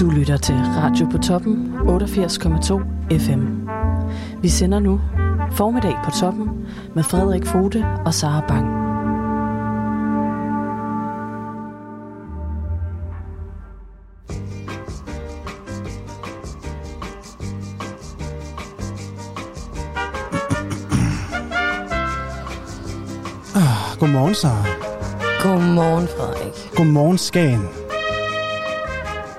Du lytter til Radio på toppen 88,2 FM. Vi sender nu Formiddag på toppen med Frederik Fode og Sara Bang. Godmorgen, Sara. Godmorgen, Frederik. Godmorgen, Skagen.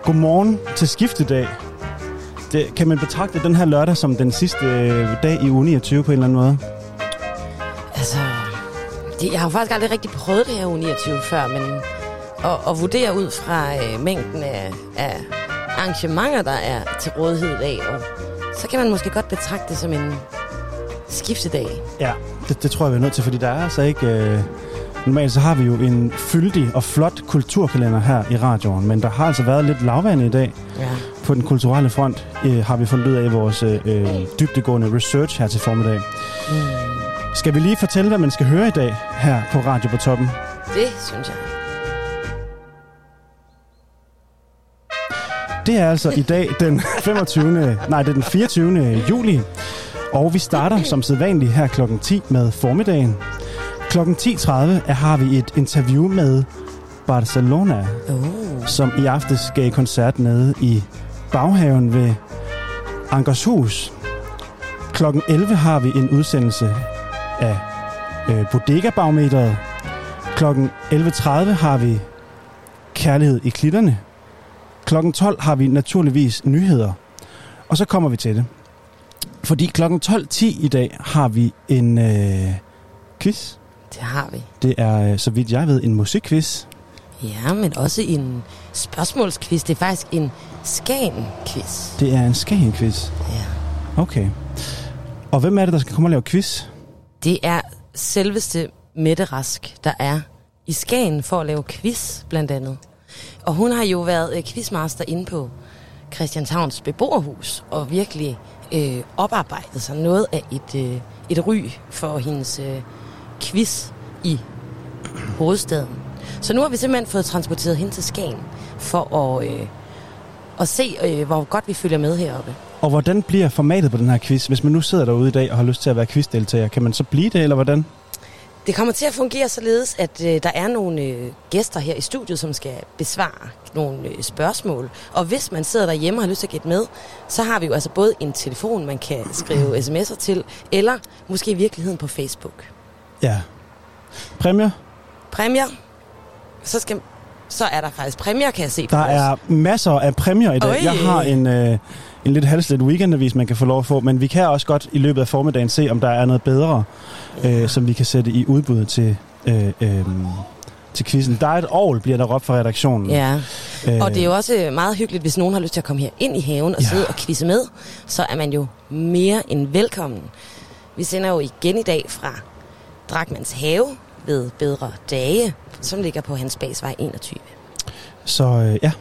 Godmorgen til skiftedag. Det, kan man betragte den her lørdag som den sidste øh, dag i uge 29 på en eller anden måde? Altså, det, jeg har jo faktisk aldrig rigtig prøvet det her uge 29 før, men at, at vurdere ud fra øh, mængden af, af arrangementer, der er til rådighed i dag, og så kan man måske godt betragte det som en skiftedag. Ja, det, det tror jeg, vi er nødt til, fordi der er altså ikke... Øh, normalt så har vi jo en fyldig og flot kulturkalender her i radioen, men der har altså været lidt lavvand i dag. Ja. På den kulturelle front øh, har vi fundet ud af i vores øh, dybdegående research her til formiddag. Mm, Skal vi lige fortælle, hvad man skal høre i dag her på Radio på Toppen? det synes jeg. Det er altså i dag den 25. nej, det er den 24. juli, og vi starter som sædvanligt her klokken 10 med formiddagen. Klokken 10.30 er- har vi et interview med Barcelona, Oh. som i aftes gav koncert nede i baghaven ved Ankershus. Klokken 11 har vi en udsendelse af øh, Bodega-barometeret. Klokken 11.30 har vi Kærlighed i klitterne. Klokken 12 har vi naturligvis nyheder. Og så kommer vi til det. Fordi klokken 12.10 i dag har vi en øh, quiz. Det har vi. Det er, øh, så vidt jeg ved, en musikquiz. Ja, men også en spørgsmålsquiz. Det er faktisk en Skagen-quiz. Det er en Skagen-quiz. Ja. Okay. Og hvem er det, der skal komme og lave quiz? Det er selveste Mette Rask, der er i Skagen for at lave quiz, blandt andet. Og hun har jo været øh, quizmaster inde på Christianshavns beboerhus, og virkelig øh, oparbejdet sig noget af et, øh, et ry for hendes øh, quiz i hovedstaden. Så nu har vi simpelthen fået transporteret hende til Skagen for at, øh, at se, øh, hvor godt vi følger med heroppe. Og hvordan bliver formatet på den her quiz? Hvis man nu sidder derude i dag og har lyst til at være quizdeltager, kan man så blive det, eller hvordan? Det kommer til at fungere således, at øh, der er nogle øh, gæster her i studiet, som skal besvare nogle øh, spørgsmål. Og hvis man sidder derhjemme og har lyst til at gætte med, så har vi jo altså både en telefon, man kan skrive sms'er til, eller måske i virkeligheden på Facebook. Ja. Præmier? Præmier, så, skal, så er der faktisk præmier, kan jeg se på Der vores- er masser af præmier i dag. Oj. Jeg har en, øh, en lidt halslet weekendavis, man kan få lov at få, men vi kan også godt i løbet af formiddagen se, om der er noget bedre, øh, som vi kan sætte i udbud til, øh, øh, til quizzen. Der er et ovl, bliver der råbt fra redaktionen. Ja, Øh, og det er jo også øh, meget hyggeligt, hvis nogen har lyst til at komme her ind i haven og ja. sidde og quizze med, så er man jo mere end velkommen. Vi sender jo igen i dag fra Drakmans Have ved Bedre Dage, som ligger på Hans Basvej 21. Så øh, ja,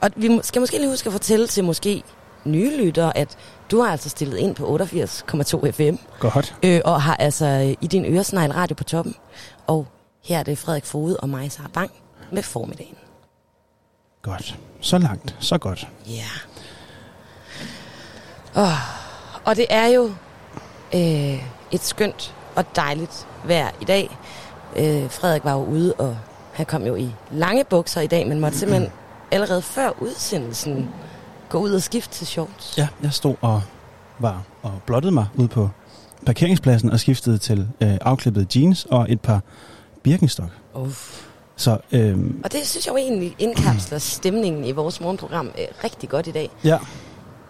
Og vi skal måske lige huske at fortælle til måske nye lyttere, at du har altså stillet ind på 88,2 FM, godt. øh, og har altså øh, i din øresnegl radio på toppen. Og her er det Frederik Fode og mig, Sara Bang, med formiddagen. Godt. Så langt, så godt. Ja. Oh, og det er jo øh, et skønt og dejligt vejr i dag. Øh, Frederik var jo ude, og han kom jo i lange bukser i dag, men måtte simpelthen allerede før udsendelsen gå ud og skifte til shorts. Ja, jeg stod og var og blottede mig ud på parkeringspladsen og skiftede til øh, afklippet jeans og et par Birkenstock. Uff. Så øh, Og det synes jeg jo egentlig indkapsler stemningen i vores morgenprogram øh, rigtig godt i dag. ja,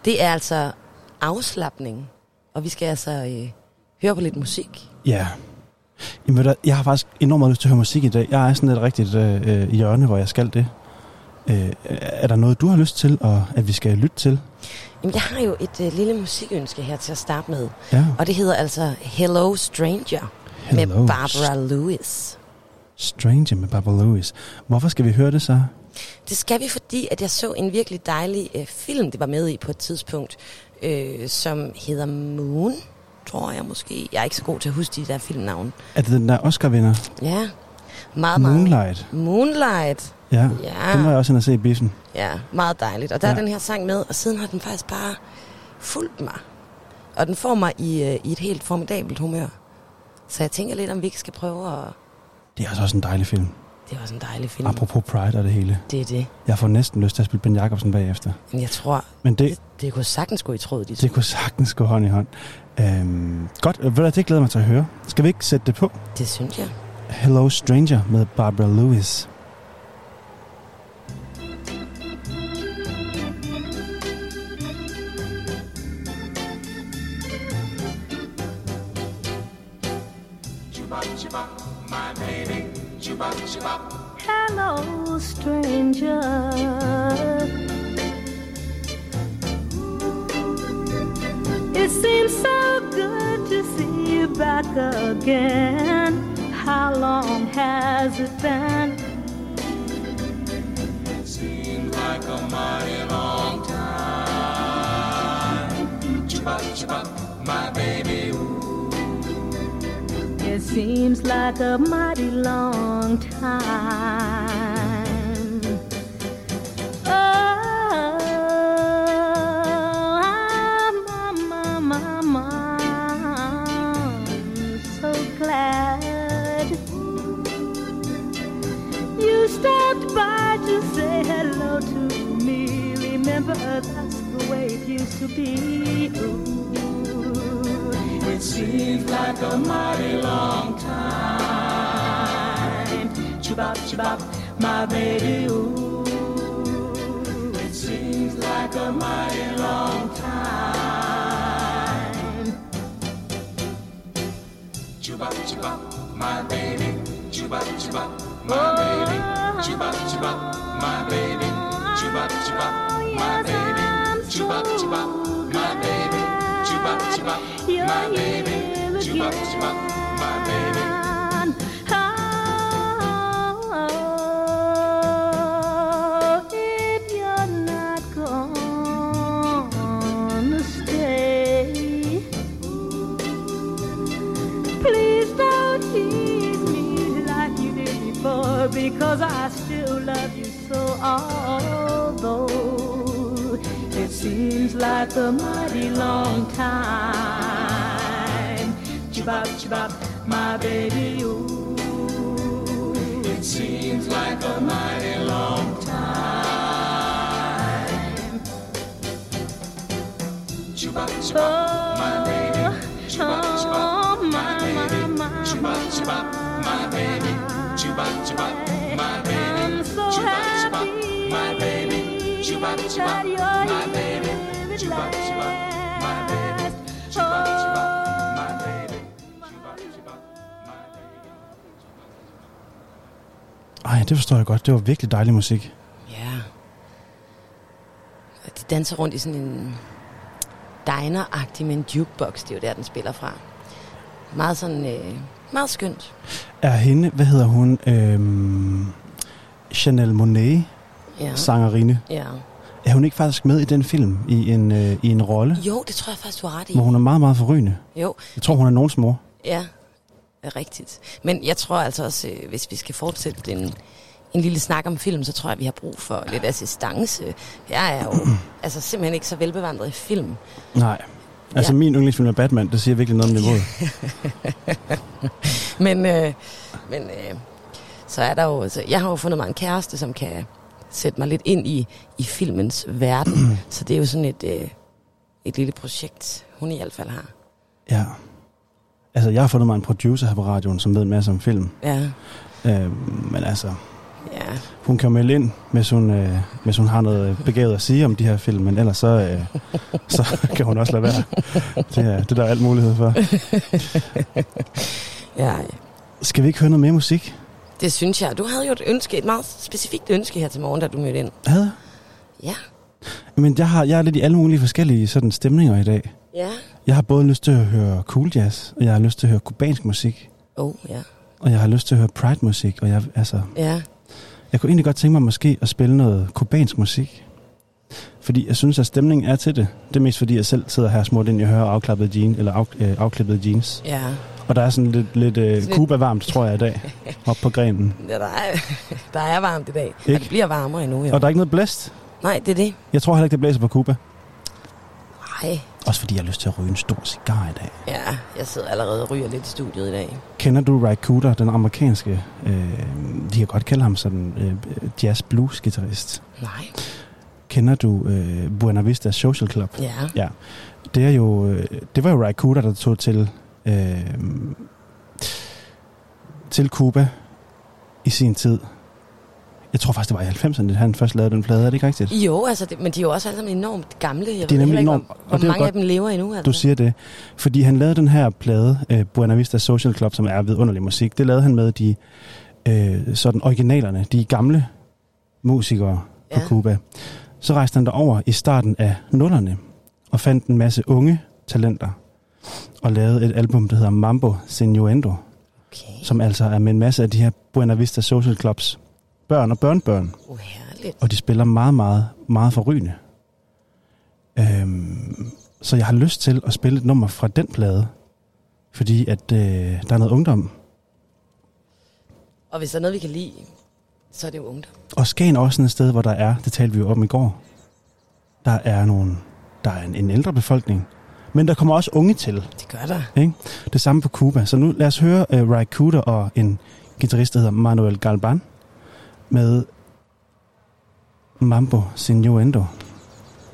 Det er altså afslappning, og vi skal altså øh, høre på lidt musik. Ja. Jamen, du jeg har faktisk enormt meget lyst til at høre musik i dag. Jeg er sådan et rigtigt øh, øh, hjørne, hvor jeg skal det. Øh, er der noget, du har lyst til, og at vi skal lytte til? Jamen, jeg har jo et øh, lille musikønske her til at starte med. Ja. Og det hedder altså Hello Stranger Hello, med Barbara Lewis. Stranger med Barbara Lewis. Hvorfor skal vi høre det så? Det skal vi, fordi at jeg så en virkelig dejlig øh, film, det var med i på et tidspunkt, øh, som hedder Moon, tror jeg måske. Jeg er ikke så god til at huske de der filmnavne. Er det den der Oscar-vinder? Ja, meget, meget. Moonlight. Moonlight. Ja, Ja. den var jeg også inde at se i biffen. Ja, meget dejligt. Og der ja. Er den her sang med, og siden har den faktisk bare fulgt mig. Og den får mig i, øh, i et helt formidabelt humør. Så jeg tænker lidt, om vi ikke skal prøve at... Det er altså også en dejlig film. Det er også en dejlig film. Apropos Pride og det hele. Det er det. Jeg får næsten lyst til at spille Ben Jacobsen bagefter. Men jeg tror, Men det, det, det kunne sagtens gå i tråd, de to. det kunne sagtens gå hånd i hånd. Øhm, godt, ved du, det glæder jeg mig til at høre. Skal vi ikke sætte det på? Det synes jeg. Hello Stranger med Barbara Lewis. Hello, stranger. It seems so good to see you back again. How long has it been? It Seems like a mighty long time. Chubba, chubba, my baby. Ooh. It seems like a mighty long time. To be. Ooh. It seems like a mighty long time. Chibop, chibop, my baby, ooh. It seems like a mighty long time. Chubba, chubba, my baby. Chubba, chubba, my baby. Chubba, chubba, my baby. Chubba, chubba, my baby. Chubba, chubba, my baby. Chubba, chubba, my baby. Chubba, chubba, my baby. Seems like a mighty long time, chibop chibop, my baby, ooh. It seems like a mighty long time. Chubba, chubba, my baby. Chubba, chubba, my baby. Chubba, chubba, my baby. Chubba, chubba, my baby. I'm so Chubba, chubba, happy my baby. Chubba, chubba, that you're my baby. here at Chubba, chubba, my baby. last. Chubba, chubba, my baby. Chubba, chubba, my baby. Ej, det forstår jeg godt. Det var virkelig dejlig musik. Ja. De danser rundt i sådan en diner-agtig med en jukebox. Det er jo der, den spiller fra. Meget sådan, øh, meget skønt. Er hende, hvad hedder hun? Øhm, Chanel Monet, Ja. sangerinde. ja. Er hun ikke faktisk med i den film i en, øh, i en rolle, Jo, det tror jeg faktisk, du har ret i. hvor hun er meget, meget forrygende? Jo, Jeg tror, hun er nogens mor. ja. er rigtigt. Men jeg tror altså også, øh, hvis vi skal fortsætte en, en lille snak om film, så tror jeg, vi har brug for lidt assistance. Jeg er jo altså simpelthen ikke så velbevandret i film. Nej. Altså, Ja. min yndlingsfilm er Batman. Det siger virkelig noget om niveauet. Men, øh, men øh, så er der jo, altså, jeg har jo fundet mig en kæreste, som kan sætte mig lidt ind i, i filmens verden. så det er jo sådan et, øh, et lille projekt, hun i hvert fald har. Ja. Altså, jeg har fundet mig en producer her på radioen, som ved en masse om film. Ja, Øh, men altså, ja. hun kan melde ind, hvis hun, øh, hvis hun har noget begavet at sige om de her film, men ellers så, øh, så kan hun også lade være. Det er, det er der alt mulighed for. ja. Skal vi ikke høre noget mere musik? Det synes jeg. Du havde jo et ønske, et meget specifikt ønske her til morgen, da du mødte ind. Havde? Ja. Men jeg, har, jeg er lidt i alle mulige forskellige sådan stemninger i dag. Ja. Jeg har både lyst til at høre cool jazz, og jeg har lyst til at høre kubansk musik, Oh, ja. og jeg har lyst til at høre pride musik, og jeg, altså, Ja. jeg kunne egentlig godt tænke mig måske at spille noget kubansk musik. Fordi jeg synes, at stemningen er til det. Det er mest fordi, jeg selv sidder her smurt ind i hører afklappede jeans, eller af, øh, afklippede jeans. Ja. Og der er sådan lidt, lidt lidt- Cuba-varmt, tror jeg, i dag. Op på grenen. Ja, der er, der er varmt i dag. Og Ikke? det bliver varmere endnu, jo. Og der er ikke noget blæst. Nej, det er det. Jeg tror heller ikke, det blæser på Cuba. Nej. Også fordi jeg har lyst til at ryge en stor cigar i dag. Ja, jeg sidder allerede og ryger lidt i studiet i dag. Kender du Ry Cooder, den amerikanske, øh, de kan godt kalde ham sådan øh, jazz blues guitarist. Nej. Kender du øh, Buena Vista Social Club? Ja. Ja. Det er jo, øh, det var jo Ry Cooder, der tog til øh, til Cuba i sin tid. Jeg tror faktisk, det var i 90'erne, at han først lavede den plade. Er det ikke rigtigt? Jo, altså, det, men de er jo også alle sammen enormt gamle. Jeg De er nemlig enormt- hvor, og det mange af godt, dem lever endnu. Altså. Du siger det. Fordi han lavede den her plade, øh, Buena Vista Social Club, som er vidunderlig musik. Det lavede han med de øh, sådan originalerne, de gamle musikere på Ja. Cuba. Så rejste han derover i starten af nullerne og fandt en masse unge talenter og lavede et album, der hedder Mambo Senuendo, Okay. som altså er med en masse af de her Buena Vista Social Clubs børn og børnebørn. Uh, herligt. Og de spiller meget, meget, meget forrygende. Øhm, så jeg har lyst til at spille et nummer fra den plade, fordi at øh, der er noget ungdom. Og hvis der er noget, vi kan lide, så er det jo ungdom. Og Skagen er også sådan et sted, hvor der er, det talte vi jo om i går, der er nogle, der er en, en ældre befolkning, men der kommer også unge til. Det gør der. Ikke? Det samme på Cuba. Så nu lad os høre uh, Ry Cooder og en guitarist, der hedder Manuel Galban, med Mambo Sinuendo.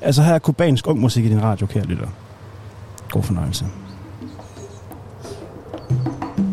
Altså her er kubansk ung musik i din radio, kære lytter. God fornøjelse. Mambo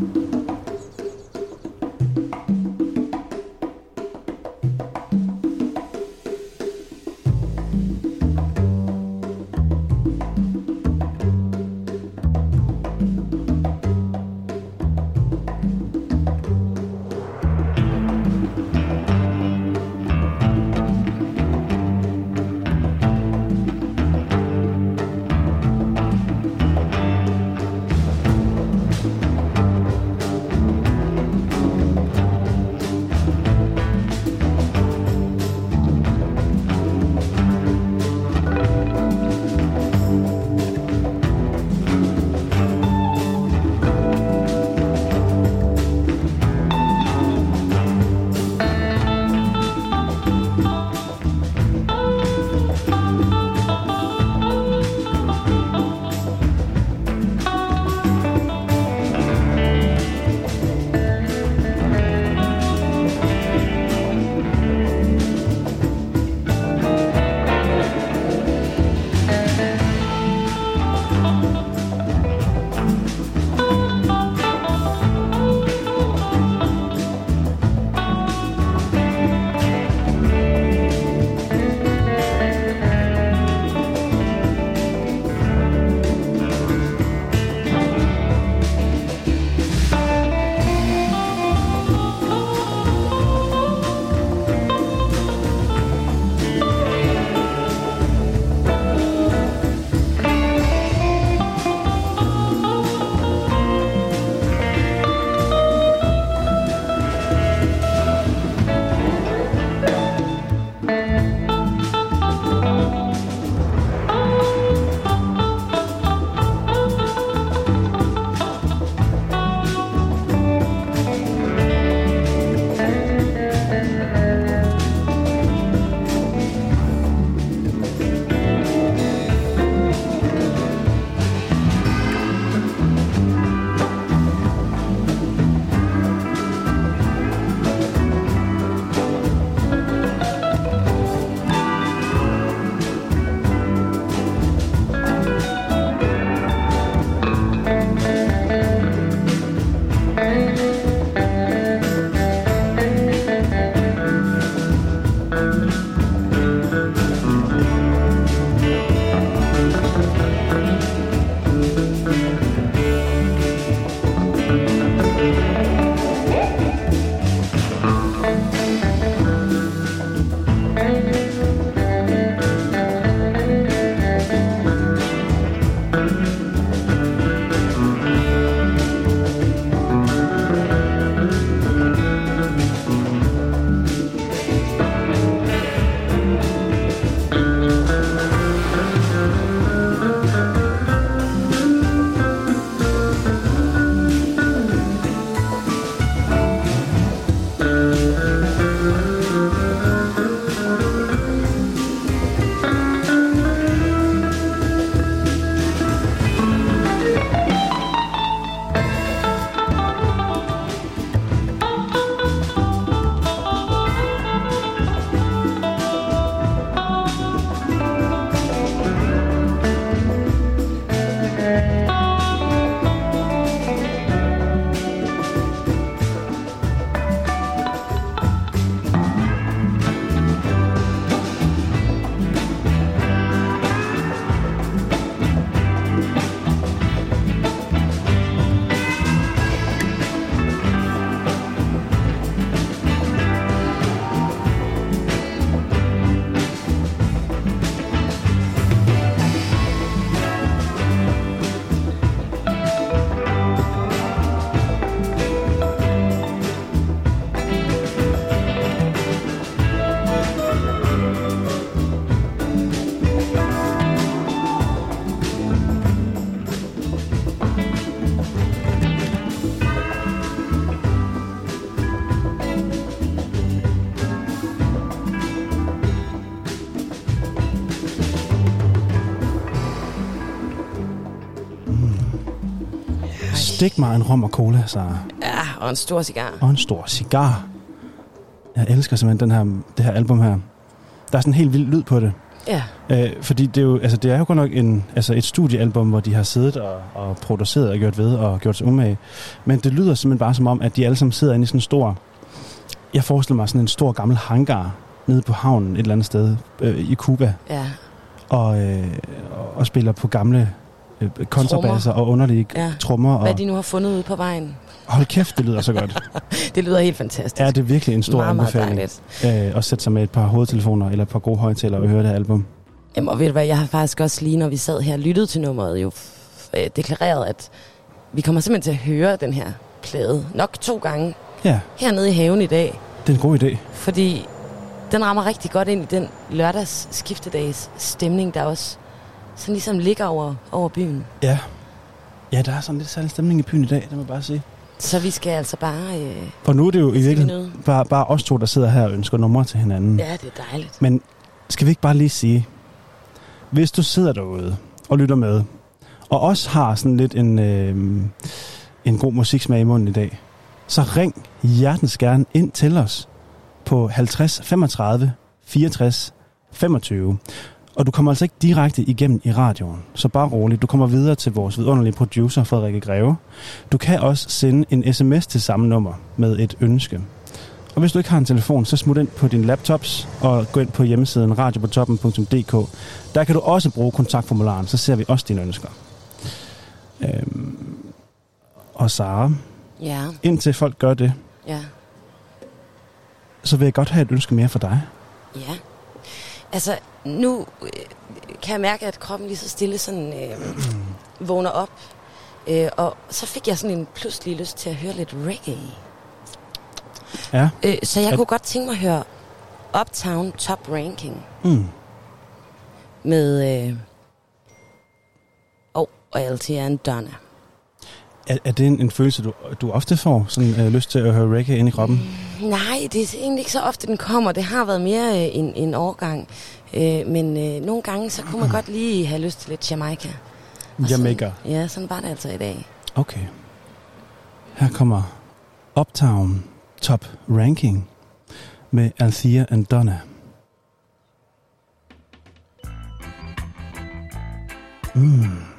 Stik mig en rom og cola, Sara. Ja, og en stor cigar. Og en stor cigar. Jeg elsker simpelthen den her, det her album her. Der er sådan en helt vild lyd på det. Ja, Øh, fordi det er, jo, altså, det er jo godt nok en, altså et studiealbum, hvor de har siddet og, og produceret og gjort ved og gjort sig umage. Men det lyder simpelthen bare som om, at de alle sammen sidder inde i sådan en stor... Jeg forestiller mig sådan en stor gammel hangar nede på havnen et eller andet sted øh, i Cuba. ja, Og, øh, og- og spiller på gamle øh, kontrabasser og underlige ja. trommer. Hvad Og, de nu har fundet ude på vejen. hold kæft, det lyder så godt. Det lyder helt fantastisk. er det virkelig en stor meget, meget anbefaling dejligt. øh, at sætte sig med et par hovedtelefoner eller et par gode højtalere og høre det album? Jamen, og ved du hvad, jeg har faktisk også lige, når vi sad her og lyttede til nummeret, jo øh, deklareret, at vi kommer simpelthen til at høre den her plade nok to gange Ja, hernede i haven i dag. det er en god idé. Fordi den rammer rigtig godt ind i den lørdags skiftedags stemning, der også sådan ligesom ligger over, over byen. Ja. Ja, der er sådan lidt særlig stemning i byen i dag, det må jeg bare sige. Så vi skal altså bare... Øh, Og nu er det jo i virkeligheden bare, bare os to, der sidder her og ønsker numre til hinanden. Ja, det er dejligt. Men skal vi ikke bare lige sige, hvis du sidder derude og lytter med, og også har sådan lidt en, øh, en god musiksmag i munden i dag, så ring hjertens gerne ind til os på 50 35 64 25. Og du kommer altså ikke direkte igennem i radioen, så bare roligt. Du kommer videre til vores vidunderlige producer, Frederikke Greve. Du kan også sende en sms til samme nummer med et ønske. Og hvis du ikke har en telefon, så smut ind på din laptops og gå ind på hjemmesiden radiopotoppen.dk. Der kan du også bruge kontaktformularen, så ser vi også dine ønsker. Øhm, og Sara, Ja, indtil folk gør det, ja, så vil jeg godt have et ønske mere for dig. ja. Altså, nu øh, kan jeg mærke, at kroppen lige så stille sådan øh, vågner op. Øh, og så fik jeg sådan en pludselig lyst til at høre lidt reggae. Ja. Øh, så jeg At- kunne godt tænke mig at høre Uptown Top Ranking Mm. med... Øh, oh, og Altian Donna. Er, er det en, en følelse, du, du ofte får? Sådan øh, lyst til at høre reggae ind i kroppen? Nej, det er egentlig ikke så ofte, den kommer. Det har været mere øh, en, en årgang. Øh, men øh, nogle gange, så kunne man godt lige have lyst til lidt Jamaica. Og Jamaica. Sådan, ja, sådan var det altså i dag. Okay. Her kommer Uptown Top Ranking med Althea and Donna. Mm.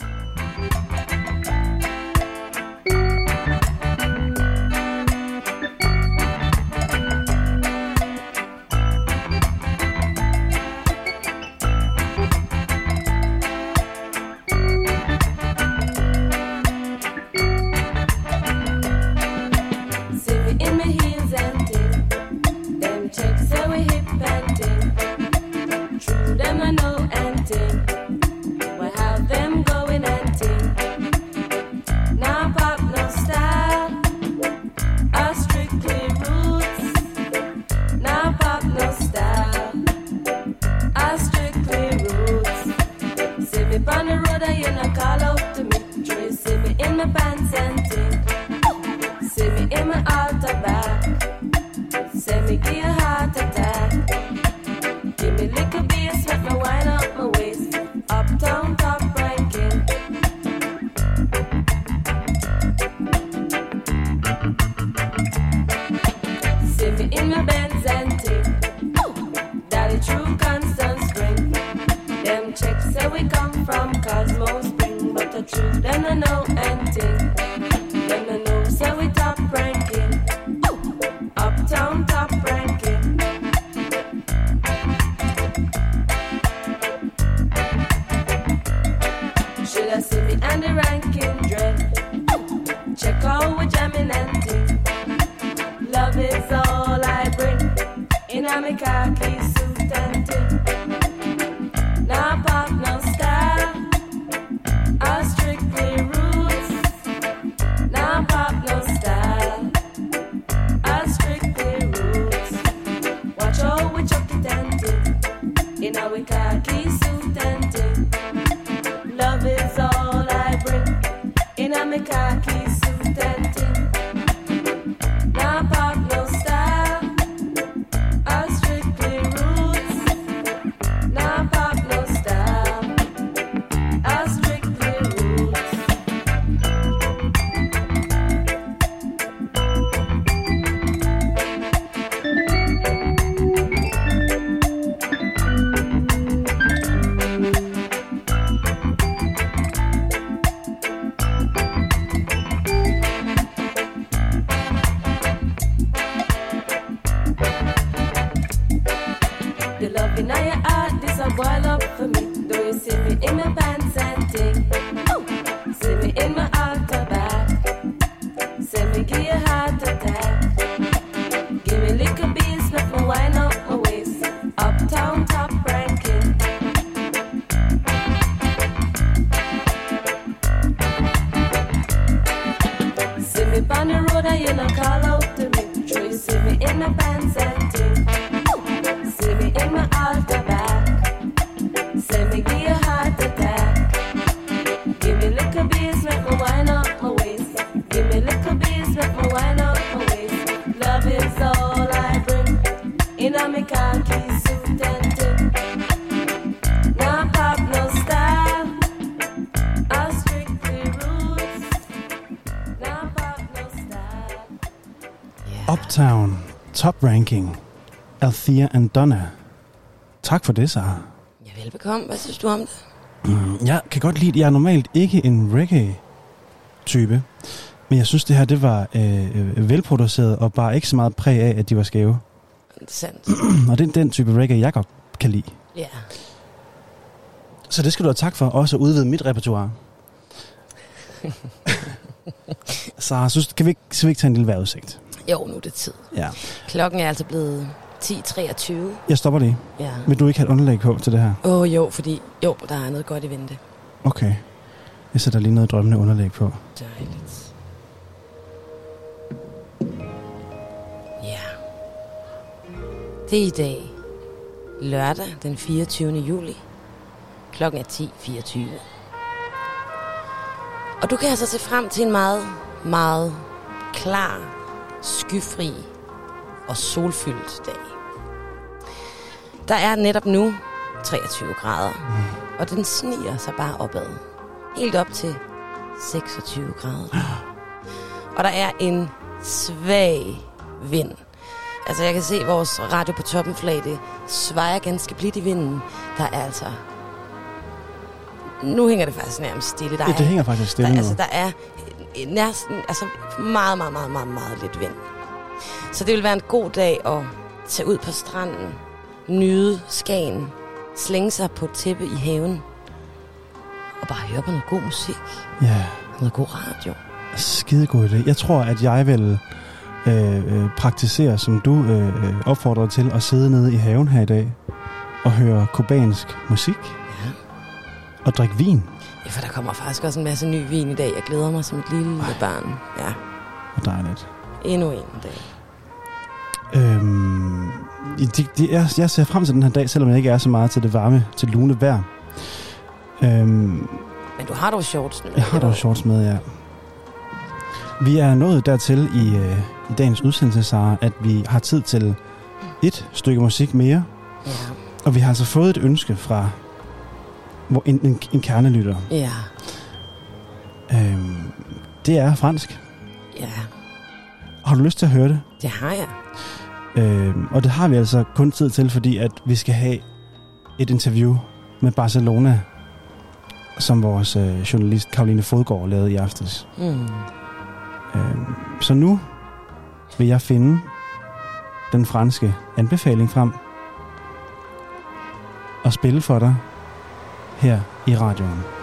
Ranking, Althea and Donna. Tak for det, Sara. Ja, velbekomme. Hvad synes du om det? Jeg kan godt lide, jeg er normalt ikke en reggae-type, men jeg synes, det her det var øh, velproduceret og bare ikke så meget præg af, at de var skæve. Sandt. Og det er den type reggae, jeg godt kan lide. Ja. Så det skal du have tak for, også at udvide mit repertoire. Så synes, kan vi ikke, skal vi ikke tage en lille vejrudsigt? Jo, nu er det tid. Ja. Klokken er altså blevet 10.23. Jeg stopper lige. Ja. Vil du ikke have et underlag på til det her? Åh oh, jo, fordi jo, der er noget godt i vente. Okay. Jeg sætter lige noget drømmende underlæg på. Dejligt. Ja. Det er i dag. Lørdag den 24. juli. Klokken er 10.24. Og du kan altså se frem til en meget, meget klar, skyfri og solfyldt dag. Der er netop nu 23 grader, og den sniger sig bare opad. Helt op til 26 grader. Og der er en svag vind. Altså, jeg kan se vores radio på toppen flag, det svejer ganske blidt i vinden. Der er altså... Nu hænger det faktisk nærmest stille. Der Ja, er, det hænger faktisk stille der, nu. altså, der er næsten, altså meget, meget, meget, meget, meget lidt vind. Så det vil være en god dag at tage ud på stranden, nyde Skagen, slænge sig på et tæppe i haven og bare høre på noget god musik, Ja, noget god radio. skide god idé. Jeg tror, at jeg vil øh, øh, praktisere, som du øh, øh, opfordrede til, at sidde nede i haven her i dag og høre kubansk musik Ja. og drikke vin. ja, for der kommer faktisk også en masse ny vin i dag. Jeg glæder mig som et lille Ej. barn. Ja, Og dejligt. endnu en dag. Øhm, det, det, jeg, jeg ser frem til den her dag, selvom jeg ikke er så meget til det varme, til lune vejr. Øhm, Men du har dog shorts nu. jeg har dog shorts med, ja. Vi er nået dertil i, øh, i dagens udsendelse, Sara, at vi har tid til et stykke musik mere. Ja. Og vi har altså fået et ønske fra hvor en, en, en kernelytter. Ja. Øhm, det er fransk. Ja, Har du lyst til at høre det? det har jeg. Øhm, og det har vi altså kun tid til, fordi at vi skal have et interview med Barcelona, som vores øh, journalist Karoline Fodgaard lavede i aftes. Mm. Øhm, så nu vil jeg finde den franske anbefaling frem og spille for dig her i radioen.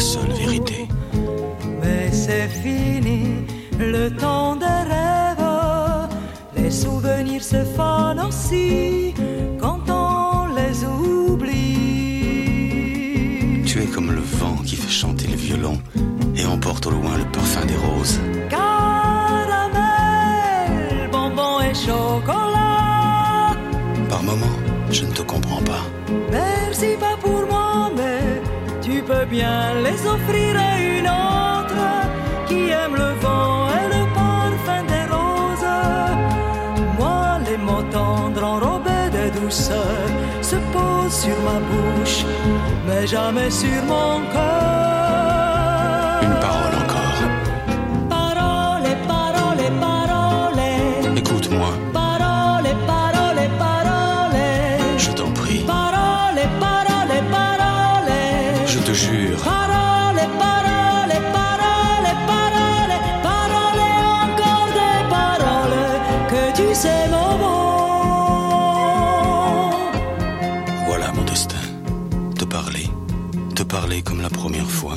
Seule vérité. Mais c'est fini, le temps des rêves. Les souvenirs se fanent aussi quand on les oublie. Tu es comme le vent qui fait chanter le violon et emporte au loin le parfum des roses. Caramel, bonbon et chocolat. Par moments, je ne te comprends pas. Merci pas pour moi, tu peux bien les offrir à une autre qui aime le vent et le parfum des roses. Moi, les mots tendres enrobés de douceur se posent sur ma bouche, mais jamais sur mon cœur. Parler comme la première fois.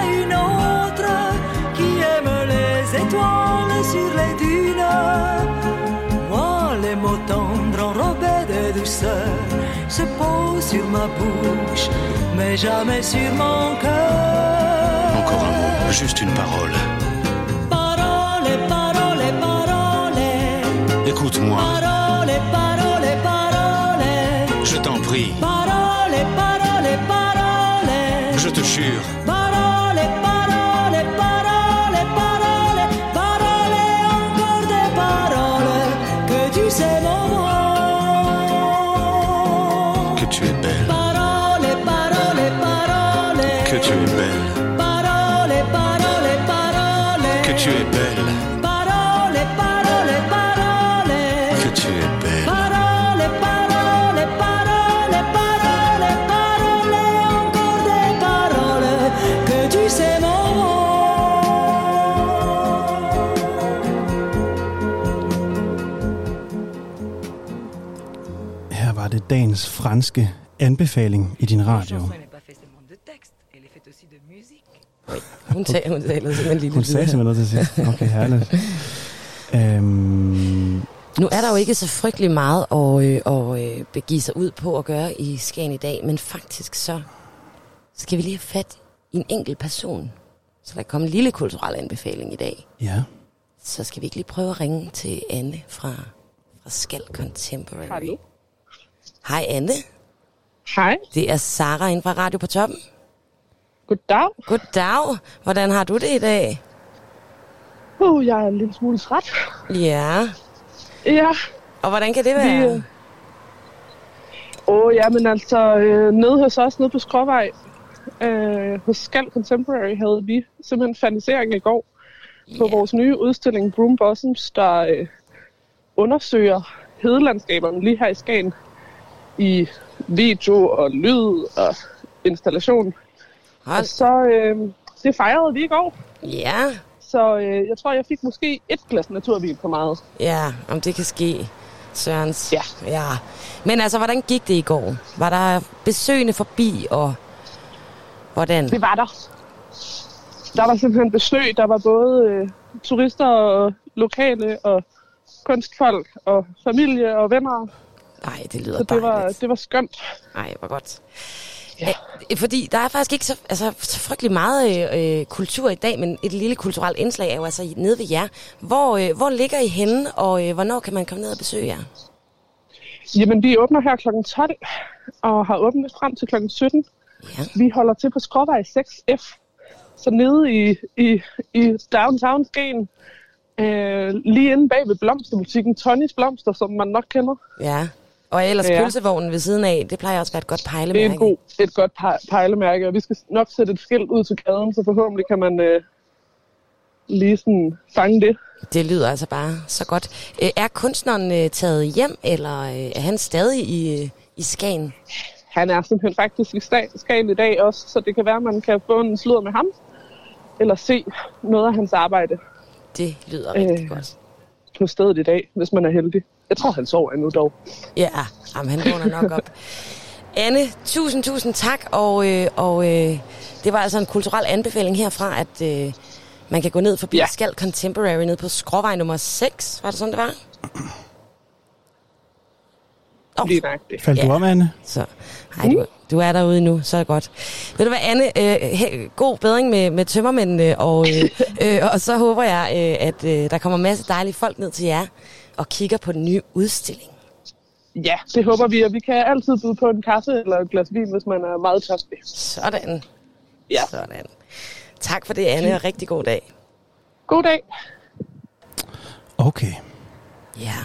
sur les dunes. Moi, les mots tendres enrobés de douceur se posent sur ma bouche, mais jamais sur mon cœur. Encore un mot, juste une parole. Parole, parole, parole. Écoute-moi, Parole, parole, parole. je t'en prie, Parole, parole, parole. je te jure. Dagens franske anbefaling i din radio. Hun, taler, hun taler simpelthen lige Hun sagde simpelthen noget til sidst. Okay, herligt. Øhm, Nu er der jo ikke så frygtelig meget at, øh, at øh, begive sig ud på at gøre i Skagen i dag, men faktisk så skal vi lige have fat i en enkelt person. Så der kommer en lille kulturel anbefaling i dag. ja. Så skal vi ikke lige prøve at ringe til Anne fra, fra Skal Contemporary. Hallo. Hej Anne, Hej. det er Sara inde fra Radio på Toppen. Goddag. Goddag, hvordan har du det i dag? Uh, jeg er en lille smule træt. Ja, Ja. og hvordan kan det være? øh, Åh, oh, ja, men altså, øh, nede hos os, nede på Skråvej, øh, hos Skal Contemporary, havde vi simpelthen fanisering i går på vores nye udstilling Broom Blossoms, der øh, undersøger hedelandskaberne lige her i Skagen i video og lyd og installation. Og Hold. så, øh, det fejrede vi i går, Ja, så øh, jeg tror, jeg fik måske et glas naturvin for meget. ja, om det kan ske. Sørens. Ja. ja. Men altså, hvordan gik det i går? Var der besøgende forbi, og hvordan? Det var der. Der var simpelthen besøg. Der var både øh, turister og lokale og kunstfolk og familie og venner. Nej, det lyder Så det var, dejligt. det var skønt. Nej, hvor godt. Ja. Æ, fordi der er faktisk ikke så, altså, så frygtelig meget øh, øh, kultur i dag, men et lille kulturelt indslag er jo altså nede ved jer. Hvor, øh, hvor ligger I henne, og øh, hvornår kan man komme ned og besøge jer? Jamen, vi åbner her kl. 12 og har åbent frem til kl. 17. Ja. Vi holder til på Skråvej 6F. Så nede i, i, i downtown Skagen. Øh, lige inde bag ved blomsterbutikken Tonys Blomster, som man nok kender. Ja, Og ellers Ja. pølsevognen ved siden af, det plejer også at være et godt Det er pejlemærke. et, god, et godt pe- pejlemærke, og vi skal nok sætte et skilt ud til gaden, så forhåbentlig kan man øh, lige sådan fange det. Det lyder altså bare så godt. Øh, Er kunstneren øh, taget hjem, eller øh, er han stadig i, øh, i Skagen? Han er simpelthen faktisk i Skagen i dag også, så det kan være, at man kan få en sludder med ham, eller se noget af hans arbejde Det lyder rigtig Øh. godt. på stedet i dag, hvis man er heldig. Jeg tror, han sover endnu dog. Ja, jamen, han vågner nok op. Anne, tusind, tusind tak, og, øh, og øh, det var altså en kulturel anbefaling herfra, at øh, man kan gå ned forbi ja. Skal Contemporary ned på skråvej nummer 6. Var det sådan, det var? Oh, Lige nok det. Faldt Ja. du om, Anne? så, hej, du, du er derude nu, så er det godt. Ved du hvad, Anne, øh, he, god bedring med, med tømmermændene, og, øh, øh, og så håber jeg, øh, at øh, der kommer en masse dejlige folk ned til jer og kigger på den nye udstilling. Ja, det håber vi, og vi kan altid byde på en kaffe eller et glas vin, hvis man er meget tørstig. Sådan. Ja. Sådan. Tak for det, Anne, og rigtig god dag. God dag. Okay. Ja,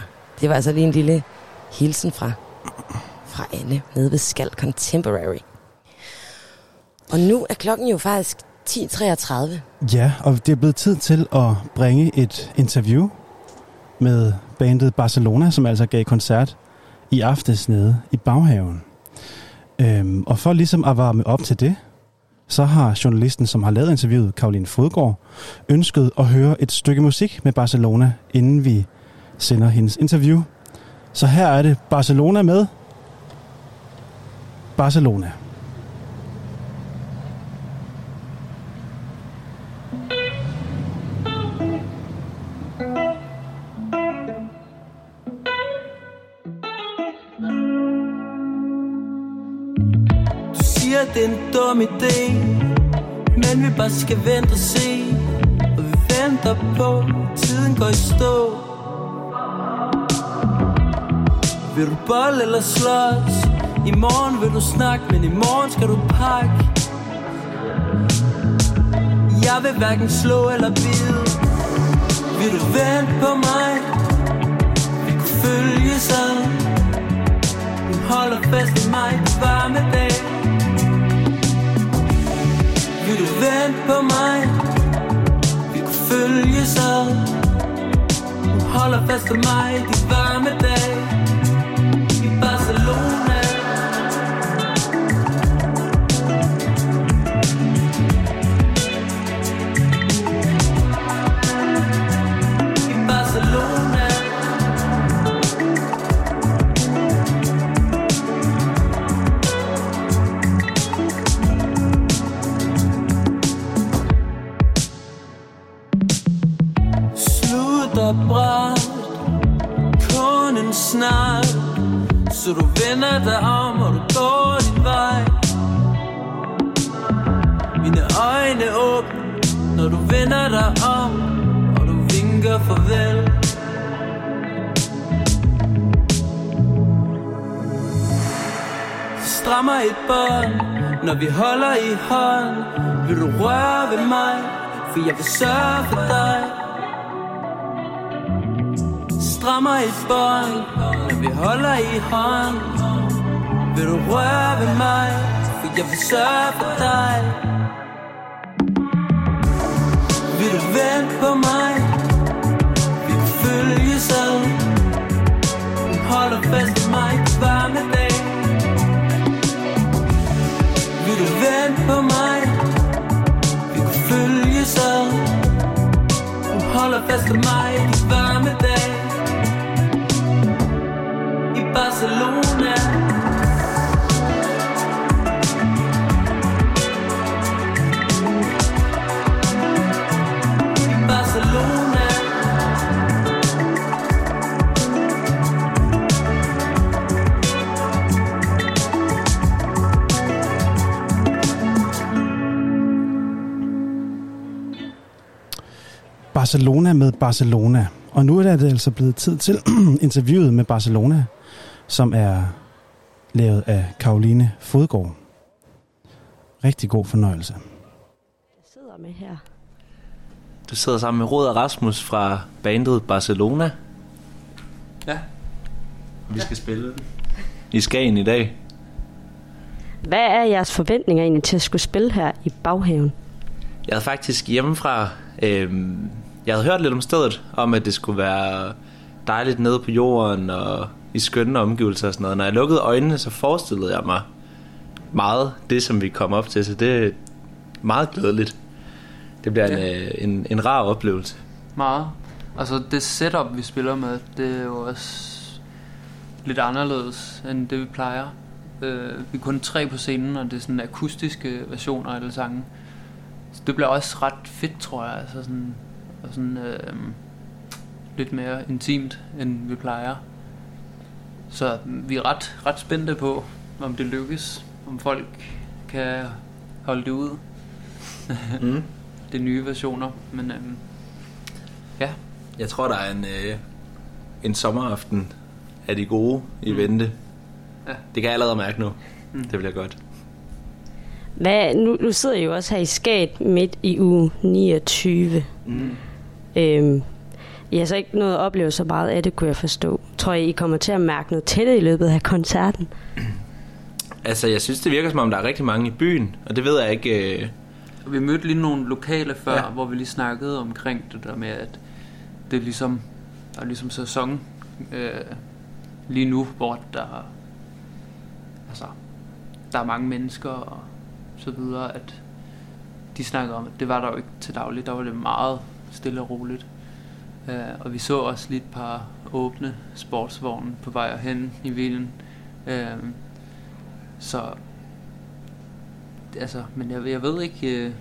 det var altså lige en lille hilsen fra, fra Anne nede ved Skal Contemporary. Og nu er klokken jo faktisk 10.33. Ja, og det er blevet tid til at bringe et interview med bandet Barcelona, som altså gav koncert i aftes nede i baghaven. Øhm, og for ligesom at varme op til det, så har journalisten, som har lavet interviewet, Karoline Fodgaard, ønsket at høre et stykke musik med Barcelona, inden vi sender hendes interview. Så her er det Barcelona med Barcelona. Det er en dum idé Men vi bare skal vente og se. Og vi venter på, tiden går i stå. Vil du bolle eller slås? I morgen vil du snakke, men i morgen skal du pakke. Jeg vil hverken slå eller bide. Vil du vente på mig? Vi kunne følge ad hun holder fast i mig på varme dag. Vil du vente på mig? Vi kunne følges ad Du holder fast i mig de varme dag. Så du vender dig om Og du går din vej. Mine øjne åbne Når du vender dig om Og du vinker farvel. Strammer et bånd Når vi holder i hånd. Vil du røre ved mig For jeg vil sørge for dig? Strammer et bånd vi holder i hånd. Vil du røre ved mig? For jeg vil sørge for dig. Vil du vente på mig? Vi kan følge selv. Hun holder fast i mig. På varme dag. Vil du vente på mig? Vi kan følge selv. Hun holder fast i mig. De varme Barcelona. Barcelona. Barcelona med Barcelona. Og nu er det altså blevet tid til interviewet med Barcelona, som er lavet af Karoline Fodgaard. Rigtig god fornøjelse. Jeg sidder med her. Du sidder sammen med Rod og Rasmus fra bandet Barcelona. Ja. Vi skal spille den. i Skagen i dag. Hvad er jeres forventninger egentlig til at skulle spille her i baghaven? Jeg havde faktisk hjemmefra, øh, jeg havde hørt lidt om stedet, om at det skulle være dejligt nede på jorden og i skønne omgivelser og sådan noget. Når jeg lukkede øjnene, så forestillede jeg mig meget det, som vi kom op til, så det er meget glædeligt. Det bliver en, Ja. øh, en, en rar oplevelse. Meget. Altså det setup, vi spiller med, det er jo også lidt anderledes end det, vi plejer. Øh, vi er kun tre på scenen, og det er sådan akustiske versioner af alle sange. Så det bliver også ret fedt, tror jeg. Altså sådan, og sådan øh, lidt mere intimt, end vi plejer. Så vi er ret, ret spændte på, om det lykkes. Om folk kan holde det ud. Mm. det nye versioner. Men øhm, ja, Jeg tror, der er en, øh, en sommeraften af de gode i mm. vente. Ja. Det kan jeg allerede mærke nu. Mm. Det bliver godt. Hvad, nu, nu sidder I jo også her i skat midt i uge 29. Mm. Øhm, I har så ikke noget at opleve så meget af det, kunne jeg forstå. Tror I, I kommer til at mærke noget til det i løbet af koncerten? Altså, jeg synes, det virker som om, der er rigtig mange i byen, og det ved jeg ikke... Øh... Vi mødte lige nogle lokale før, Ja. ja. hvor vi lige snakkede omkring det der med, at det er ligesom, der er ligesom sæson øh, lige nu, hvor der, altså, der er mange mennesker og så videre, at de snakker om, at det var der jo ikke til daglig, der var det meget stille og roligt. Øh, og vi så også lige et par åbne sportsvogne på vej hen i Vilden. Øh, så altså, men jeg, jeg ved ikke, øh,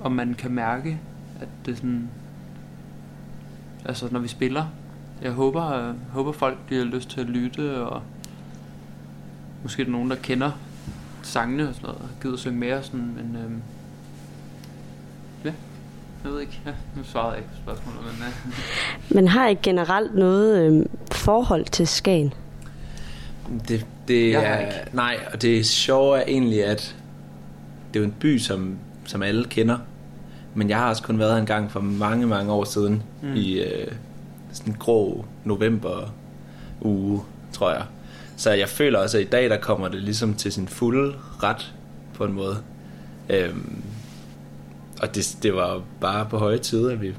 om man kan mærke, at det sådan, altså når vi spiller, jeg håber, øh, håber folk bliver lyst til at lytte, og måske er der nogen, der kender sangene og sådan noget, og gider synge mere, sådan, men øh, jeg ved ikke, nu svarede jeg ikke på spørgsmålet, men øh, Men har I generelt noget øhm, forhold til Skagen? Det, det Jeg er, ikke. Nej, og det sjove er egentlig, at det er jo en by, som, som alle kender. Men jeg har også kun været her en gang for mange, mange år siden. Mm. Mm. I øh, sådan en grå november uge, tror jeg. Så jeg føler også, at i dag, der kommer det ligesom til sin fulde ret, på en måde. Øhm, og det, det var bare på høje tid, at vi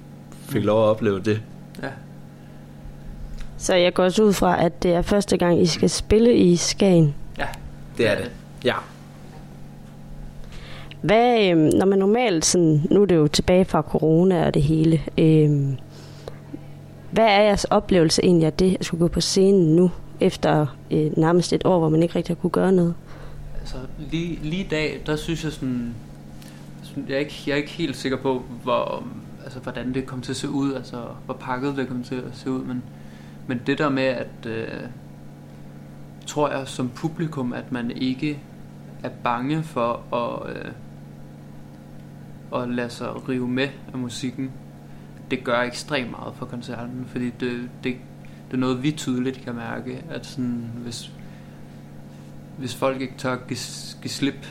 fik lov at opleve det. ja. Så jeg går også ud fra, at det er første gang, I skal spille i Skagen. ja, Det er det. Ja. Hvad, øhm, når man normalt sådan, nu er det jo tilbage fra corona og det hele, øhm, hvad er jeres oplevelse egentlig af det, at skulle gå på scenen nu, efter øh, nærmest et år, hvor man ikke rigtig har kunne gøre noget? Altså, lige, lige i dag, der synes jeg sådan... Jeg er, ikke, jeg er ikke helt sikker på, hvor, altså, hvordan det kommer til at se ud, altså hvor pakket det kommer til at se ud, men, men det der med, at øh, tror jeg som publikum, at man ikke er bange for at, øh, at lade sig rive med af musikken, det gør ekstremt meget for koncerten, fordi det, det, det er noget, vi tydeligt kan mærke, at sådan, hvis, hvis folk ikke tør give, give slip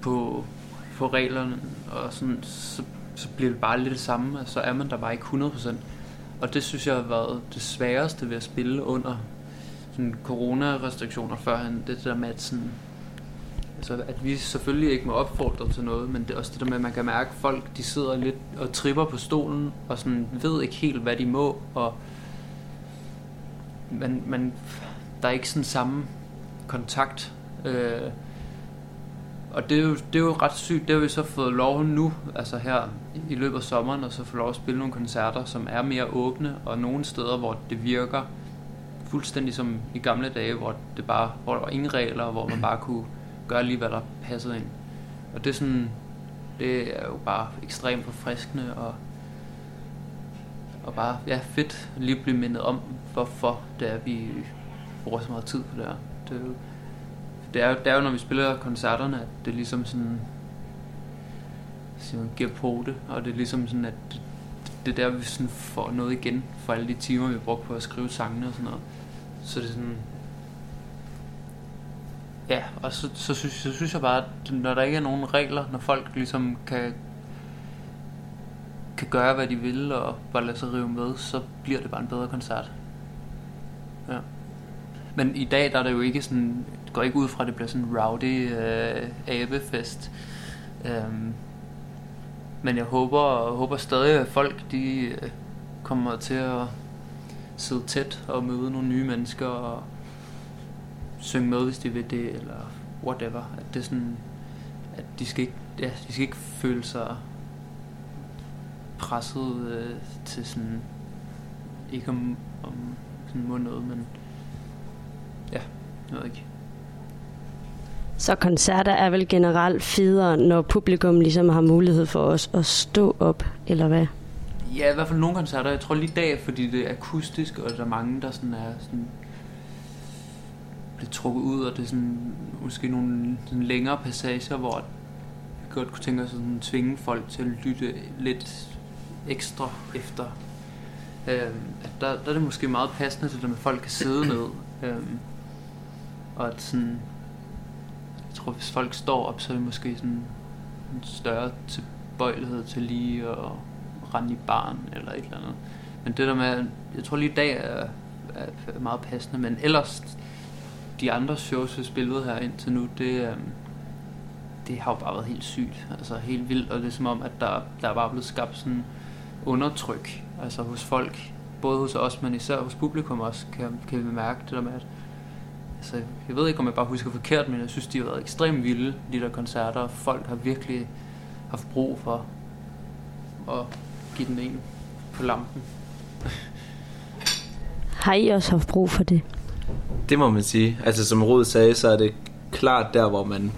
på, på reglerne, og sådan, så, så bliver det bare lidt det samme, og så er man der bare ikke 100%. Og det synes jeg har været det sværeste ved at spille under sådan corona-restriktioner førhen, det der med, at, sådan, altså, at vi selvfølgelig ikke må opfordre til noget, men det er også det der med, at man kan mærke, at folk de sidder lidt og tripper på stolen, og sådan ved ikke helt, hvad de må, og man, man, der er ikke sådan samme kontakt. Øh, og det er, jo, det er jo ret sygt. Det har vi så fået lov nu, altså her i løbet af sommeren, og så få lov at spille nogle koncerter, som er mere åbne, og nogle steder, hvor det virker fuldstændig som i gamle dage, hvor det bare, hvor der var ingen regler, og hvor man bare kunne gøre lige, hvad der passede ind. Og det er sådan, det er jo bare ekstremt forfriskende, og, og bare, ja, fedt at lige blive mindet om, hvorfor det er, vi bruger så meget tid på det her. Det er jo, det er, jo- det er jo, når vi spiller koncerterne, at det er ligesom sådan, siger man, giver på det, og det er ligesom sådan, at det, det er der, vi sådan får noget igen for alle de timer, vi har brugt på at skrive sangene og sådan noget. Så det er sådan, ja, og så, så, synes, så synes jeg bare, at når der ikke er nogen regler, når folk ligesom kan, kan gøre, hvad de vil, og bare lade sig rive med, så bliver det bare en bedre koncert. Ja. men i dag der er det jo ikke sådan, går ikke ud fra, at det bliver sådan en rowdy øh, abefest. Øhm, men jeg håber, håber stadig, at folk de øh, kommer til at sidde tæt og møde nogle nye mennesker og synge med, hvis de vil det, eller whatever. At det er sådan, at de skal ikke, ja, de skal ikke føle sig presset øh, til sådan, ikke om, om sådan må noget, men ja, jeg ved ikke. Så koncerter er vel generelt federe, når publikum ligesom har mulighed for os at stå op, eller hvad? Ja, i hvert fald nogle koncerter. Jeg tror lige i dag, fordi det er akustisk, og der er mange, der sådan er sådan bliver trukket ud, og det er sådan, måske nogle sådan længere passager, hvor vi godt kunne tænke os at sådan, tvinge folk til at lytte lidt ekstra efter. Øhm, at der, der er det måske meget passende til at folk kan sidde ned. Øhm, og at sådan, tror, hvis folk står op, så er det måske sådan en større tilbøjelighed til lige at rende i barn eller et eller andet. Men det der med, jeg tror lige i dag er, er meget passende, men ellers de andre shows, vi spillede her indtil nu, det, øhm, det har jo bare været helt sygt. Altså helt vildt, og det er som om, at der, der er bare blevet skabt sådan undertryk. Altså hos folk, både hos os, men især hos publikum også, kan, kan vi mærke det der med, at altså, jeg ved ikke, om jeg bare husker forkert, men jeg synes, de har været ekstremt vilde, de der koncerter. Folk har virkelig haft brug for at give den en på lampen. Har I også haft brug for det? Det må man sige. Altså som Rud sagde, så er det klart der, hvor man,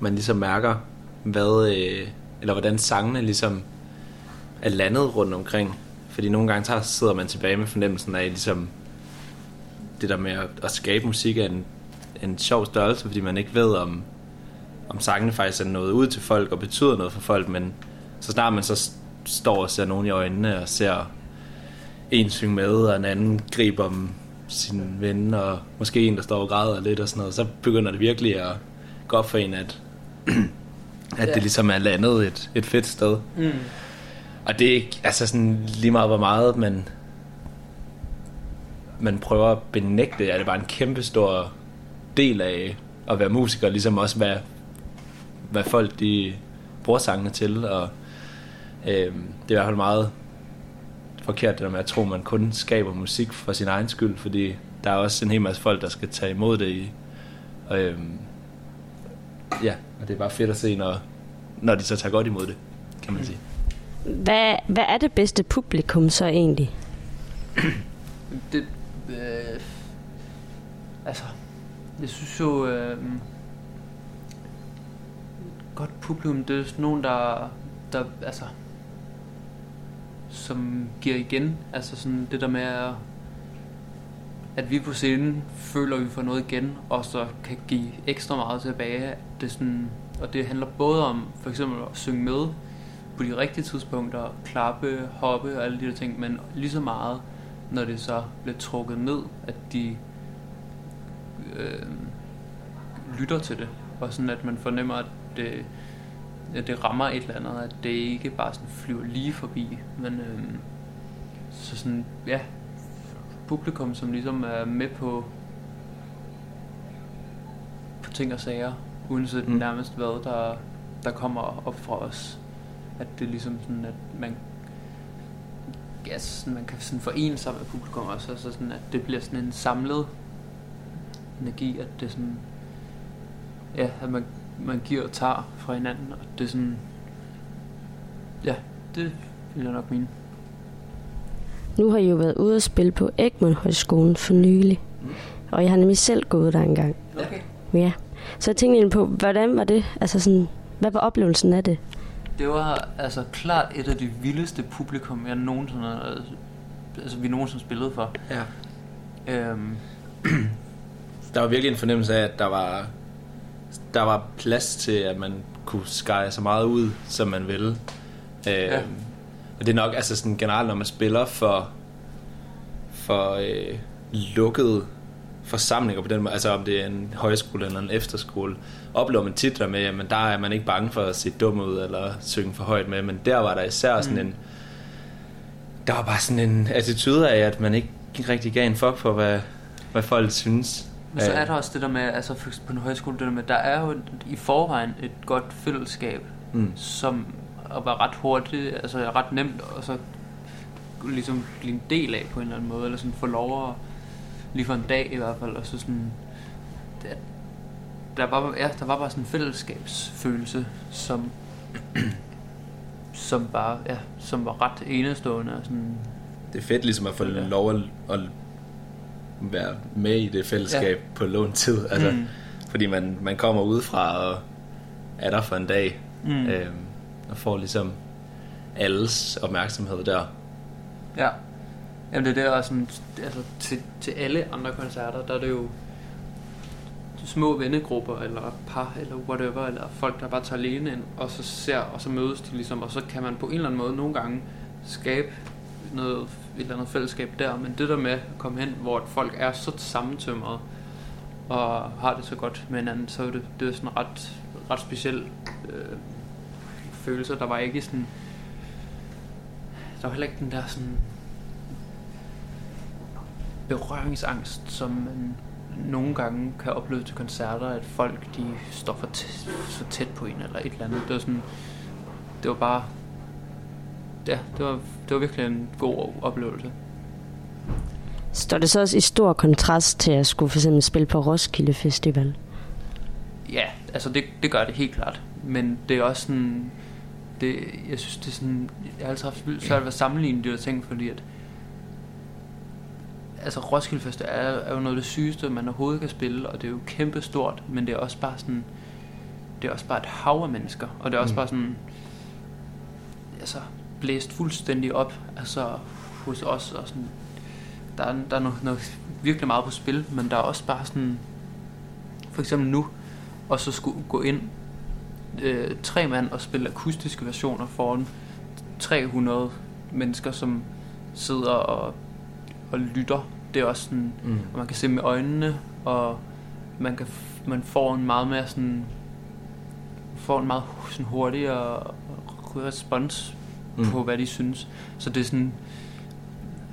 man ligesom mærker, hvad, øh, eller hvordan sangene ligesom er landet rundt omkring. Fordi nogle gange så sidder man tilbage med fornemmelsen af ligesom det der med at, at skabe musik er en, en sjov størrelse, fordi man ikke ved om, om sangene faktisk er noget ud til folk og betyder noget for folk, men så snart man så står og ser nogen i øjnene og ser en synge med, og en anden griber om sin ven, og måske en, der står og græder lidt og sådan noget, så begynder det virkelig at gå op for en, at, at Ja. det ligesom er landet et, et fedt sted. Mm. Og det er ikke, altså sådan lige meget hvor meget man, man prøver at benægte, er det bare en kæmpe stor del af at være musiker, ligesom også hvad, hvad folk de bruger sangene til, og øh, det er i hvert fald meget forkert det der med at tro, at man kun skaber musik for sin egen skyld, fordi der er også en hel masse folk, der skal tage imod det i. Og, øh, ja, og det er bare fedt at se, når, når de så tager godt imod det, kan man sige. Hvad, hvad er det bedste publikum så egentlig? Det, øh, altså, jeg synes jo, øh, godt publikum, det er sådan nogen, der, der, altså, som giver igen. Altså sådan det der med, at, at vi på scenen føler, at vi får noget igen, og så kan give ekstra meget tilbage. Det er sådan, og det handler både om for eksempel at synge med på de rigtige tidspunkter, klappe, hoppe og alle de der ting, men lige så meget, når det så bliver trukket ned, at de øh, lytter til det, og sådan at man fornemmer, at det, at det rammer et eller andet, at det ikke bare sådan flyver lige forbi, men øh, så sådan, ja, publikum, som ligesom er med på på ting og sager, uanset mm. nærmest hvad, der, der kommer op fra os. At det er ligesom sådan, at man ja, sådan, man kan sådan forene sig med publikum også, altså sådan, at det bliver sådan en samlet energi, at det sådan, ja, at man, man giver og tager fra hinanden, og det er sådan, ja, det vil jeg nok mene. Nu har I jo været ude at spille på Egmont Højskolen for nylig. Og jeg har nemlig selv gået der engang. Okay. Ja. Så jeg tænkte på, hvordan var det? Altså sådan, hvad var oplevelsen af det? Det var altså klart et af de vildeste publikum, jeg nogensinde har- altså vi nogensinde spillede for. Ja. Øhm, Der var virkelig en fornemmelse af, at der var, der var plads til, at man kunne skære så meget ud, som man ville. Øh, Ja. Og det er nok altså sådan generelt, når man spiller for, for øh, lukkede forsamlinger på den måde, altså om det er en højskole eller en efterskole, oplever man tit der med, at der er man ikke bange for at se dum ud eller synge for højt med, men der var der især sådan Mm. en, der var bare sådan en attitude af, at man ikke rigtig gav en fuck for, hvad, hvad folk synes. Men så Øh, er der også det der med, altså på en højskole, det der med, der er jo i forvejen et godt fællesskab, Mm. som at være ret hurtigt, altså ret nemt, og så ligesom blive en del af på en eller anden måde, eller sådan få lov at, lige for en dag i hvert fald, og så sådan, der, der, var, ja, der var bare sådan en fællesskabsfølelse, som, som bare, ja, som var ret enestående, og sådan, Det er fedt ligesom at få lov at, at være med i det fællesskab ja. på lånt tid. Altså, Mm. Fordi man, man kommer udefra og er der for en dag. Mm. Øhm, og får ligesom alles opmærksomhed der. Ja. Jamen det er der sådan, altså til, til alle andre koncerter, der er det jo små vennegrupper, eller par, eller whatever, eller folk, der bare tager alene ind, og så ser, og så mødes de ligesom, og så kan man på en eller anden måde nogle gange skabe noget, et eller andet fællesskab der, men det der med at komme hen, hvor folk er så sammentømrede, og har det så godt med hinanden, så er det, det er sådan ret, ret speciel øh, følelse. Der var ikke sådan, der var heller ikke den der sådan berøringsangst, som man nogle gange kan opleve til koncerter, at folk de står for tæt, så tæt på en eller et eller andet. Det var sådan, det var bare, ja, det var, det var virkelig en god oplevelse. Står det så også i stor kontrast til at skulle for eksempel spille på Roskilde Festival? Ja, altså det, det gør det helt klart. Men det er også sådan, det, jeg synes det er sådan, jeg har altid haft vildt svært ved at sammenligne de der ting, fordi at, altså Roskilde Festival er, er jo noget af det sygeste, man overhovedet kan spille, og det er jo kæmpe stort, men det er også bare sådan, det er også bare et hav af mennesker, og det er også Mm. bare sådan, altså blæst fuldstændig op, altså hos os, og sådan, der er, der er noget, noget virkelig meget på spil, men der er også bare sådan, for eksempel nu, og så skulle gå ind øh, tre mand og spille akustiske versioner foran 300 mennesker, som sidder og, og lytter. Det er også sådan, Mm. og man kan se med øjnene, og man, kan, man får en meget mere sådan, får en meget sådan hurtigere respons mm. På, hvad de synes. Så det er sådan,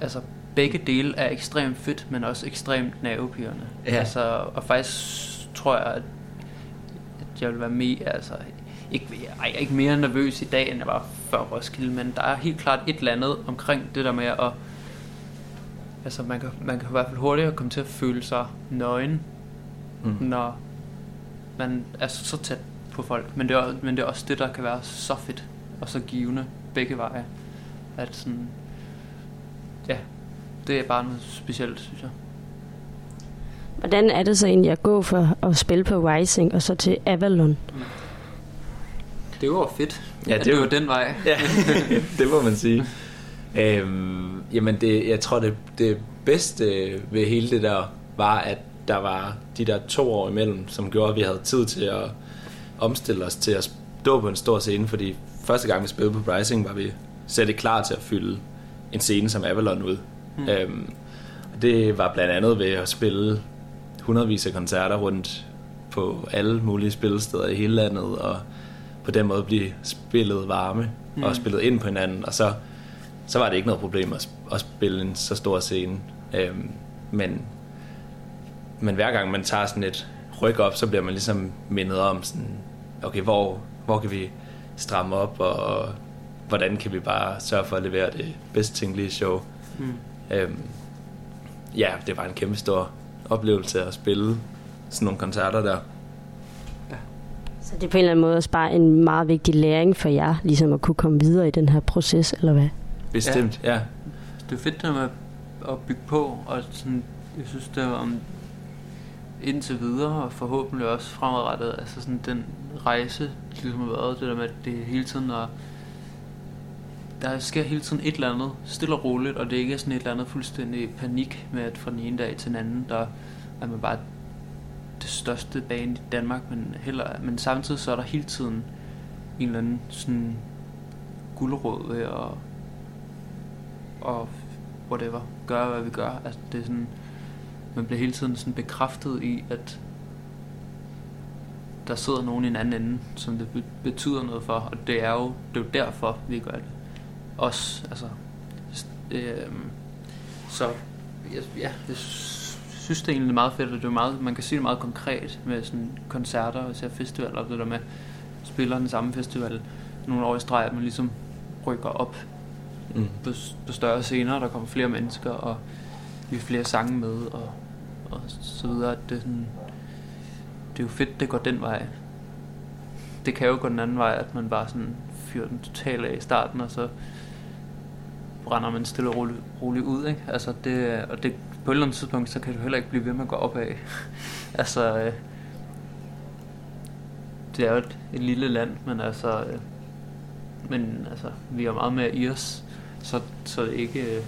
altså begge dele er ekstremt fedt, men også ekstremt nervepirrende. Ja. Altså, og faktisk tror jeg, at, jeg vil være mere, altså, ikke, ej, jeg er ikke mere nervøs i dag, end jeg var før Roskilde, men der er helt klart et eller andet omkring det der med at, altså man kan, man kan i hvert fald hurtigere komme til at føle sig nøgen, Mm. når man er så, så tæt på folk. Men det, er, men det er også det, der kan være så fedt og så givende begge veje. At sådan, ja, det er bare noget specielt, synes jeg. Hvordan er det så egentlig at gå for at spille på Rising og så til Avalon? Det var fedt. Ja, det er det jo- var den vej. Ja, det må man sige. Øhm, jamen, det, jeg tror, det, det bedste ved hele det der var, at der var de der to år imellem, som gjorde, at vi havde tid til at omstille os til at stå på en stor scene, fordi første gang vi spillede på Rising, var vi slet ikke klar til at fylde en scene som Avalon ud. Mm. Øhm, det var blandt andet ved at spille hundredvis af koncerter rundt på alle mulige spillesteder i hele landet, og på den måde blive spillet varme mm. Og spillet ind på hinanden, og så, så var det ikke noget problem at, at spille en så stor scene. Øhm, men, men hver gang man tager sådan et ryk op, så bliver man ligesom mindet om sådan, okay, hvor, hvor kan vi stramme op, og hvordan kan vi bare sørge for at levere det bedst tænkelige show. Mm. Øhm, ja, det var en kæmpe stor oplevelse at spille sådan nogle koncerter der. Så det er på en eller anden måde også bare en meget vigtig læring for jer, ligesom at kunne komme videre i den her proces, eller hvad? Bestemt, ja. ja. Det er fedt det med at bygge på, og sådan, jeg synes, det var om indtil videre, og forhåbentlig også fremadrettet, altså sådan den rejse, ligesom har været, det der med, at det hele tiden er, der sker hele tiden et eller andet, stille og roligt, og det ikke er sådan et eller andet fuldstændig panik med, at fra den ene dag til den anden, der er man bare det største bane i Danmark, men, heller, men samtidig så er der hele tiden en eller anden sådan guldråd ved at og whatever, gøre hvad vi gør. Altså det er sådan, man bliver hele tiden sådan bekræftet i, at der sidder nogen i en anden ende, som det betyder noget for, og det er jo, det er jo derfor, vi gør det. Os, altså, øh, så ja, ja, jeg synes det er egentlig meget fedt, og det er meget, man kan sige det meget konkret med sådan koncerter og især festivaler, og det der med spiller den samme festival nogle år i streg, at man ligesom rykker op Mm. på, på større scener, der kommer flere mennesker, og vi har flere sange med, og, og så videre. Det er, sådan, det er jo fedt, det går den vej. Det kan jo gå den anden vej, at man bare sådan fyrer den totalt af i starten, og så brænder man stille og roligt, roligt ud, ikke? Altså det, og det, på et eller andet tidspunkt, så kan du heller ikke blive ved med at gå opad. altså, øh, det er jo et, et lille land, men altså, øh, men altså, vi er meget mere i os, så, så ikke, øh,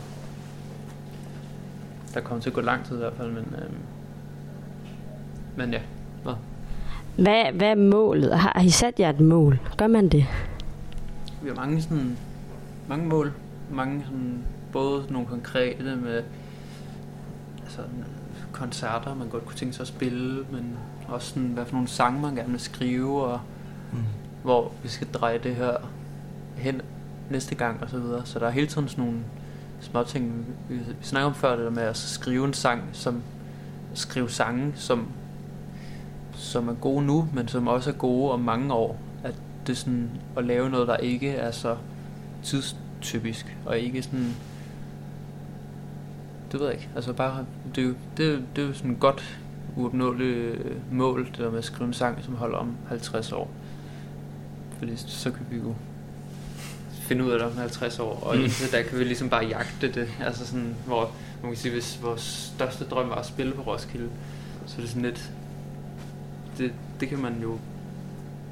der kommer til at gå lang tid i hvert fald, men, øh, men ja, hvad? Hvad, hvad er målet? Har, har I sat jer et mål? Gør man det? Vi har mange sådan, mange mål, mange sådan, både nogle konkrete med, altså koncerter, man godt kunne tænke sig at spille, men også sådan, hvad for nogle sange man gerne vil skrive, og Mm. hvor vi skal dreje det her hen næste gang og så videre. Så der er hele tiden sådan nogle små ting. Vi, vi snakker om før det der med at skrive en sang, som skrive sange, som som er gode nu, men som også er gode om mange år. At det er sådan at lave noget, der ikke er så tidstypisk, og ikke sådan det ved jeg ikke. Altså bare, det er jo, det, det er jo sådan et godt uopnåeligt øh, mål, det der med at skrive en sang, som holder om 50 år. Fordi så kan vi jo finde ud af det om 50 år, og Mm. da kan vi ligesom bare jagte det. Altså sådan, hvor man kan sige, hvis vores største drøm var at spille på Roskilde, så er det sådan lidt, det, det kan man jo,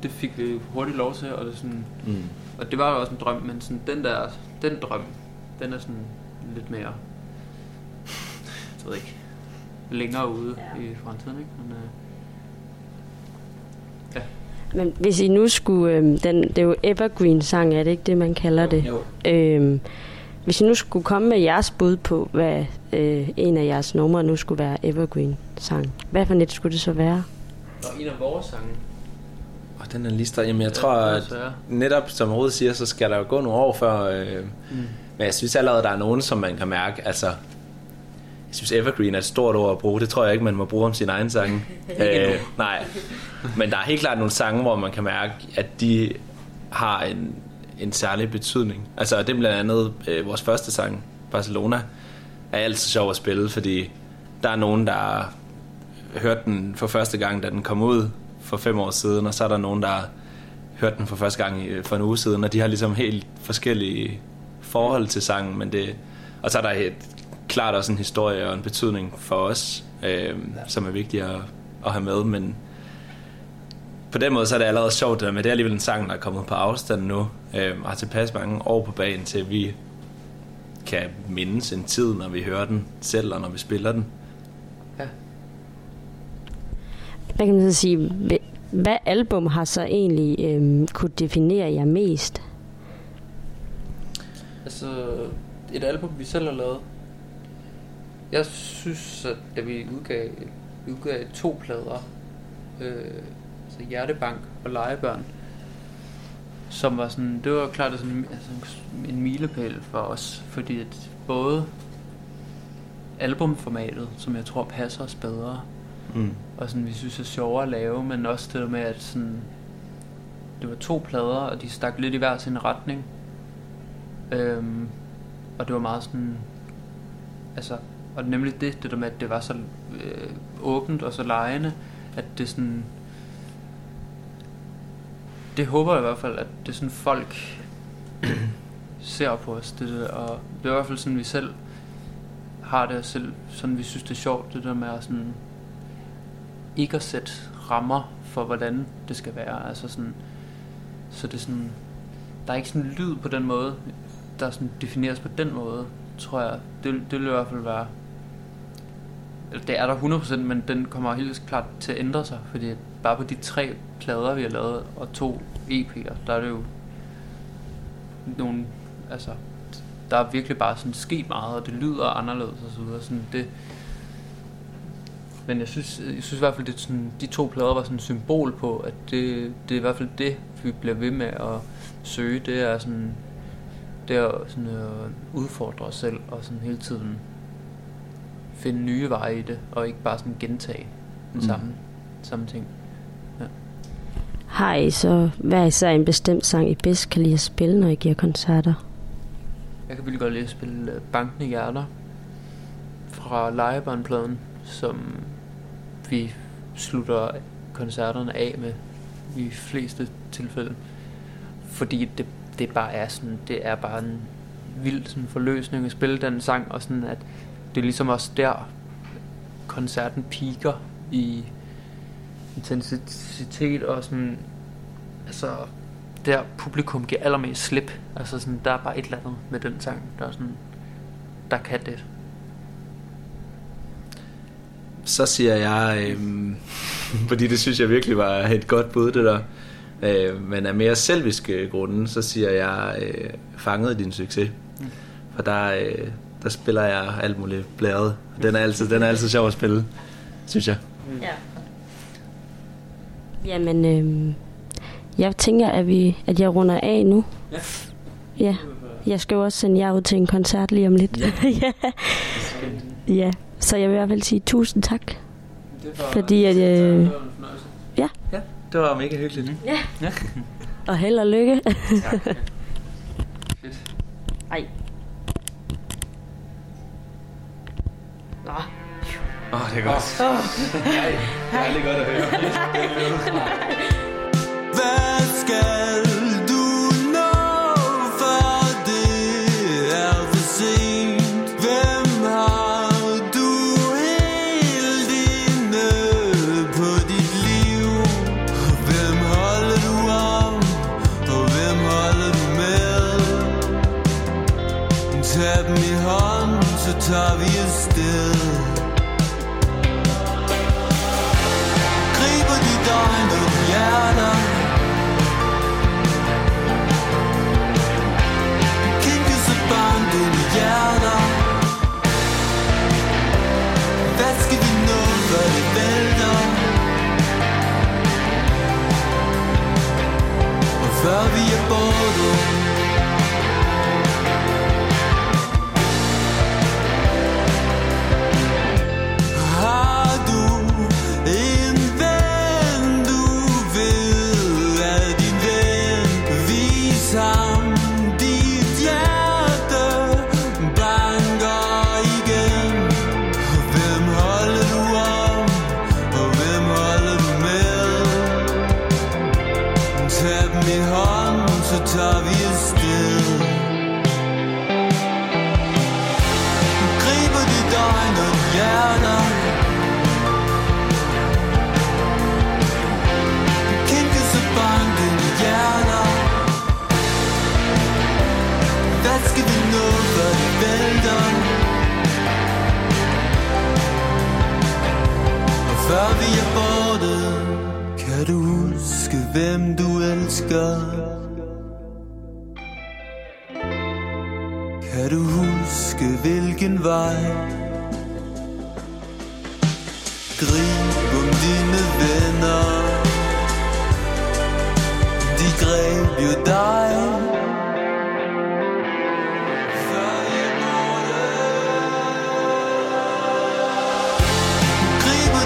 det fik vi hurtigt lov til, og det sådan, Mm. og det var jo også en drøm, men sådan den der, den drøm, den er sådan lidt mere, jeg ved ikke, længere ude ja. i fremtiden, ikke? Men, øh. Men hvis I nu skulle, øhm, den, det er jo evergreen-sang, er det ikke det, man kalder det? Jo. Øhm, hvis I nu skulle komme med jeres bud på, hvad øh, en af jeres numre nu skulle være evergreen-sang, hvad for net skulle det så være? Og en af vores sange, Og den er lige større. Jamen, jeg Ja, tror, at netop som Rode siger, så skal der jo gå nogle år før... Øh, Mm. Men jeg synes allerede, der er nogen, som man kan mærke, altså... Synes, evergreen er et stort ord at bruge. Det tror jeg ikke, man må bruge om sin egen sange. Endnu. nej. Men der er helt klart nogle sange, hvor man kan mærke, at de har en, en særlig betydning. Altså, det er blandt andet øh, vores første sang, Barcelona, er altid sjov at spille, fordi der er nogen, der hørte den for første gang, da den kom ud for fem år siden, og så er der nogen, der hørte den for første gang i- for en uge siden, og de har ligesom helt forskellige forhold til sangen, men det, og så er der et, klart også en historie og en betydning for os, øh, som er vigtig at, at have med, men på den måde så er det allerede sjovt, med det er alligevel en sang, der er kommet på afstand nu, øh, og har tilpas mange år på banen til, at vi kan mindes en tid, når vi hører den selv, og når vi spiller den. Hvad kan man så sige? Hva- Hvad album har så egentlig øhm, kunne definere jer mest? Altså, et album, vi selv har lavet. Jeg synes, at da vi udgav, udgav to plader, øh, altså Hjertebank og Legebørn, som var sådan, det var klart sådan, altså en milepæl for os, fordi at både albumformatet, som jeg tror passer os bedre, Mm. og sådan vi synes er sjovere at lave, men også det der med, at sådan, det var to plader, og de stak lidt i hver sin retning. Øhm, og det var meget sådan, altså, og nemlig det, det der med, at det var så øh, åbent og så lejende, at det sådan, det håber jeg i hvert fald, at det sådan folk ser på os, det der, og det er i hvert fald sådan, vi selv har det, og selv sådan, vi synes det er sjovt, det der med at sådan, ikke at sætte rammer for, hvordan det skal være, altså sådan, så det er sådan, der er ikke sådan lyd på den måde, der sådan defineres på den måde, tror jeg. Det, det vil i hvert fald være... Det er der 100%, men den kommer helt klart til at ændre sig, fordi bare på de tre plader, vi har lavet, og to EP'er, der er det jo nogle... Altså, der er virkelig bare sådan sket meget, og det lyder anderledes og så videre. Sådan det, men jeg synes, jeg synes i hvert fald, det sådan, de to plader var sådan et symbol på, at det, det er i hvert fald det, vi bliver ved med at søge. Det er sådan, det er sådan at udfordre os selv og sådan hele tiden finde nye veje i det, og ikke bare sådan gentage den Mm. samme, samme ting. Ja. Har I så hver især en bestemt sang, I bedst kan lide at spille, når I giver koncerter? Jeg kan virkelig godt lide at spille øh, Bankende Hjerter fra Lejebarnpladen, som vi slutter koncerterne af med i de fleste tilfælde. Fordi det, det bare er sådan, det er bare en vild sådan forløsning at spille den sang, og sådan at det er ligesom også der, koncerten piker i intensitet og sådan, altså der publikum giver allermest slip. Altså sådan, der er bare et eller andet med den sang, der er sådan, der kan det. Så siger jeg, øh, fordi det synes jeg virkelig var et godt bud, det der. Øh, men af mere selviske grunde, så siger jeg, øh, fanget din succes. Mm. For der, øh, der spiller jeg alt muligt blæret. Den er altid, den er altid sjov at spille, synes jeg. Ja. Jamen, øhm, jeg tænker, at, vi, at jeg runder af nu. Ja. Ja. Jeg skal jo også sende jer ud til en koncert lige om lidt. Ja. ja. ja. Så jeg vil i hvert fald sige tusind tak. Det var, Fordi at, øh, ja. Ja, det var mega hyggeligt. Ja. ja. Og held og lykke. Tak. Fedt. Ej. Nå. Åh, oh, det er godt. Åh. Nej, det er aldrig godt at høre. Hvad skal du nå, før det er for sent? Hvem har du helt inde på dit liv? Hvem holder du om, og hvem holder du med? Tag dem i hånden, så tager vi afsted. Før det vælter? Vi er borte. Hvem du elsker? Kan du huske, hvilken vej? Grib om dine venner De greb jo dig Før. Griber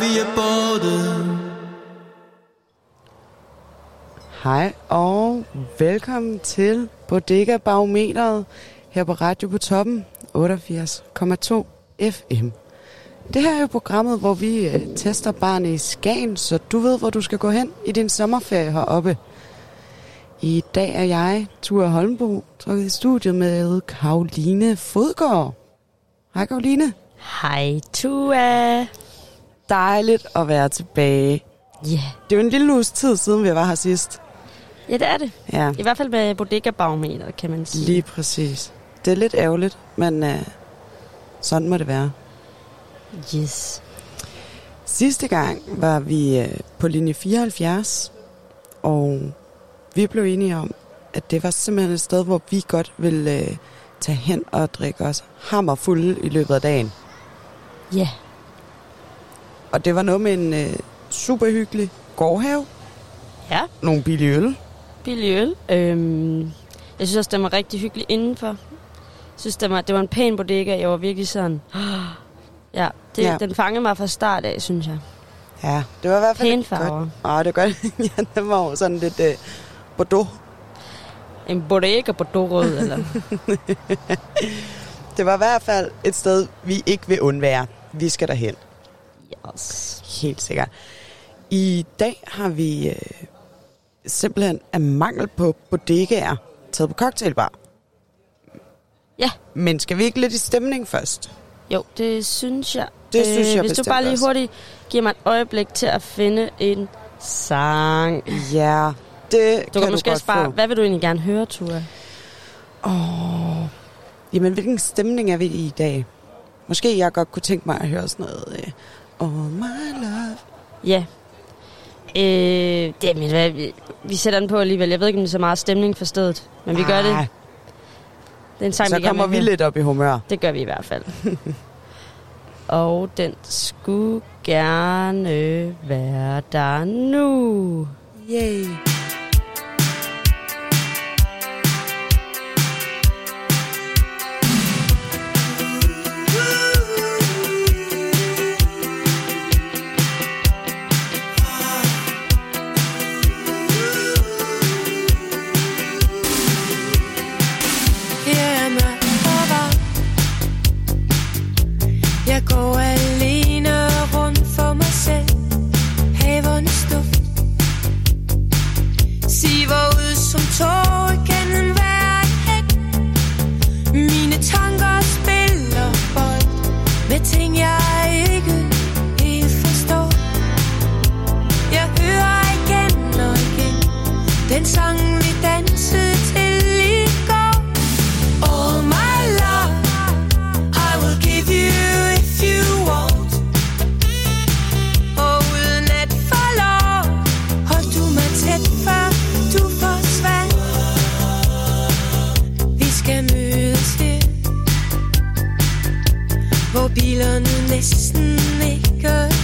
vi er borte Hej og velkommen til Bodega Barometeret her på Radio på Toppen 88,2 FM. Det her er jo programmet, hvor vi øh, tester barnet i Skagen, så du ved, hvor du skal gå hen i din sommerferie heroppe. I dag er jeg, Ture Holmbo, trukket i studiet med Karoline Fodgaard. Hej Karoline. Hej Tua. Dejligt at være tilbage. Ja. Yeah. Det er jo en lille uges tid siden, vi var her sidst. Ja, det er det. Ja. I hvert fald med bodega barometer, kan man sige. Lige præcis. Det er lidt ærgerligt, men uh, sådan må det være. Yes. Sidste gang var vi uh, på linje 74, og vi blev enige om, at det var simpelthen et sted, hvor vi godt ville uh, tage hen og drikke os hammerfulde i løbet af dagen. Ja. Yeah. Og det var noget med en uh, super hyggelig gårdhave. Ja. Nogle billige øl. Billig øl. Øhm, jeg synes også, det var rigtig hyggeligt indenfor. Jeg synes, det var, det var en pæn bodega. Jeg var virkelig sådan... Ja, det, Ja. den fangede mig fra start af, synes jeg. Ja, det var i hvert fald Pæne farver. godt. Åh, det er godt. ja, det var jo sådan lidt uh, Bordeaux. En bodega Bordeaux-rød, eller... Det var i hvert fald et sted, vi ikke vil undvære. Vi skal derhen. Yes. Helt sikkert. I dag har vi øh, simpelthen af mangel på bodegaer taget på cocktailbar. Ja. Men skal vi ikke lidt i stemning først? Jo, det synes jeg. Det synes jeg Hvis du bare lige hurtigt giver mig et øjeblik til at finde en sang. Ja, det Du kan, kan måske du godt bare... få. Hvad vil du egentlig gerne høre, Tua? Åh, jamen hvilken stemning er vi i i dag? Måske jeg godt kunne tænke mig at høre sådan noget... Øh, oh my love. Ja. Øh, det er hvad, vi, vi sætter den på alligevel. Jeg ved ikke, om det er så meget stemning for stedet, men vi gør det. Nej. Det er en sang, Så vi kommer vi lidt op i humør. Det gør vi i hvert fald. Og den skulle gerne være der nu. Yay. Her den sang, vi dansede til i går. All my love, I will give you if you want. Og uden at forlov, hold du mig tæt, før du forsvandt. Vi skal mødes her, hvor bilerne næsten ikke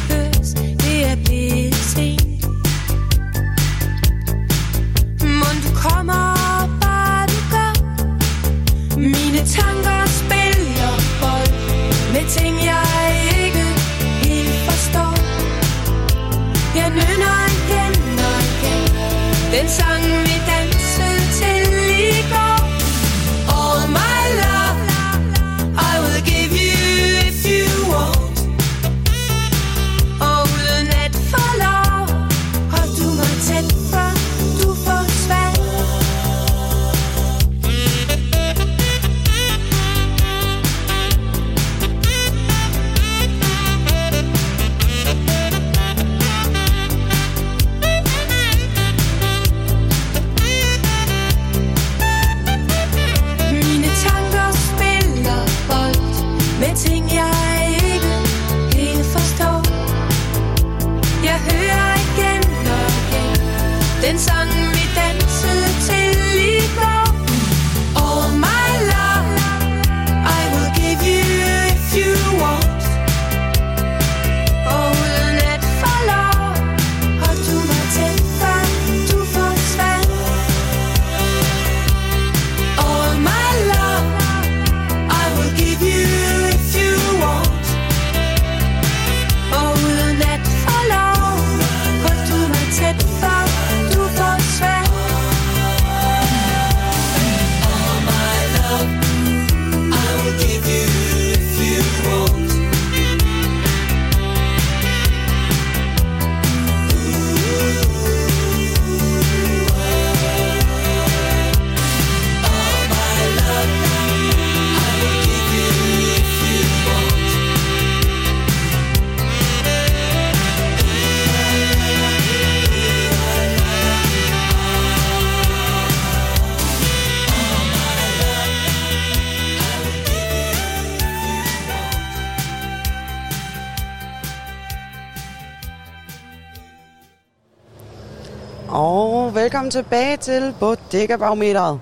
velkommen tilbage til Bodega Barometeret.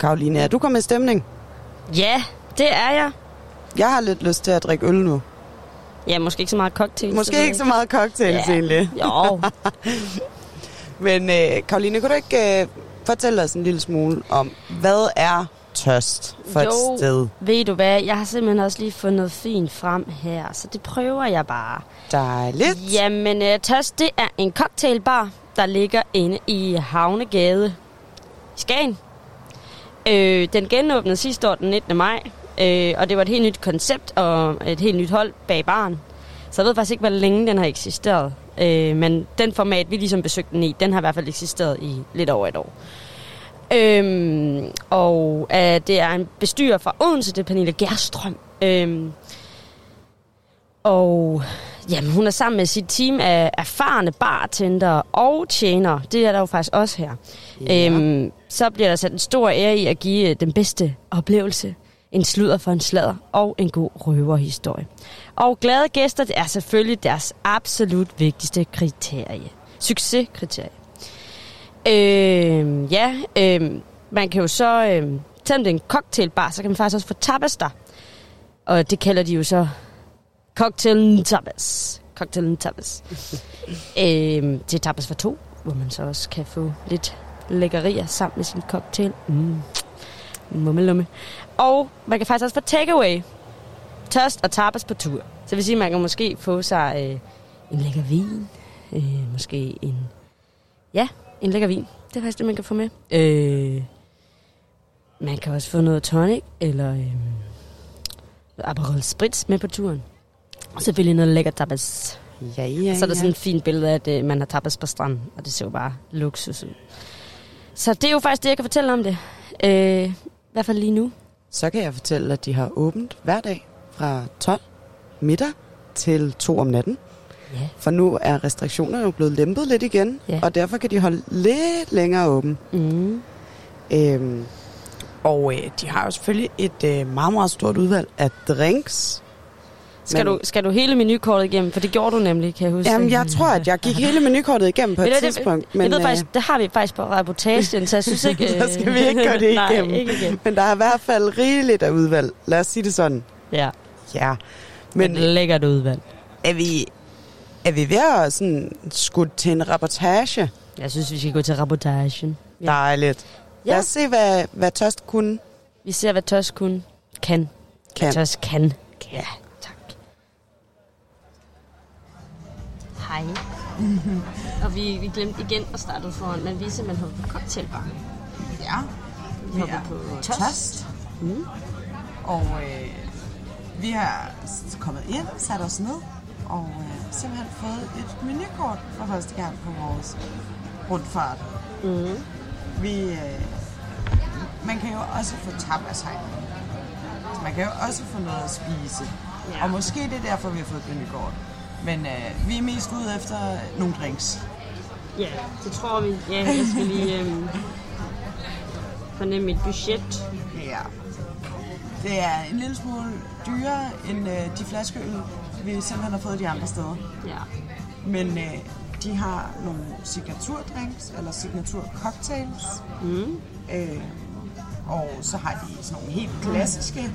Karoline, er du kommet i stemning? Ja, det er jeg. Jeg har lidt lyst til at drikke øl nu. Ja, måske ikke så meget cocktails. Måske ikke så meget cocktails Ja. egentlig. Jo. Men øh, Karoline, kunne du ikke øh, fortælle os en lille smule om, hvad er tørst for jo, et sted? ved du hvad, jeg har simpelthen også lige fundet noget fint frem her, så det prøver jeg bare. Dejligt. Jamen, uh, Tøst, det er en cocktailbar, der ligger inde i Havnegade i Skagen. Øh, den genåbnede sidste år den 19. maj, øh, og det var et helt nyt koncept og et helt nyt hold bag baren. Så jeg ved faktisk ikke, hvor længe den har eksisteret. Øh, men den format, vi ligesom besøgte den i, den har i hvert fald eksisteret i lidt over et år. Øhm, og øh, det er en bestyrer fra Odense, det er Pernille Gerstrøm. Øhm, og jamen, hun er sammen med sit team af erfarne bartender og tjenere. Det er der jo faktisk også her. Ja. Øhm, så bliver der sat en stor ære i at give øh, den bedste oplevelse. En sludder for en sladder og en god røverhistorie. Og glade gæster det er selvfølgelig deres absolut vigtigste kriterie. Succeskriterie. Øh, ja, øh, man kan jo så, øh, selvom det er en cocktailbar, så kan man faktisk også få tapas der. Og det kalder de jo så cocktail tapas. Cocktail tapas. øh, det er tapas for to, hvor man så også kan få lidt lækkerier sammen med sin cocktail. Mm. Mummelumme. Og man kan faktisk også få takeaway. Tørst og tapas på tur. Så det vil sige, at man kan måske få sig øh, en lækker vin. Øh, måske en... Ja, en lækker vin. Det er faktisk det, man kan få med. Øh, man kan også få noget tonic, eller øh, Aperol Spritz med på turen. Og selvfølgelig noget lækker tapas. Ja, ja, Så er der ja. sådan et fint billede af, at øh, man har tapas på stranden, og det ser jo bare luksus ud. Så det er jo faktisk det, jeg kan fortælle om det. Øh, I hvert fald lige nu. Så kan jeg fortælle, at de har åbent hver dag fra 12 middag til 2 om natten. Ja. For nu er restriktionerne jo blevet lempet lidt igen, Ja. og derfor kan de holde lidt længere åben. Mm. Øhm, og øh, de har jo selvfølgelig et øh, meget, meget stort udvalg af drinks. Skal, Men- du, skal du hele menukortet igennem? For det gjorde du nemlig, kan jeg huske. Jamen, jeg tror, at jeg gik hele menukortet igennem på et det- tidspunkt. Men, jeg ved øh, faktisk, det har vi faktisk på reportagen, så jeg synes ikke... så skal vi ikke gøre det Nej, igennem. ikke igen. Men der er i hvert fald rigeligt af udvalg. Lad os sige det sådan. Ja. Ja. Men Men lækkert udvalg. er vi, er vi ved at sådan skudt til en reportage? Jeg synes, vi skal gå til reportagen. Ja. Dejligt. Ja. Lad os se, hvad, hvad Tørst kunne. Vi ser, hvad Tøs kun kan. Kan. Hvad Tøs kan. Ja, tak. Hej. og vi, vi glemte igen at starte foran, men vi er simpelthen hoppet på cocktailbar. Ja, Vi vi er på tørst. tørst. Mm. Og øh, vi har kommet ind, sat os ned, og øh, simpelthen fået et menukort for første gang på vores rundfart. Mm. Vi, øh, man kan jo også få tapas her. Så man kan jo også få noget at spise. Ja. Og måske det er derfor, vi har fået et menukort. Men øh, vi er mest ude efter nogle drinks. Ja, det tror vi. Ja, jeg skal lige øhm, fornemme mit budget. Ja. Det er en lille smule dyrere end øh, de flaskeøl, vi simpelthen har fået de andre steder. Ja. Men øh, de har nogle signaturdrinks, eller signaturcocktails. Mm. Øh, og så har de sådan nogle helt klassiske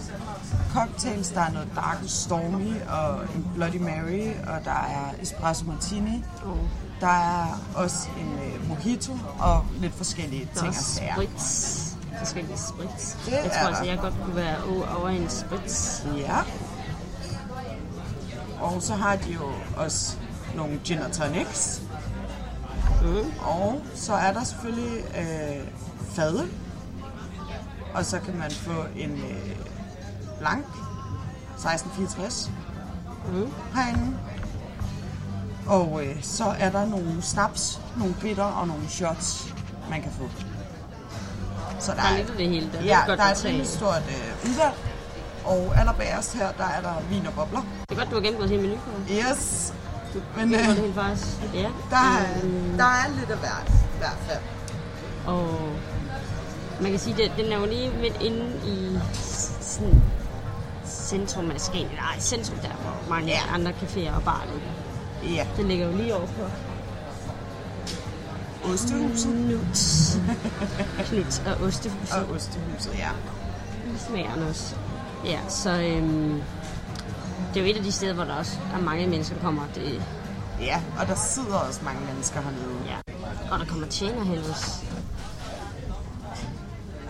cocktails. Der er noget Dark Stormy og en Bloody Mary, og der er Espresso Martini. Oh. Der er også en øh, mojito og lidt forskellige Der er ting og sager. sprits. Forskellige sprits. Det jeg tror altså, jeg godt kunne være over en sprits. Ja. Og så har de jo også nogle gin og tonics. Mm. Og så er der selvfølgelig øh, fadøl. Og så kan man få en øh, blank 1664 mm. herinde. Og øh, så er der nogle snaps, nogle bitter og nogle shots, man kan få. Så Der er lidt af det hele, der er ja, der er et stort øh, udvalg. Og allerbærest her, der er der vin og bobler. Det er godt, du har gennemgået hele menukortet. Yes. Men, Men, øh, det helt faktisk. Ja. Der er, Øhm, der er lidt af hvert, i hvert fald. Og man kan sige, at den er jo lige midt inde i sådan centrum af Skagen. Nej, centrum der, hvor mange ja. andre caféer og barer ligger. Ja. Den ligger jo lige overfor. Ostehuset. Knut. Knut og Ostehuset. Og Ostehuset, ja. Smagerne også. Ja, så øhm, det er jo et af de steder, hvor der også er mange mennesker, der kommer. Det, Ja, og der sidder også mange mennesker hernede. Ja. Og der kommer tjener helvedes.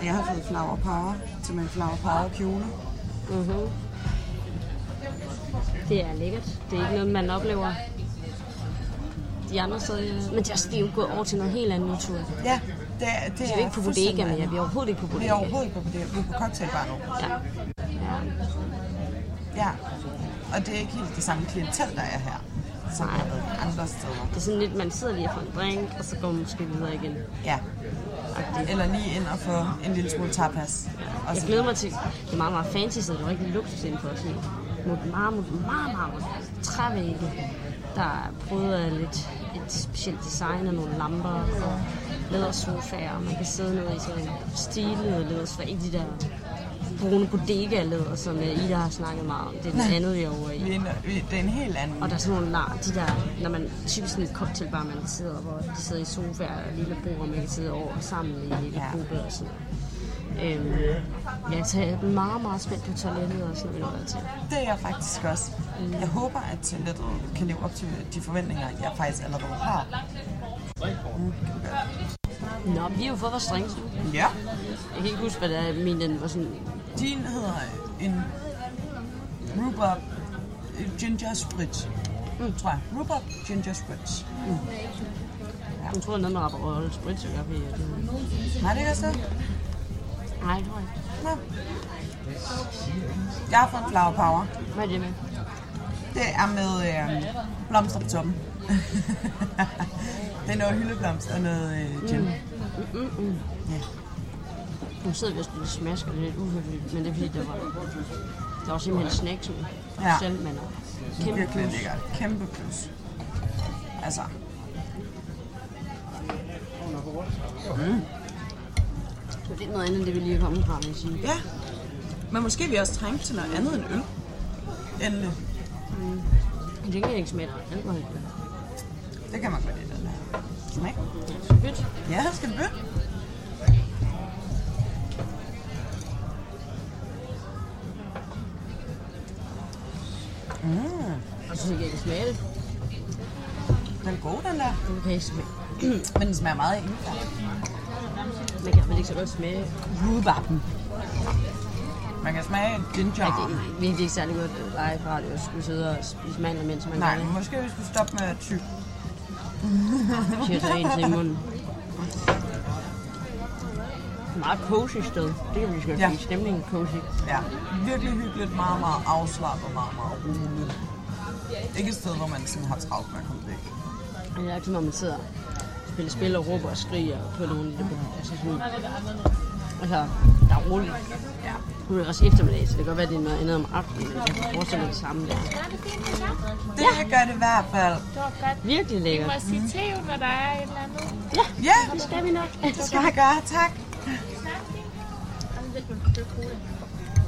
Jeg har fået flower power til min flower power kjole. Mm-hmm. Det er lækkert. Det er ikke noget, man oplever de andre steder. Men de er jo gået over til noget helt andet nu, tur. Ja, det, er- det Vi er er ikke på bodega mere. Vi er overhovedet ikke på bodega. Vi er overhovedet ikke på bodega. Vi er på cocktailbar nu. Ja. ja. Ja, og det er ikke helt det samme klientel, der er her, som Nej. er andre steder. Det er sådan lidt, man sidder lige og får en drink, og så går man måske videre igen. Ja. Eller lige ind og få en lille smule tapas. Og Jeg glæder mig til, det er meget, meget fancy, så det er rigtig luksus indenfor. Sådan mod meget, mod meget, meget trævægge. Der er prøvet af lidt et specielt design af nogle lamper og lædersofaer. Man kan sidde ned i sådan en stilet lædersofa. Ikke de der brune bodega-læder, som øh, Ida har snakket meget om. Det er den andet, vi er over i. Vi er en- vi- Det er en helt anden. Og der er sådan nogle lar, de der, når man typisk sådan et cocktailbar, man sidder, hvor de sidder i sofaer og lille bord, og man kan sidde over sammen i en lille Ja. gruppe og sådan Øhm, ja, så jeg er meget, meget spændt på toilettet og sådan noget til. Det er jeg faktisk også. Jeg håber, at toilettet kan leve op til de forventninger, jeg faktisk allerede har. Mm. Nå, vi har jo fået vores nu. Ja. Jeg kan ikke huske, hvad det er. Min den var sådan... Din hedder en rhubarb ginger spritz. Mm. Tror jeg. Rhubarb ginger spritz. Mm. Jeg tror, det er noget med Aperol Spritz, jeg det... Nej, det er også det. Nej, det tror jeg ikke. Nå. Jeg har fået en flower power. Hvad er det med? Det er med øh, blomster på toppen. det er noget hyldeblomst og noget øh, gin. Mm. Mm, mm, mm. Ja. Nu sidder vi og spiller smask, og det er lidt uhøfligt, men det er fordi, der var, der var simpelthen snacks ud. Ja. Selv, men Kæmpe Virkelig lækkert. Kæmpe plus. Altså. Mm. Det er lidt noget andet, end det vi lige er kommet fra, vil jeg sige. Ja. Men måske vi også trængt til noget andet end øl. Endelig. Mm. Det kan ikke smage alkohol. Det kan man godt lide, Smag. Skal vi bytte? Ja, skal vi bytte? Mm. Jeg synes ikke, jeg kan smage det. Den er god, den der. Den kan ikke smage. Men den smager meget ingefær. Man kan vel ikke så godt smage rhubarben. Man kan smage ginger. Ja, det er virkelig ikke særlig godt øh, live radio at skulle sidde og spise mandler, mens man Nej, gør det. måske vi skulle stoppe med at tyk. Siger så en til i munden. Meget cozy sted. Det kan vi godt Ja. sige. Stemningen cozy. Ja, virkelig hyggeligt, meget, meget afslappet, meget, meget roligt. Ikke et sted, hvor man sådan har travlt med at komme væk. Det er altid, når man sidder og spiller spil og råber og skriger på bord. Altså sådan, altså, der er roligt. Ja. Nu er det også eftermiddag, så det kan godt være, at det er noget andet om aftenen, men jeg kan forestille mig det samme der. Det ja. gør det i hvert fald. Det var godt. Virkelig lækkert. Du må sige til, når der er et eller andet. Ja, ja. det skal vi nok. Det skal vi gøre, tak.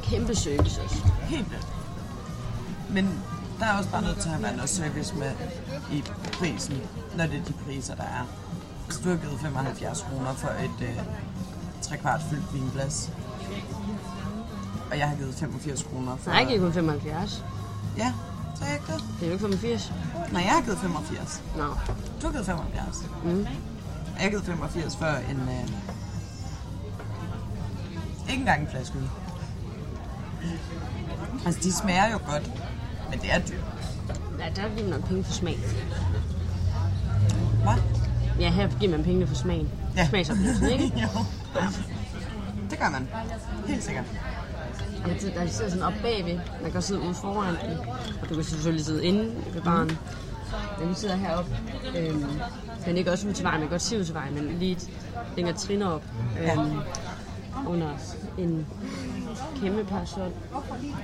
Kæmpe service også. Helt. Men der er også bare nødt til at være noget service med i prisen, når det er de priser, der er. Så du har givet 75 kroner for et øh, trekvart fyldt vinglas. Og jeg har givet 85 kroner for... Nej, jeg giver kun 75. Ja, så jeg ikke det. Det er jo ikke 85. Nej, jeg har givet 85. Nå. Du har givet 75. Mm. Jeg har givet 85 for en... Øh, ikke engang en flaske øl. Altså, de smager jo godt, men det er dyrt. Ja, der giver man penge for smag. Hvad? Ja, her giver man pengene for smagen. Ja. Smagsoplevelsen, ikke? jo. Det gør man. Helt sikkert. Og der der sidder sådan op bagved. Man kan også sidde ude foran. Og du kan selvfølgelig sidde inde ved baren. Men vi sidder heroppe. Øhm, den ikke også ud til vejen. Man kan godt se ud til vejen, men lige længere trin op. Øhm, under en kæmpe parasol.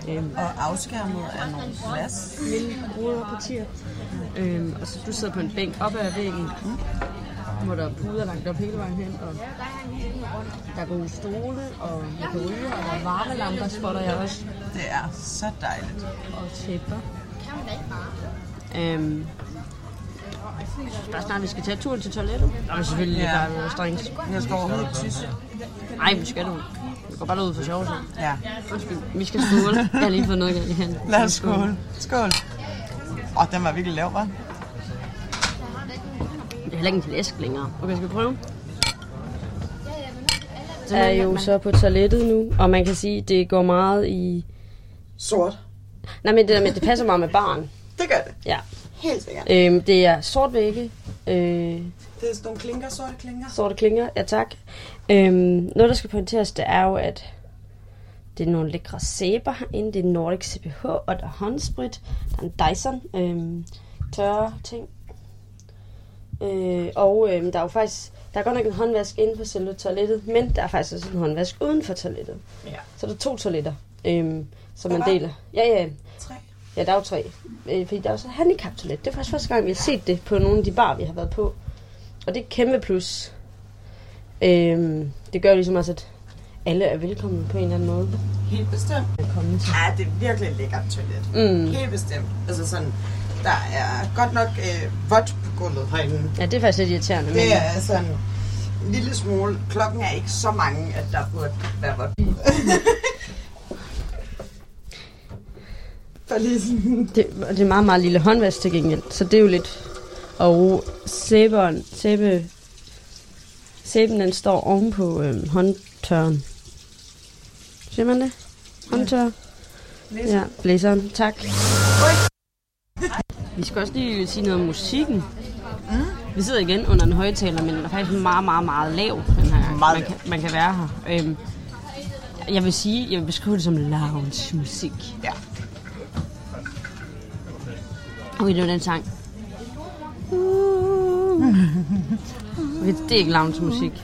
Øhm, Og afskærmet af nogle glas. lille bruderpartier. Øhm, og så du sidder på en bænk op ad væggen, mm. Hvor der er puder langt op hele vejen hen, og der er gode stole, og man kan ryge, og der er varmelamper, spotter jeg også. Det er så dejligt. Og tæpper. Øhm, Bare snart, vi skal tage turen til toilettet. Nå, men selvfølgelig Ja. bare noget strengt. Jeg skal overhovedet tisse. Nej, vi skal du. Vi går bare ud for sjov, så. Ja. Undskyld, vi skal skåle. Jeg har lige fået noget i hænden. Lad os skåle. Skål. Åh, oh, den var virkelig lav, hva'? Er heller ikke en flæsk længere. Okay, skal vi prøve? Jeg er jo så på toilettet nu, og man kan sige, at det går meget i... Sort. Nej, men det der med, det passer meget med barn. Det gør det. Ja. Helt sikkert. Øhm, det er sort vægge, øh, Det er sådan nogle klinker, sorte klinker. sorte klinger, ja tak. Øhm, noget, der skal pointeres, det er jo, at det er nogle lækre sæber herinde. Det er Nordic CPH, og der er håndsprit. Der er en Dyson, øhm, tørre ting. Øh, og øhm, der er jo faktisk, der er godt nok en håndvask inde på selve toilettet, men der er faktisk også en håndvask uden for toilettet. Ja. Så der er to toiletter, øhm, som man deler. Ja, ja. Tre. Ja, der er jo tre. Øh, fordi der er også et handicap-toilet. Det er faktisk første gang, vi har set det på nogle af de bar, vi har været på. Og det er et kæmpe plus. Øhm, det gør ligesom også, at alle er velkomne på en eller anden måde. Helt bestemt. Velkommen til. Ja, det er virkelig et lækkert toilet. Mm. Helt bestemt. Altså sådan, der er godt nok øh, vådt på gulvet herinde. Ja, det er faktisk lidt irriterende. Det er sådan en lille smule. Klokken er ikke så mange, at der burde være vådt. Det, det er meget, meget lille håndvask til gengæld, så det er jo lidt... Og sæberen, sæbe, sæben den står oven på øhm, håndtørren. Ser man det? Håndtør. Blæser. Ja, blæseren. Tak. Vi skal også lige sige noget om musikken. Mm. Vi sidder igen under en højtaler, men den er faktisk meget, meget, meget lav. Den her. Meget man, kan, man kan være her. Øhm, jeg vil sige, jeg vil beskrive det som lounge musik. Ja. Okay, det var den sang. Okay, det er ikke lounge musik.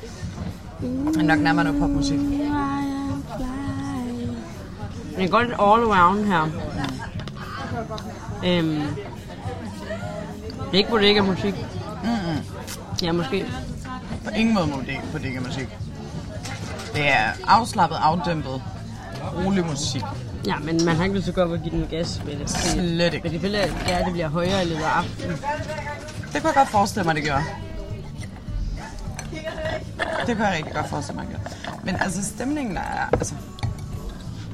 Det er nok nærmere noget popmusik. Men det går lidt all around her. Øhm, det er ikke bodega musik. Mm-mm. Ja, måske. På ingen måde bodega musik. Det er afslappet, afdæmpet, rolig musik. Ja, men man har ikke lyst til at gå op og give den gas med det. Slet ikke. Men det vil ja, det bliver højere i løbet af aftenen. Det kunne jeg godt forestille mig, det gør. Det kan jeg rigtig godt forestille mig, det. Men altså, stemningen der er, altså,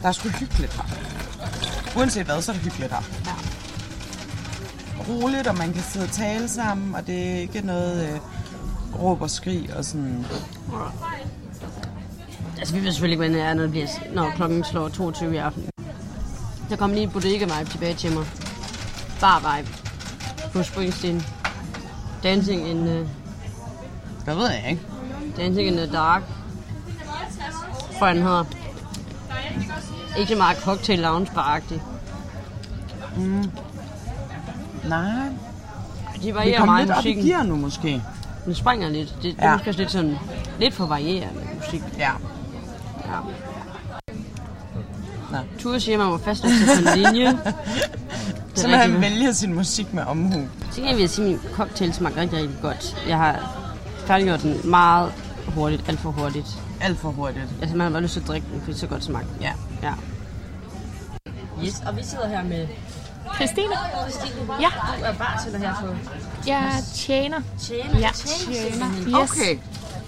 der er sgu hyggeligt her. Uanset hvad, så er det hyggeligt her. Ja. Roligt, og man kan sidde og tale sammen, og det er ikke noget øh, råb og skrig og sådan. Altså, vi ved selvfølgelig ikke, hvad det er, når, det bliver, når klokken slår 22 i aften. Der kom lige et bodega-vibe tilbage til mig. Bar-vibe. På Springsteen. Dancing in the... Det ved jeg ikke. Dancing in the dark. Tror jeg, den hedder. Ikke så meget cocktail lounge bar-agtigt. Mm. Nej. De Vi varierer kom meget lidt op i gear nu, måske. Den springer lidt. Det, det Ja. er måske også lidt sådan... Lidt for varierende musik. Ja. Ja. Nå. Ture siger, at man må fastholde sig på en linje. Så må han vælge sin musik med omhu. Så kan jeg sige, at min cocktail smager rigtig, rigtig godt. Jeg har færdiggjort den meget hurtigt, alt for hurtigt. Alt for hurtigt. Altså, man har bare lyst til at drikke den, fordi så godt smagt. Ja. ja. Yes, og vi sidder her med Christine? Ja. Du er bartender her på... Jeg tjener. Tjener? Ja, Tjener. Yes. Okay.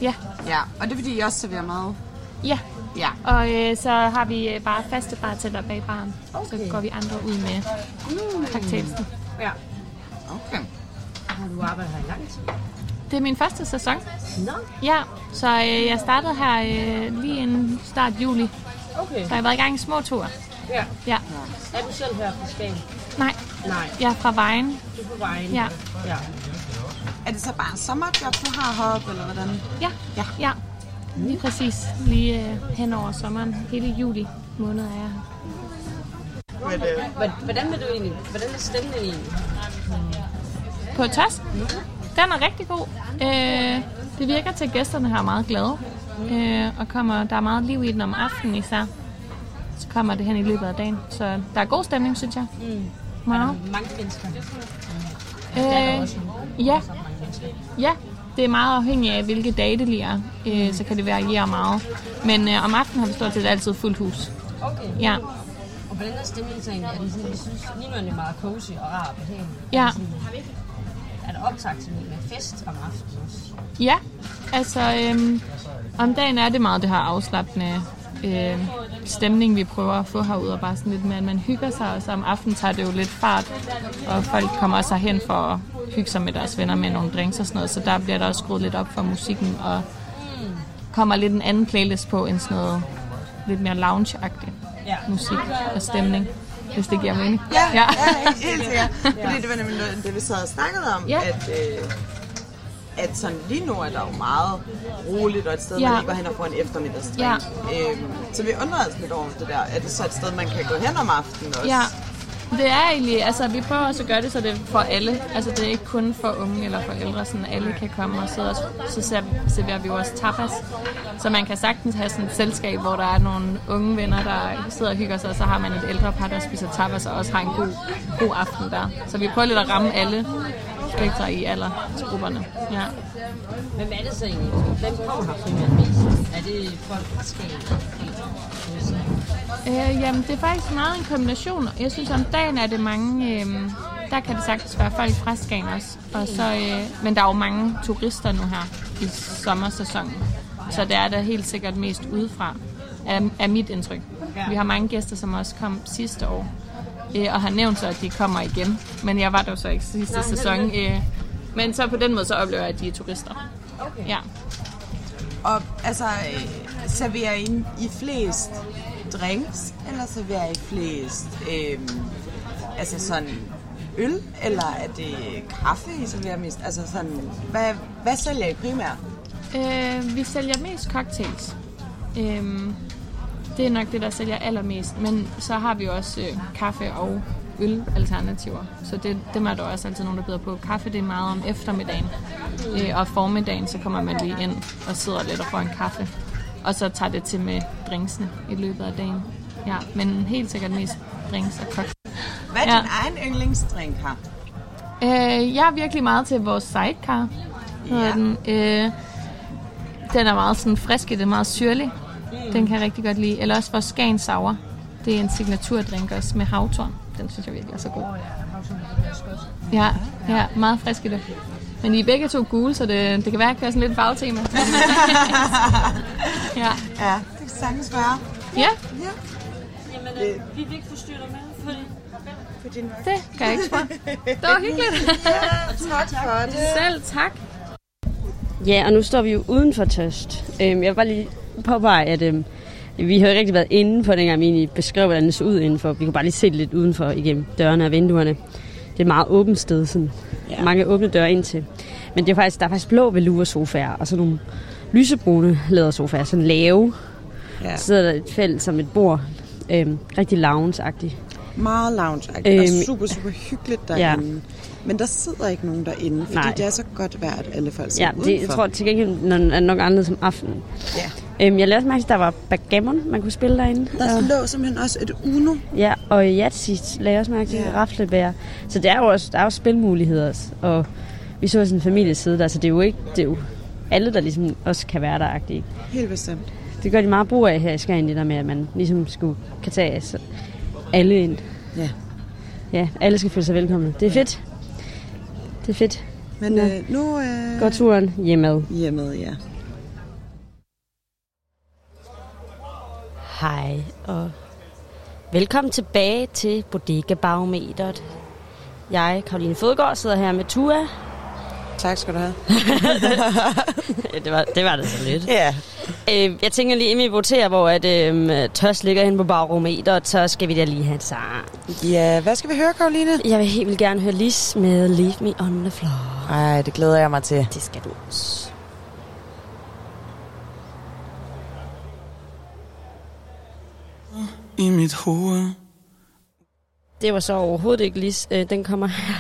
Ja. Ja, og det er fordi, I også serverer mad. Ja. Ja. Og øh, så har vi øh, bare faste bartender bag baren. Okay. Så går vi andre ud med mm. cocktailsen. Ja. Okay. Har du arbejdet her i lang tid? Det er min første sæson. Nå. Ja, så øh, jeg startede her øh, lige inden start juli. Okay. Så jeg har været i gang i små ture. Ja. Ja. Er du selv her på Skagen? Nej. Nej. Jeg er fra Vejen. Du er på vejen? Ja. ja. Er det så bare en sommerjob, du har heroppe, eller hvordan? Ja. Ja. ja. Lige præcis. Lige øh, hen over sommeren. Hele juli måned er jeg her. Men, øh, Hvor- Hvordan vil du egentlig... Hvordan er stemningen egentlig? På Tosken? Den er rigtig god. Øh, det virker til, at gæsterne her er meget glade. Øh, og kommer, der er meget liv i den om aftenen især. Så kommer det hen i løbet af dagen. Så der er god stemning, synes jeg. Mm. Meget. Mange mennesker. Der er der Øh, også ja. ja, det er meget afhængigt af, hvilke dage det lige er. Øh, så kan det variere meget. Men øh, om aftenen har vi stort set altid fuldt hus. Okay. Ja. Og hvordan er stemningen så egentlig? Er den sådan, vi synes, lige nu er det meget cozy og rar og behagelig. Ja. er der optag til med fest om aftenen også? Ja, altså øhm, om dagen er det meget det her afslappende øh, stemning, vi prøver at få herude, og bare sådan lidt med, at man hygger sig, og så om aftenen tager det jo lidt fart, og folk kommer også hen for at hygge sig med deres venner med nogle drinks og sådan noget, så der bliver der også skruet lidt op for musikken, og kommer lidt en anden playlist på, end sådan noget lidt mere Ja. musik og stemning, hvis det giver mening. Ja, ja. ja helt sikkert. Fordi det var nemlig noget, det vi sad og snakkede om, Ja. at, øh, at sådan lige nu er der jo meget roligt, og et sted, Ja. man lige går hen og får en eftermiddagsdrink. Ja. Øhm, så vi undrede os lidt over det der. Er det så et sted, man kan gå hen om aftenen også? Ja, det er egentlig, altså vi prøver også at gøre det, så det er for alle. Altså det er ikke kun for unge eller for ældre, sådan alle kan komme og sidde og så ser- serverer vi jo også tapas. Så man kan sagtens have sådan et selskab, hvor der er nogle unge venner, der sidder og hygger sig, og så har man et ældre par, der spiser tapas og også har en god, god aften der. Så vi prøver lidt at ramme alle spektre i aldersgrupperne. Ja. Hvem er det så egentlig? Hvem kommer her primært mest? Er det folk fra Skagen? Øh, jamen, det er faktisk meget en kombination. Jeg synes, om dagen er det mange... Øh, der kan det sagtens være folk fra Skagen også. Og så, øh, men der er jo mange turister nu her i sommersæsonen. Så det er der helt sikkert mest udefra, er, er mit indtryk. Vi har mange gæster, som også kom sidste år. Øh, og har nævnt så, at de kommer igen. Men jeg var der jo så ikke sidste Nej, sæson. Øh, men så på den måde, så oplever jeg, at de er turister. Okay. Ja. Og altså, øh, serverer I, I flest drinks, eller serverer I flest øh, altså sådan øl, eller er det kaffe, I serverer mest? Altså sådan, hvad, hvad sælger I primært? Øh, vi sælger mest cocktails. Øh, det er nok det, der sælger allermest. Men så har vi også øh, kaffe og øl-alternativer. Så det, dem er der også altid nogen, der byder på. Kaffe, det er meget om eftermiddagen. Øh, og formiddagen, så kommer man lige ind og sidder lidt og får en kaffe. Og så tager det til med drinksene i løbet af dagen. Ja, men helt sikkert mest drinks og cocktails. Hvad er Ja. din egen yndlingsdrink her? Øh, jeg er virkelig meget til vores sidecar. Ja. Den, øh, den er meget sådan frisk, det er meget syrlig. Den kan jeg rigtig godt lide. Eller også vores Skagen Sour. Det er en signaturdrink også med havtorn. Den synes jeg virkelig er så god. Ja, ja meget frisk i det. Men I er begge to gule, så det, det kan være, at jeg kører sådan lidt farvetema. ja. Ja, det kan sagtens være. Ja, Ja. Jamen, øh, vi vil ikke forstyrre dig med, fordi... For din det kan jeg ikke spørge. Det var hyggeligt. ja, tak for det. Selv tak. Ja, og nu står vi jo uden for tøst. Øhm, jeg vil bare lige påpege, at øhm, vi har jo ikke rigtig været indenfor, dengang vi egentlig beskrev, hvordan det så ud indenfor. Vi kunne bare lige se det lidt udenfor igennem dørene og vinduerne. Det er et meget åbent sted, sådan ja. mange åbne døre ind til. Men det er faktisk, der er faktisk blå velour-sofaer, og så nogle lysebrune lædersofaer, sådan lave. Ja. Så sidder der et felt som et bord, øhm, rigtig lounge-agtigt. Meget lounge-agtigt og Øhm, super, super hyggeligt derinde. Ja. Men der sidder ikke nogen derinde, fordi Nej. det er så godt vejr, at alle folk sidder Ja, det, jeg udenfor. tror til gengæld er nok anderledes som aftenen. Ja. Øhm, jeg lavede også mærke at der var backgammon, man kunne spille derinde. Der Og- lå simpelthen også et Uno. Ja, og Yatzy lagde jeg også mærke til Ja. ja. raflebær. Så der er jo også, der er jo spilmuligheder også. Og vi så sådan en familie sidde der, så det er jo ikke det er jo alle, der ligesom også kan være der -agtigt. Helt bestemt. Det gør de meget brug af her i Skagen, det der med, at man ligesom skulle kan tage altså, alle ind. Ja. Ja, alle skal føle sig velkomne. Det er fedt. Det er fedt. Men Nå. øh, nu... Øh, Går turen hjemad. Hjemad, ja. Hej, og velkommen tilbage til Bodega Barometeret. Jeg, Karoline Fodgaard, sidder her med Tua. Tak skal du have. det, var, det var det så lidt. Ja. Øh, jeg tænker lige, inden vi voterer, hvor at, øh, Tørs ligger hen på barometeret, så skal vi da lige have en sang. Ja, hvad skal vi høre, Karoline? Jeg vil helt vildt gerne høre Lis med Leave Me On The Floor. Ej, det glæder jeg mig til. Det skal du også. I mit hoved. Det var så overhovedet ikke lige... Øh, den kommer her.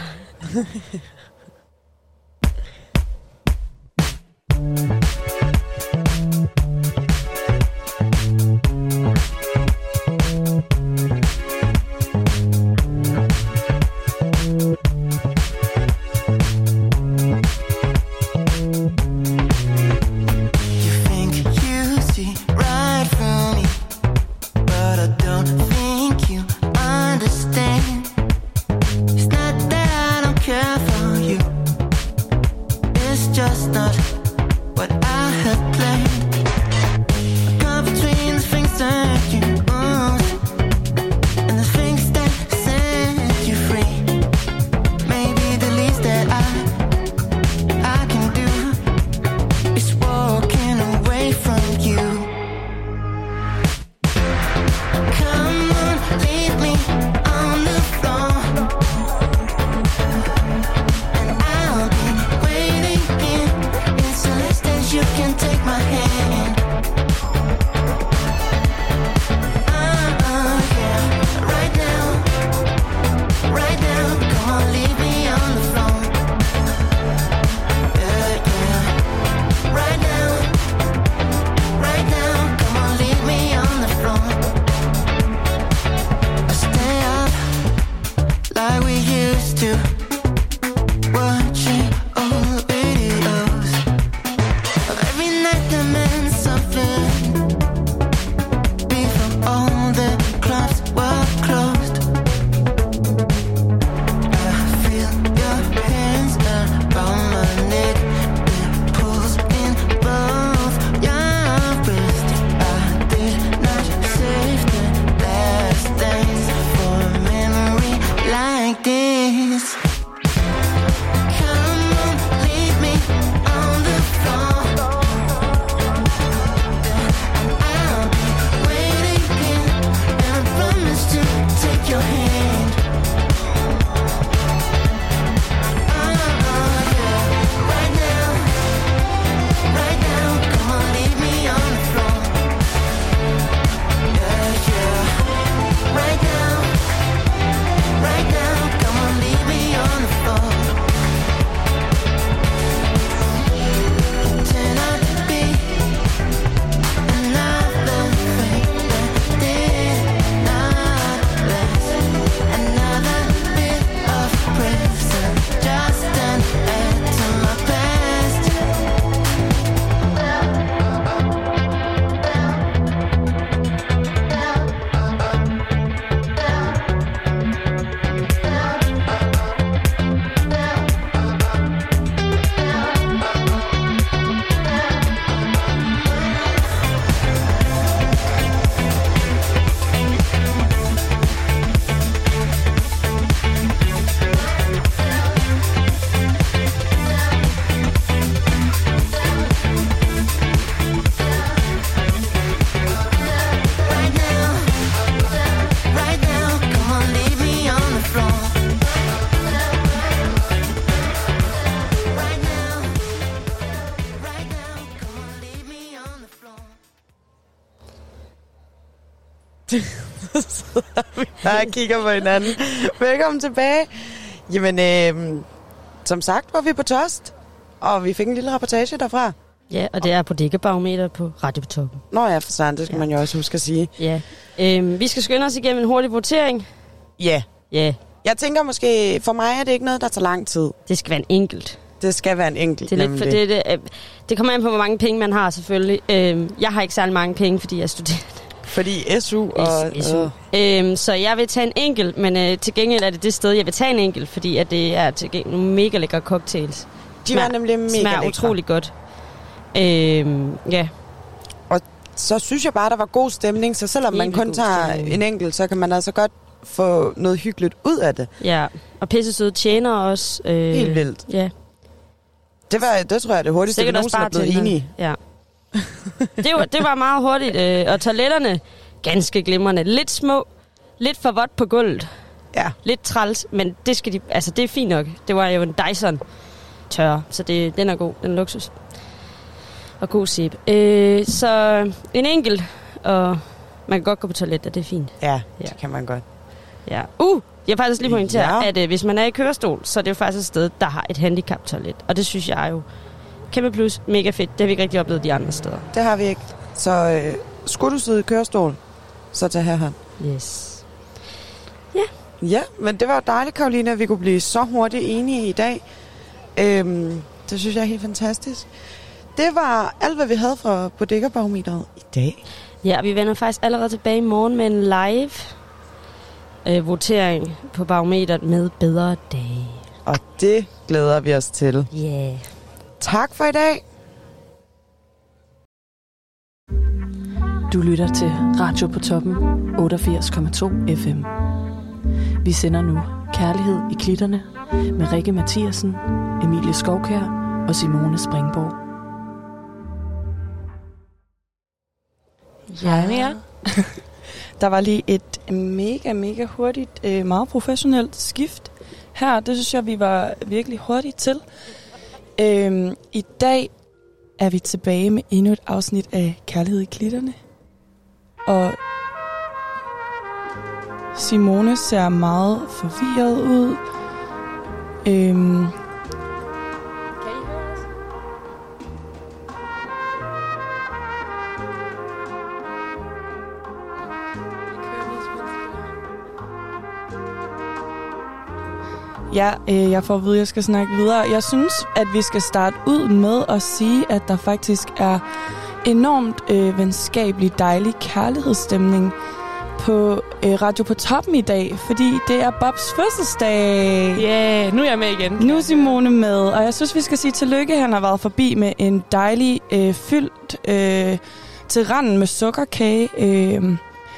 Der kigger på hinanden. Velkommen tilbage. Jamen, øh, som sagt var vi på Tost, og vi fik en lille rapportage derfra. Ja, og det er på Dækkebarometer på Radio på Toppen. Nå ja, for sandt, det skal ja. man jo også huske at sige. Ja. Øhm, vi skal skynde os igennem en hurtig votering. Ja. Ja. Jeg tænker måske, for mig er det ikke noget, der tager lang tid. Det skal være en enkelt. Det skal være en enkelt, Det, er lidt for, det, det, øh, det kommer an på, hvor mange penge man har selvfølgelig. Øhm, jeg har ikke særlig mange penge, fordi jeg er studerende. Fordi SU og... SU. Øhm, så jeg vil tage en enkelt, men øh, til gengæld er det det sted, jeg vil tage en enkelt, fordi at det er til gengæld nogle mega lækre cocktails. De var nemlig mega Smager lækre. utrolig godt. Øhm, ja. Og så synes jeg bare, der var god stemning, så selvom man Mega kun tager stemning. en enkelt, så kan man altså godt få noget hyggeligt ud af det. Ja, og pisse søde tjener også. Øh, Helt vildt. Ja. Det, var, det tror jeg er det hurtigste, vi Sikkert også nogensinde er blevet enige. Ja. Det, var, det var meget hurtigt. Øh, og toiletterne, ganske glimrende. Lidt små, lidt for vådt på gulvet. Ja. Lidt træls, men det, skal de, altså, det er fint nok. Det var jo en Dyson tør, så det, den er god. Den er luksus. Og god sæbe. Øh, så en enkelt, og man kan godt gå på toilettet, det er fint. Ja, det kan man godt. Ja. Uh, jeg har faktisk lige pointeret, Ja. ja. at øh, hvis man er i kørestol, så er det jo faktisk et sted, der har et handicap-toilet. Og det synes jeg jo kæmpe plus, mega fedt. Det har vi ikke rigtig oplevet de andre steder. Det har vi ikke. Så øh, skulle du sidde i kørestol, så tag herhen. Yes. Ja, men det var dejligt, Karoline, at vi kunne blive så hurtigt enige i dag. Øhm, det synes jeg er helt fantastisk. Det var alt, hvad vi havde fra Bodega-barometeret i dag. Ja, vi vender faktisk allerede tilbage i morgen med en live øh, votering på barometeret med bedre dage. Og det glæder vi os til. Ja. Yeah. Tak for i dag. Du lytter til Radio på toppen 88,2 FM. Vi sender nu Kærlighed i klitterne med Rikke Mathiasen, Emilie Skovkær og Simone Springborg. Ja, ja. Der var lige et mega, mega hurtigt, øh, meget professionelt skift her. Det synes jeg, vi var virkelig hurtigt til. Øhm, I dag er vi tilbage med endnu et afsnit af Kærlighed i klitterne. Og Simone ser meget forvirret ud. Øhm, Ja, øh, jeg får at vide, at jeg skal snakke videre. Jeg synes, at vi skal starte ud med at sige, at der faktisk er enormt øh, venskabelig, dejlig kærlighedsstemning på øh, Radio på Toppen i dag, fordi det er Bobs fødselsdag. Ja, yeah, nu er jeg med igen. Nu er Simone med, og jeg synes, vi skal sige tillykke. Han har været forbi med en dejlig, øh, fyldt øh, til randen med sukkerkage. Øh,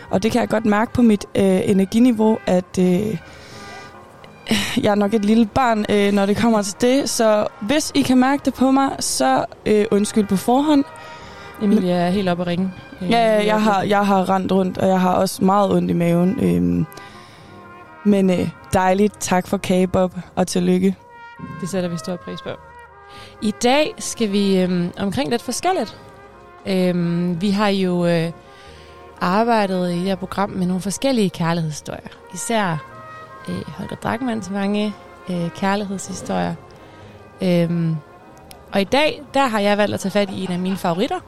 og det kan jeg godt mærke på mit øh, energiniveau, at... Øh, jeg er nok et lille barn, øh, når det kommer til det, så hvis I kan mærke det på mig, så øh, undskyld på forhånd. Emilie er helt oppe at ringe. Ja, ja, jeg har, jeg har rendt rundt, og jeg har også meget ondt i maven. Øh, men øh, dejligt. Tak for kage, Bob, og tillykke. Det sætter vi stor pris på. I dag skal vi øhm, omkring lidt forskelligt. Øhm, vi har jo øh, arbejdet i det her program med nogle forskellige kærlighedshistorier. Især øh, Holger Drachmanns mange øh, kærlighedshistorier. Øhm, og i dag, der har jeg valgt at tage fat i en af mine favoritter,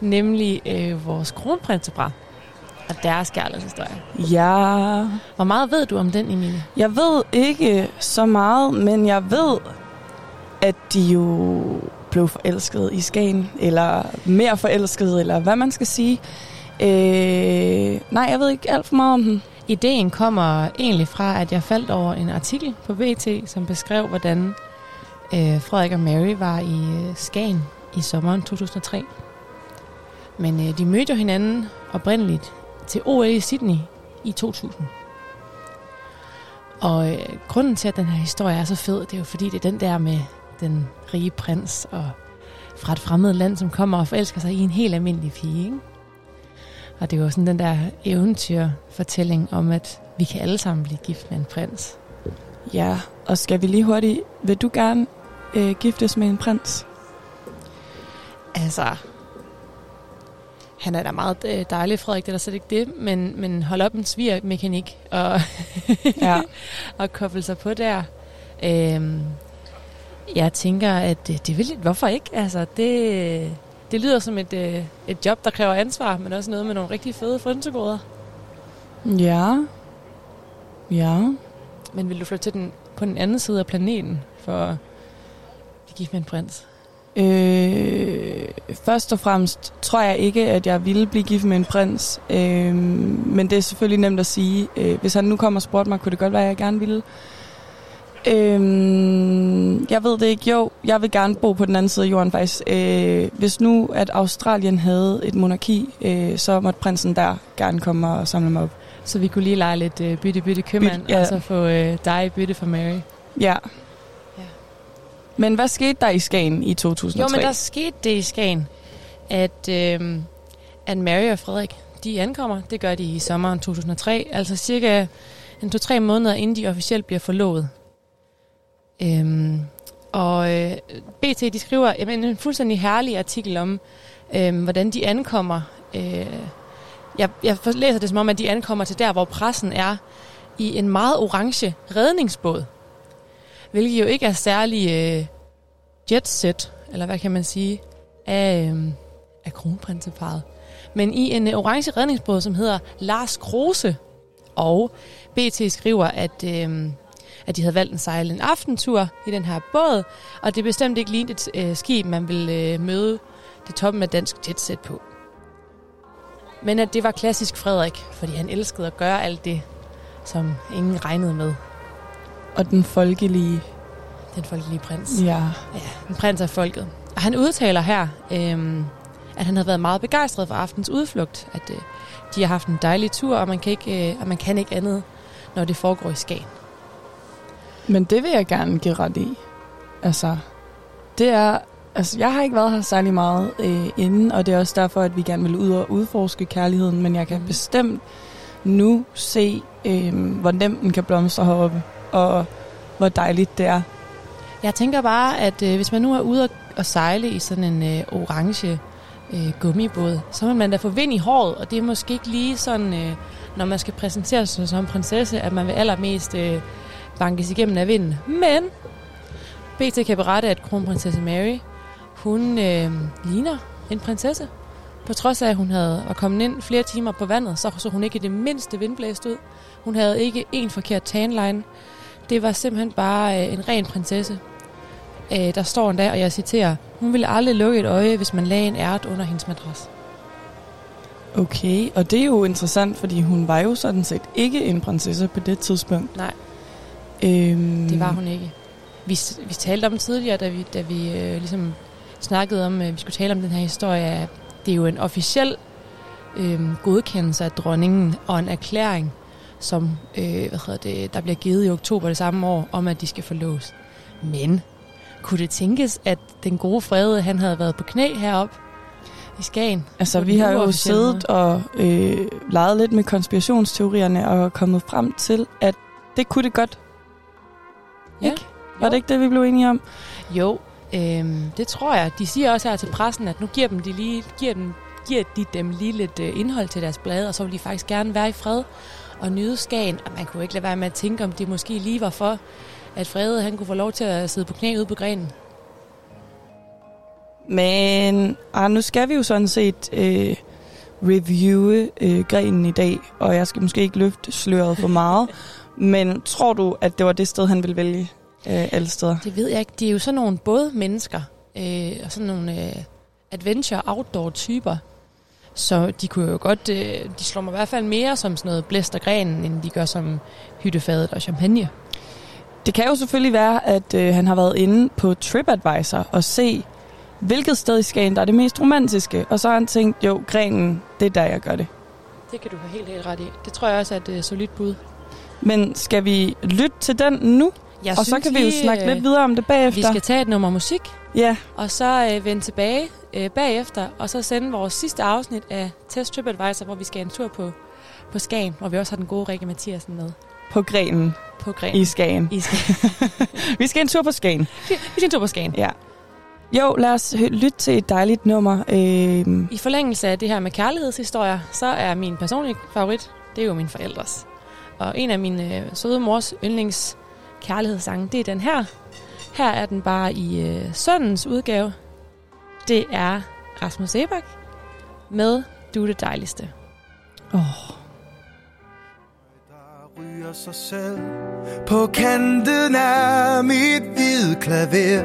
nemlig øh, vores kronprinsepar og deres kærlighedshistorie. Ja. Hvor meget ved du om den, Emilie? Jeg ved ikke så meget, men jeg ved, at de jo blev forelsket i Skagen, eller mere forelsket, eller hvad man skal sige. Øh, nej, jeg ved ikke alt for meget om den. Ideen kommer egentlig fra, at jeg faldt over en artikel på BT, som beskrev, hvordan øh, Frederik og Mary var i øh, Skagen i sommeren 2003. Men øh, de mødte jo hinanden oprindeligt til OL i Sydney i 2000. Og øh, grunden til, at den her historie er så fed, det er jo fordi, det er den der med den rige prins og fra et fremmed land, som kommer og forelsker sig i en helt almindelig pige. Ikke? Og det er jo sådan den der eventyrfortælling om, at vi kan alle sammen blive gift med en prins. Ja, og skal vi lige hurtigt... Vil du gerne øh, giftes med en prins? Altså, han er da meget øh, dejlig, Frederik, det er da slet ikke det, men, men hold op en svigermekanik og, ja. og koble sig på der. Øhm, jeg tænker, at det, det vil hvorfor ikke? Altså, det, det lyder som et, øh, et job, der kræver ansvar, men også noget med nogle rigtig fede frynsegoder. Ja. Ja. Men vil du flytte til den, på den anden side af planeten for at blive gift med en prins? Øh, først og fremmest tror jeg ikke, at jeg ville blive gift med en prins. Øh, men det er selvfølgelig nemt at sige. Øh, hvis han nu kommer og spurgte mig, kunne det godt være, at jeg gerne ville. Øhm, jeg ved det ikke. Jo, jeg vil gerne bo på den anden side af jorden faktisk. Øh, hvis nu, at Australien havde et monarki, øh, så måtte prinsen der gerne komme og samle mig op. Så vi kunne lige lege lidt øh, bytte-bytte købmand, Bytte, ja. og så få øh, dig bytte for Mary. Ja. Men hvad skete der i Skagen i 2003? Jo, men der skete det i Skagen, at, øh, at Mary og Frederik, de ankommer. Det gør de i sommeren 2003, altså cirka en to-tre måneder, inden de officielt bliver forlovet. Øhm, og øh, BT de skriver jamen, en fuldstændig herlig artikel om, øh, hvordan de ankommer. Øh, jeg, jeg læser det som om, at de ankommer til der, hvor pressen er, i en meget orange redningsbåd. Hvilket jo ikke er særlig øh, jetset, eller hvad kan man sige, af, øh, af kronprinseparet. Men i en øh, orange redningsbåd, som hedder Lars Kruse. Og BT skriver, at... Øh, at de havde valgt at sejle en aftentur i den her båd, og det bestemt ikke lige et øh, skib, man vil øh, møde det toppen af dansk jetset på. Men at det var klassisk Frederik, fordi han elskede at gøre alt det, som ingen regnede med. Og den folkelige den folkelige prins. Ja. ja en prins af folket. Og han udtaler her, øhm, at han havde været meget begejstret for aftens udflugt, at øh, de har haft en dejlig tur, og man kan ikke, øh, og man kan ikke andet, når det foregår i Skagen. Men det vil jeg gerne give ret i. Altså, det er... Altså, jeg har ikke været her særlig meget øh, inden, og det er også derfor, at vi gerne vil ud og udforske kærligheden, men jeg kan bestemt nu se, øh, hvor nemt den kan blomstre heroppe, og hvor dejligt det er. Jeg tænker bare, at øh, hvis man nu er ude og, og sejle i sådan en øh, orange øh, gummibåd, så vil man da få vind i håret, og det er måske ikke lige sådan, øh, når man skal præsentere sig som prinsesse, at man vil allermest øh, bankes igennem af vinden. Men BT kan berette, at kronprinsesse Mary, hun øh, ligner en prinsesse. På trods af, at hun havde, var kommet ind flere timer på vandet, så så hun ikke det mindste vindblæst ud. Hun havde ikke en forkert tanline. Det var simpelthen bare øh, en ren prinsesse. Øh, der står en dag, og jeg citerer, hun ville aldrig lukke et øje, hvis man lagde en ært under hendes madras. Okay, og det er jo interessant, fordi hun var jo sådan set ikke en prinsesse på det tidspunkt. Nej. Øhm, Det var hun ikke. Vi, vi talte om tidligere, da vi, da vi øh, ligesom snakkede om, at vi skulle tale om den her historie. at Det er jo en officiel øh, godkendelse af dronningen og en erklæring, som øh, hvad hedder det, der bliver givet i oktober det samme år, om at de skal forlås. Men kunne det tænkes, at den gode Frede, han havde været på knæ heroppe i Skagen? Altså, vi har jo siddet og øh, leget lidt med konspirationsteorierne og kommet frem til, at det kunne det godt. Ja. Ikke? Var det ikke det, vi blev enige om? Jo, øhm, det tror jeg. De siger også her til pressen, at nu giver, dem de lige, giver, dem, giver de dem lige lidt øh, indhold til deres blade, og så vil de faktisk gerne være i fred og nyde Skagen. Og man kunne ikke lade være med at tænke, om det måske lige var for, at Frede han kunne få lov til at sidde på knæ ude på grenen. Men ah, nu skal vi jo sådan set øh, reviewe øh, grenen i dag, og jeg skal måske ikke løfte sløret for meget. men tror du, at det var det sted, han ville vælge øh, alle steder? Det ved jeg ikke. De er jo sådan nogle både mennesker øh, og sådan nogle øh, adventure outdoor typer. Så de kunne jo godt, øh, de slår mig i hvert fald mere som sådan noget blæst og grenen, end de gør som hyttefadet og champagne. Det kan jo selvfølgelig være, at øh, han har været inde på TripAdvisor og se, hvilket sted i Skagen, der er det mest romantiske. Og så har han tænkt, jo, grenen, det er der, jeg gør det. Det kan du have helt, helt ret i. Det tror jeg også er et øh, solidt bud. Men skal vi lytte til den nu? Jeg og så kan vi jo snakke øh, lidt videre om det bagefter. Vi skal tage et nummer musik. Ja. Og så øh, vende tilbage øh, bagefter, og så sende vores sidste afsnit af Test TripAdvisor, hvor vi skal en tur på, på Skagen, hvor vi også har den gode Rikke Mathiasen med. På grenen. På grenen. I Skagen. I Skagen. vi skal en tur på Skagen. Vi skal en tur på Skagen. Ja. Jo, lad os lytte til et dejligt nummer. Øhm, I forlængelse af det her med kærlighedshistorier, så er min personlige favorit, det er jo min forældres. Og en af mine øh, søde mors yndlings kærlighedssange, det er den her. Her er den bare i øh, søndens udgave. Det er Rasmus Ebak med Du er det dejligste. Oh. ryger sig selv På kanten af mit hvide klaver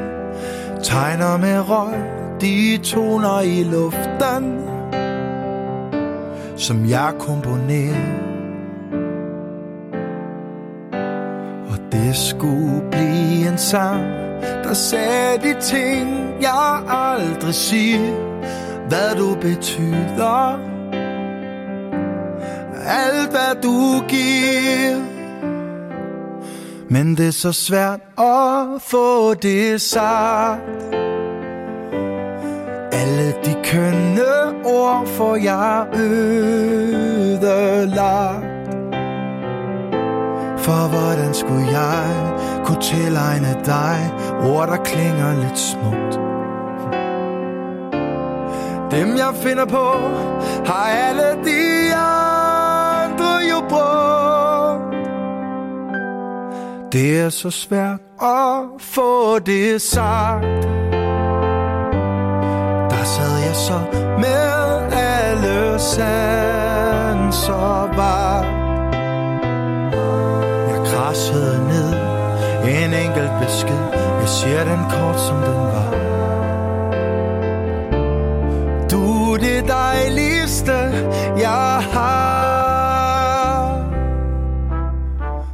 Tegner med røg de toner i luften Som jeg komponerer det skulle blive en sang Der sagde de ting jeg aldrig siger. Hvad du betyder. Alt hvad du giver. Men det er så svært at få det sagt. Alle de kønne ord får jeg ødelagt. For hvordan skulle jeg kunne tilegne dig? Ord der klinger lidt smukt. Dem jeg finder på har alle de andre jo brugt. Det er så svært at få det sagt. Der sad jeg så med alle sanser var græsset ned. En enkelt besked. Jeg siger den kort som den var. Du er det dejligste jeg har.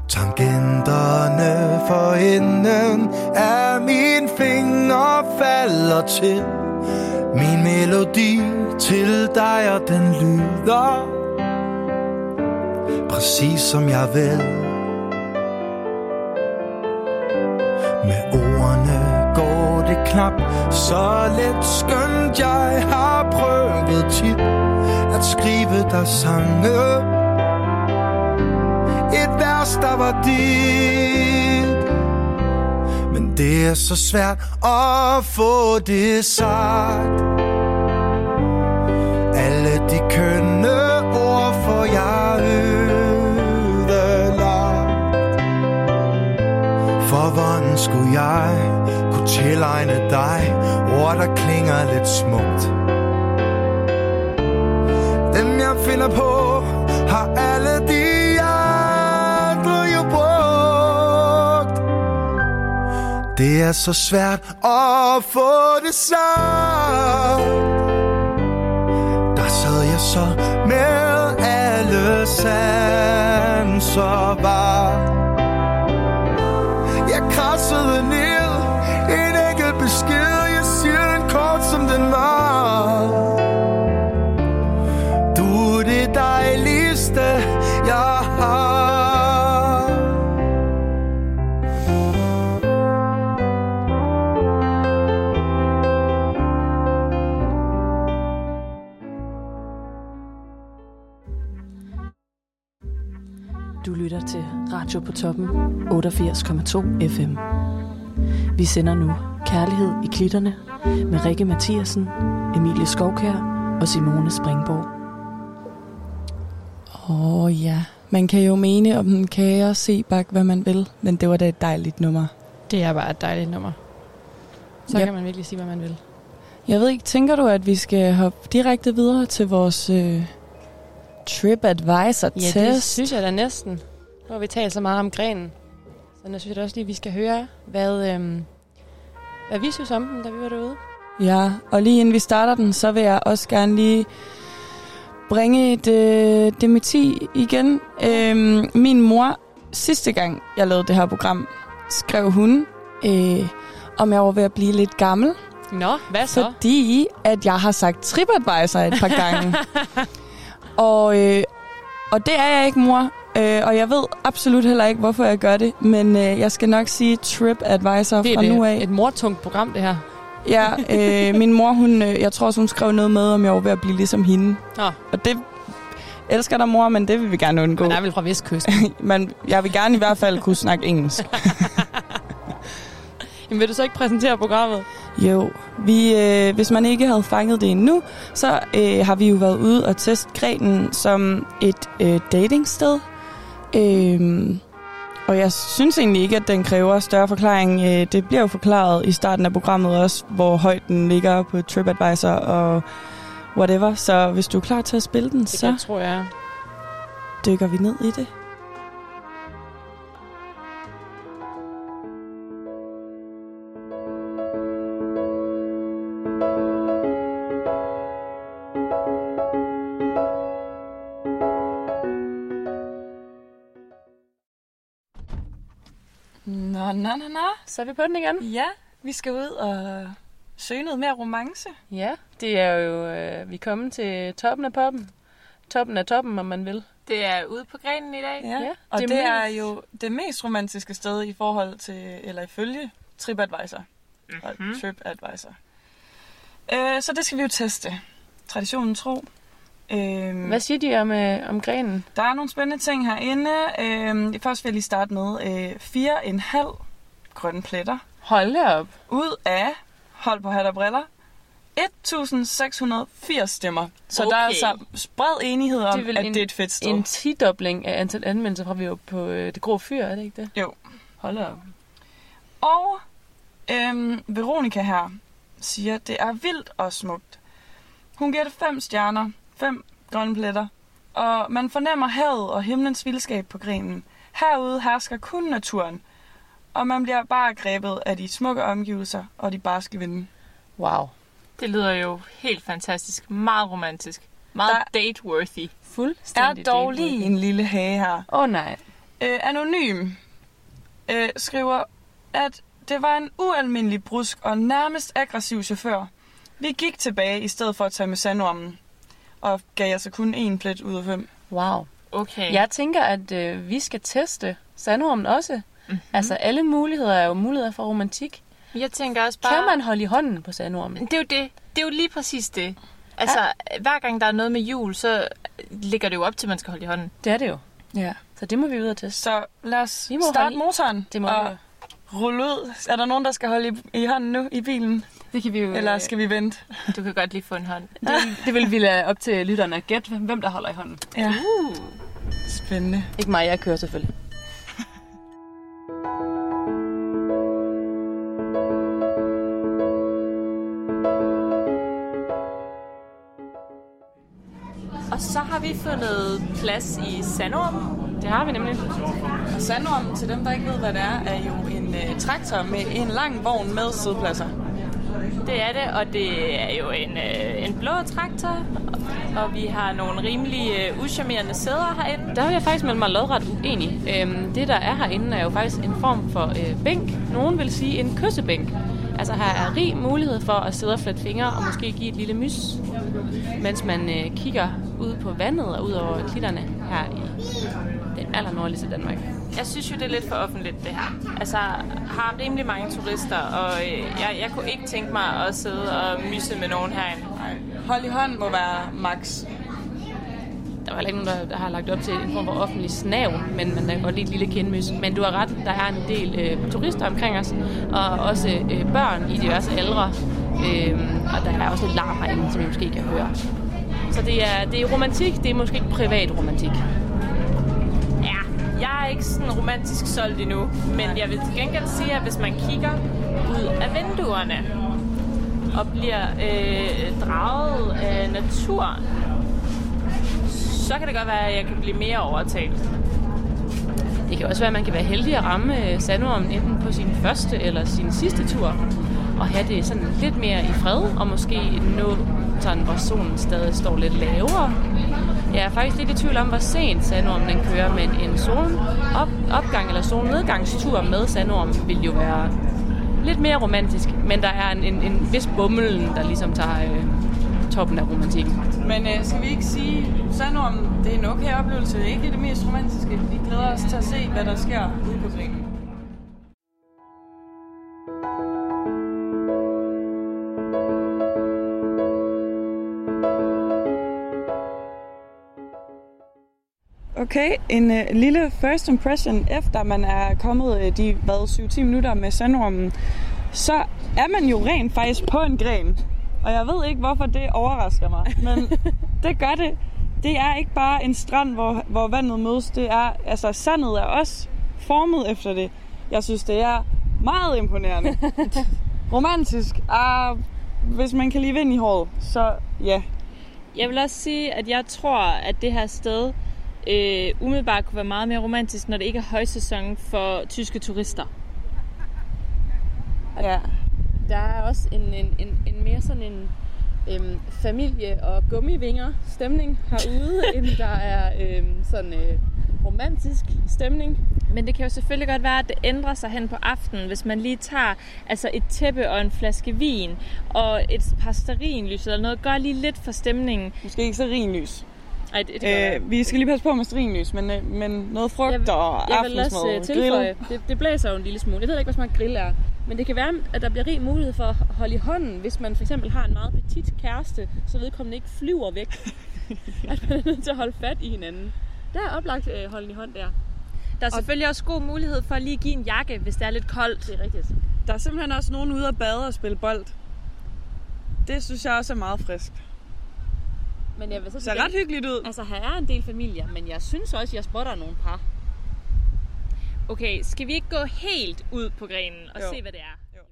Tangenterne for enden af min finger falder til. Min melodi til dig, og den lyder Præcis som jeg vil Med ordene går det knap. Så let Skønt jeg har prøvet tit At skrive dig sange. Et vers, der var dit. Men det er så svært at få det sagt. Alle de kører hvordan skulle jeg kunne tilegne dig? Ord, der klinger lidt smukt. Dem jeg finder på har alle de andre jo brugt. Det er så svært at få det sagt Der sad jeg så med alle sanser var krassede ned. En enkelt besked. Jeg siger den kort som den var. Radio på toppen 88,2 FM. Vi sender nu Kærlighed i klitterne med Rikke Mathiasen, Emilie Skovkær og Simone Springborg. Åh oh, ja, man kan jo mene om den kage og se bak, hvad man vil, men det var da et dejligt nummer. Det er bare et dejligt nummer. Så Ja. kan man virkelig sige, hvad man vil. Jeg ved ikke, tænker du, at vi skal hoppe direkte videre til vores øh, TripAdvisor-test? Ja, det synes jeg da næsten. Nu har vi talt så meget om grenen. Så nu synes jeg også lige, at vi skal høre, hvad, øhm, hvad vi synes om den, da vi var derude. Ja, og lige inden vi starter den, så vil jeg også gerne lige bringe et øh, dementi igen. Øhm, min mor, sidste gang jeg lavede det her program, skrev hun, øh, om jeg var ved at blive lidt gammel. Nå, hvad så? Fordi at jeg har sagt TripAdvisor et par gange. og, øh, og det er jeg ikke, mor. Øh, og jeg ved absolut heller ikke, hvorfor jeg gør det. Men øh, jeg skal nok sige TripAdvisor Det er fra et, nu af. et mortungt program, det her. Ja, øh, min mor, hun, øh, jeg tror også, hun skrev noget med, om jeg var ved at blive ligesom hende. Nå. Og det elsker dig, mor, men det vil vi gerne undgå. Man er vel fra Vestkysten. men jeg vil gerne i hvert fald kunne snakke engelsk. Jamen, vil du så ikke præsentere programmet? Jo, vi, øh, hvis man ikke havde fanget det endnu, så øh, har vi jo været ude og teste Grenen som et øh, datingsted. Øh, og jeg synes egentlig ikke, at den kræver større forklaring. Øh, det bliver jo forklaret i starten af programmet også, hvor højt den ligger på TripAdvisor og whatever. Så hvis du er klar til at spille den, Det så tror jeg. dykker vi ned i det. Nå, nå, nå, nå. Så er vi på den igen. Ja, vi skal ud og søge noget mere romance. Ja, det er jo, øh, vi er kommet til toppen af poppen. Toppen af toppen, om man vil. Det er ude på grenen i dag. Ja, Ja, og det det, er det er mest- jo det mest romantiske sted i forhold til, eller ifølge TripAdvisor. Mm-hmm. Og TripAdvisor. Øh, så det skal vi jo teste. Traditionen tro. Øh, Hvad siger de om, øh, om grenen? Der er nogle spændende ting herinde. Øh, først vil jeg lige starte med øh, fire en halv grønne pletter. Hold op. Ud af, hold på hat og briller, 1680 stemmer. Så okay. der er altså bred enighed om, vel at en, det er et fedt sted. En tidobling af antal anmeldelser fra vi var på øh, det grå fyr, er det ikke det? Jo. Hold op. Og øhm, Veronica her siger, det er vildt og smukt. Hun giver det fem stjerner, fem grønne pletter, og man fornemmer havet og himlens vildskab på grenen. Herude hersker kun naturen, og man bliver bare grebet af de smukke omgivelser og de barske vinde. Wow. Det lyder jo helt fantastisk. Meget romantisk. Meget Der- date-worthy. Fuldstændig er dog lige en lille hage her. Åh oh, nej. Øh, anonym. øh, skriver, at det var en ualmindelig brusk og nærmest aggressiv chauffør. Vi gik tilbage i stedet for at tage med sandormen, og gav altså kun én plet ud af fem. Wow. Okay. Jeg tænker, at øh, vi skal teste sandormen også. Mm-hmm. Altså, alle muligheder er jo muligheder for romantik. Jeg tænker også bare... Kan man holde i hånden på sandormen? Det er jo det. Det er jo lige præcis det. Altså, ja. hver gang der er noget med jul, så ligger det jo op til, at man skal holde i hånden. Det er det jo. Ja. Så det må vi ud og teste. Så lad os Vi må starte holde motoren Det må og vi. rulle ud. Er der nogen, der skal holde i, i hånden nu i bilen? Det kan vi jo... Eller skal vi vente? Du kan godt lige få en hånd. Det, det vil vi lade op til lytterne at gætte, hvem der holder i hånden. Ja. Uh. Spændende. Ikke mig, jeg kører selvfølgelig. Og så har vi fundet plads i Sandorm. Det har vi nemlig. Og sandormen, til dem, der ikke ved, hvad det er, er jo en uh, traktor med en lang vogn med sædepladser. Det er det, og det er jo en, øh, en blå traktor, og vi har nogle rimelig øh, uschammerende sæder herinde. Der vil jeg faktisk melde mig lodret uenig. Øhm, det, der er herinde, er jo faktisk en form for øh, bænk. Nogen vil sige en kyssebænk. Altså her er rig mulighed for at sidde og flette fingre og måske give et lille mys, mens man øh, kigger ud på vandet og ud over klitterne her i den allernordligste Danmark. Jeg synes jo, det er lidt for offentligt, det her. Altså, har rimelig mange turister, og øh, jeg, jeg kunne ikke tænke mig at sidde og mysse med nogen herinde. Hold i hånd må være max. Der var ikke nogen, der, har lagt op til en form for offentlig snav, men man kan godt lide et lille kindmys. Men du har ret, der er en del øh, turister omkring os, og også øh, børn i diverse aldre. Øh, og der er også lidt larm herinde, som I måske kan høre. Så det er, det er romantik, det er måske ikke privat romantik. Jeg er ikke sådan romantisk solgt endnu, men jeg vil til gengæld sige, at hvis man kigger ud af vinduerne og bliver øh, draget af naturen, så kan det godt være, at jeg kan blive mere overtalt. Det kan også være, at man kan være heldig at ramme øh, sandormen enten på sin første eller sin sidste tur, og have det sådan lidt mere i fred, og måske nå sådan, hvor solen stadig står lidt lavere. Jeg er faktisk lidt i tvivl om, hvor sent sandormen den kører, men en solopgang eller solnedgangstur med sandormen vil jo være lidt mere romantisk, men der er en, en, en vis bummelen, der ligesom tager øh, toppen af romantikken. Men øh, skal vi ikke sige, Sandorm, det er en okay oplevelse, ikke det mest romantiske. Vi glæder os til at se, hvad der sker ude på grenen. Okay, en øh, lille first impression, efter man er kommet øh, de hvad, 7-10 minutter med sandormen, så er man jo rent faktisk på en gren. Og jeg ved ikke, hvorfor det overrasker mig, men det gør det. Det er ikke bare en strand, hvor, hvor vandet mødes. Det er, altså sandet er også formet efter det. Jeg synes, det er meget imponerende. Romantisk. Ah, hvis man kan lide vind i håret, så ja. Jeg vil også sige, at jeg tror, at det her sted øh, umiddelbart kunne være meget mere romantisk, når det ikke er højsæson for tyske turister. Ja. Der er også en, en, en, en mere sådan en øhm, familie- og gummivinger stemning herude, end der er øhm, sådan øh, romantisk stemning. Men det kan jo selvfølgelig godt være, at det ændrer sig hen på aftenen, hvis man lige tager altså et tæppe og en flaske vin og et par stearinlys eller noget, gør lige lidt for stemningen. Måske ikke stearinlys. Ej, det, det. Øh, vi skal lige passe på med stearinlys, men, øh, men noget frugt jeg, og jeg vil også aftensmad, øh, tilføje, det, det blæser jo en lille smule. Jeg ved ikke, hvad smag grill er. Men det kan være, at der bliver rig mulighed for at holde i hånden, hvis man for eksempel har en meget petit kæreste, så vedkommende ikke flyver væk. at man er nødt til at holde fat i hinanden. Der er oplagt øh, holden i hånd der. Der er selvfølgelig også god mulighed for at lige give en jakke, hvis det er lidt koldt. Det er rigtigt. Der er simpelthen også nogen ude at bade og spille bold. Det synes jeg også er meget frisk. Men jeg vil så Ser ret hyggeligt ud. Altså, her er en del familier, men jeg synes også, jeg spotter nogle par. Okay, skal vi ikke gå helt ud på grenen og Jo. se, hvad det er? Jo.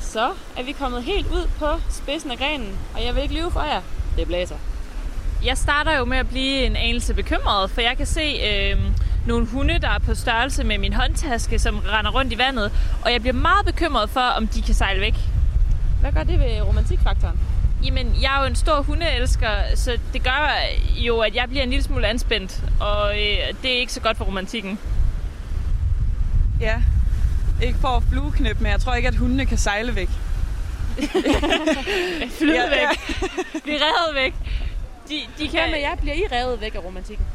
Så er vi kommet helt ud på spidsen af grenen, og jeg vil ikke lyve for jer. Det blæser. Jeg starter jo med at blive en anelse bekymret, for jeg kan se øh, nogle hunde, der er på størrelse med min håndtaske, som render rundt i vandet, og jeg bliver meget bekymret for, om de kan sejle væk. Hvad gør det ved romantikfaktoren? Jamen, jeg er jo en stor hundeelsker, så det gør jo, at jeg bliver en lille smule anspændt, og øh, det er ikke så godt for romantikken. Ja, ikke for at flueknip, men jeg tror ikke, at hundene kan sejle væk. Flyde Ja, væk. ja. Bliv revet væk. De, de kan... Hvad med jer? Bliver I revet væk af romantikken?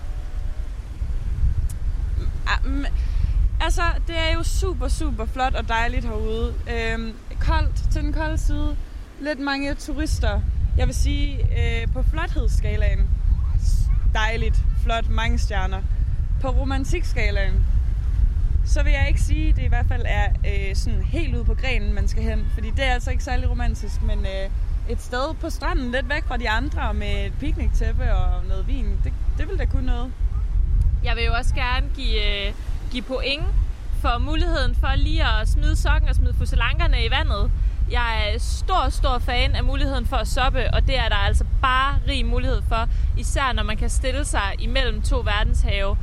Ah, Altså, det er jo super, super flot og dejligt herude. Øhm, koldt til den kolde side. Lidt mange turister. Jeg vil sige, øh, på flothedsskalaen, dejligt, flot, mange stjerner. På romantikskalaen, så vil jeg ikke sige, at det i hvert fald er øh, sådan helt ude på grenen, man skal hen. Fordi det er altså ikke særlig romantisk, men øh, et sted på stranden, lidt væk fra de andre, med et picnic-tæppe og noget vin, det, det vil da kunne noget. Jeg vil jo også gerne give, øh, give point for muligheden for lige at smide sokken og smide fusselankerne i vandet. Jeg er stor, stor fan af muligheden for at soppe, og det er der altså bare rig mulighed for. Især når man kan stille sig imellem to verdenshave.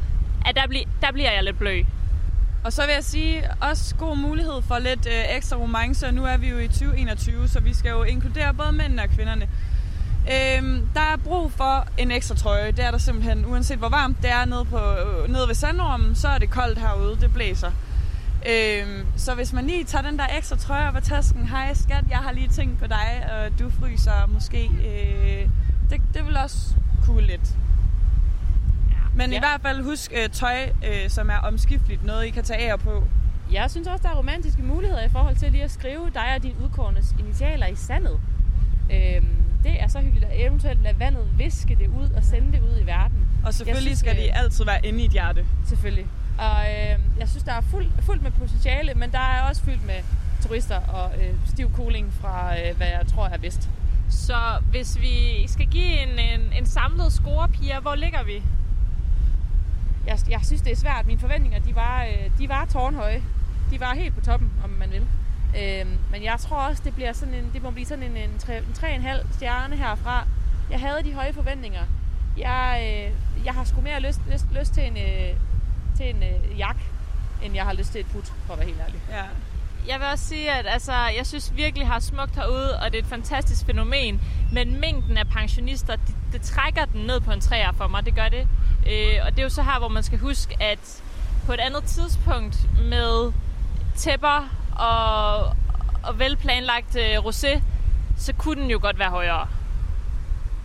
At der, bli- der bliver jeg lidt blød. Og så vil jeg sige, også god mulighed for lidt øh, ekstra romance, og nu er vi jo i 2021, så vi skal jo inkludere både mændene og kvinderne. Øhm, der er brug for en ekstra trøje, det er der simpelthen, uanset hvor varmt det er nede, på, øh, nede ved sandormen, så er det koldt herude, det blæser. Øhm, så hvis man lige tager den der ekstra trøje op af tasken, hej skat, jeg har lige tænkt på dig, og du fryser måske, øh, det, det vil også kunne lidt. Men ja. i hvert fald husk øh, tøj, øh, som er omskifteligt, noget I kan tage af på. Jeg synes også, der er romantiske muligheder i forhold til lige at skrive dig og din udkårendes initialer i sandet. Øhm, det er så hyggeligt at eventuelt lade vandet viske det ud og sende det ud i verden. Og selvfølgelig Jeg skal de altid være inde i et hjerte. Selvfølgelig. Og øh, jeg synes, der er fuld, fuldt med potentiale, men der er også fyldt med turister og øh, stiv cooling fra, øh, hvad jeg tror er vest. Så hvis vi skal give en, en, en samlet score, Pia, hvor ligger vi? Jeg, jeg synes, det er svært. Mine forventninger, de var, øh, de var tårnhøje. De var helt på toppen, om man vil. Øh, men jeg tror også, det, bliver sådan en, det må blive sådan en, en, tre, en 3,5 stjerne herfra. Jeg havde de høje forventninger. Jeg, øh, jeg har sgu mere lyst, lyst, lyst til en, øh, til en øh, jak, end jeg har lyst til et put, for at være helt ærlig. Ja. Jeg vil også sige, at altså, jeg synes virkelig har smukt herude, og det er et fantastisk fænomen. Men mængden af pensionister, det, det trækker den ned på en træer for mig, det gør det. Øh, og det er jo så her, hvor man skal huske, at på et andet tidspunkt med tæpper og, og velplanlagt øh, rosé, så kunne den jo godt være højere.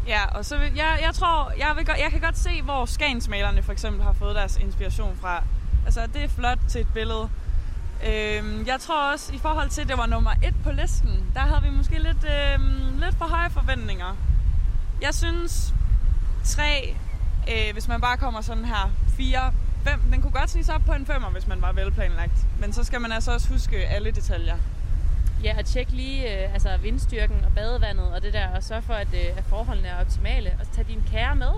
Ja, og så vil, jeg, jeg tror, jeg, vil, jeg kan godt se, hvor skagensmalerne for eksempel har fået deres inspiration fra. Altså, det er flot til et billede. Øhm, jeg tror også, i forhold til, at det var nummer et på listen, der havde vi måske lidt, øhm, lidt for høje forventninger. Jeg synes, tre, øh, hvis man bare kommer sådan her, fire, fem, den kunne godt sig op på en femmer, hvis man var velplanlagt. Men så skal man altså også huske alle detaljer. Ja, og tjek lige øh, altså vindstyrken og badevandet og det der, og sørg for, at, øh, at forholdene er optimale. Og tag din kære med,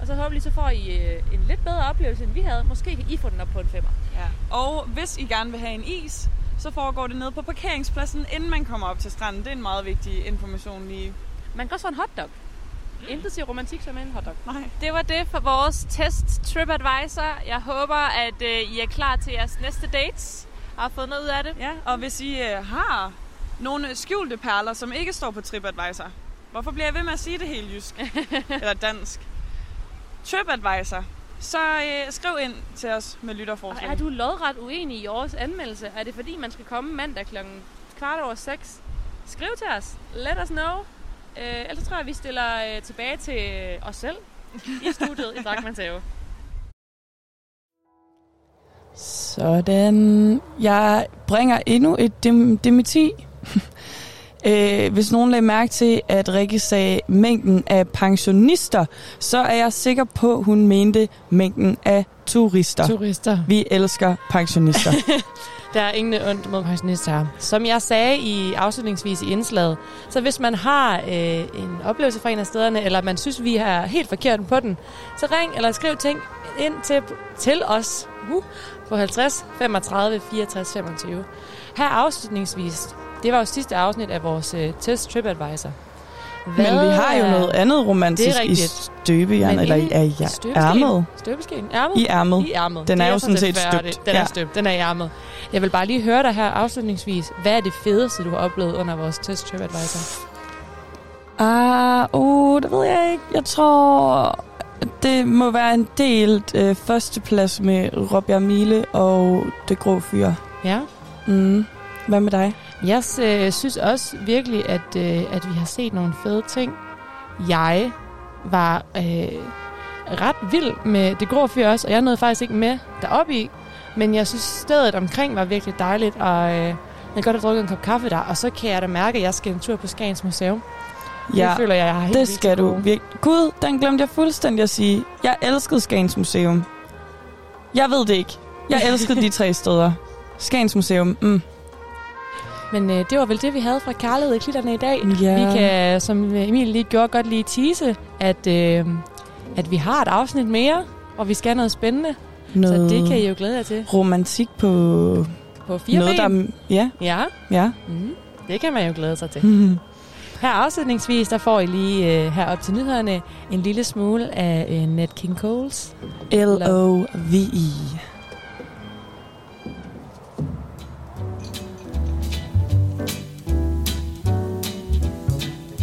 og så håber så får I øh, en lidt bedre oplevelse, end vi havde. Måske kan I få den op på en femmer. Ja. Og hvis I gerne vil have en is, så foregår det nede på parkeringspladsen, inden man kommer op til stranden. Det er en meget vigtig information lige. Man kan også få en hotdog. Intet siger romantik som en hotdog. Nej. Det var det for vores test TripAdvisor. Jeg håber, at øh, I er klar til jeres næste dates og har fået noget ud af det. Ja, og hvis I øh, har nogle skjulte perler, som ikke står på TripAdvisor, hvorfor bliver jeg ved med at sige det helt jysk? Eller dansk. TripAdvisor. Så øh, skriv ind til os med Og lytterforslag. er du lodret uenig i årets anmeldelse? Er det fordi, man skal komme mandag klokken kvart over seks? Skriv til os. Let us know. Øh, ellers tror jeg, vi stiller øh, tilbage til os selv i studiet i Drakmans Have. Sådan. Jeg bringer endnu et dem- dementi. Øh, hvis nogen lagde mærke til, at Rikke sagde mængden af pensionister, så er jeg sikker på, at hun mente mængden af turister. Turister. Vi elsker pensionister. Der er ingen ondt mod pensionister. Som jeg sagde i afslutningsvis i indslaget, så hvis man har øh, en oplevelse fra en af stederne, eller man synes, vi er helt forkert på den, så ring eller skriv ting ind til, til os uh, på 50 35 64 25. Her afslutningsvis, det var jo sidste afsnit af vores øh, test TripAdvisor. Men vi har jo noget andet romantisk Det er i støbejern, eller i, er, ærmet. Støbeskeen. Ærmet? I ærmet. I ærmet. Den Det er jo sådan så set støbt. Den er Ja. støbt. Den er i ærmet. Jeg vil bare lige høre dig her afslutningsvis. Hvad er det fedeste, du har oplevet under vores test TripAdvisor? Ah, uh, det ved jeg ikke. Jeg tror, det må være en delt øh, førsteplads med Robjerg Mile og Det Grå Fyr. Ja. Mm. Hvad med dig? Jeg øh, synes også virkelig, at, øh, at vi har set nogle fede ting. Jeg var øh, ret vild med det grå fyr også, og jeg nåede faktisk ikke med deroppe i. Men jeg synes, stedet omkring var virkelig dejligt, og øh, jeg kan godt have drukket en kop kaffe der, og så kan jeg da mærke, at jeg skal en tur på Skagens Museum. Ja, det føler jeg, jeg har helt det skal du virkelig. Gud, den glemte jeg fuldstændig at sige. Jeg elskede Skagens Museum. Jeg ved det ikke. Jeg elskede de tre steder. Skagens Museum, mm. Men øh, det var vel det, vi havde fra Kærlighed i Klitterne i dag. Ja. Vi kan, som Emil lige gjorde, godt lige tease, at, øh, at vi har et afsnit mere, og vi skal noget spændende. Noget Så det kan I jo glæde jer til. Romantik på... På fire noget, der... ben. Ja. Ja, Ja. mm, det kan man jo glæde sig til. Her afslutningsvis, der får I lige øh, her op til nyhederne en lille smule af øh, Nat King Cole's L-O-V-E.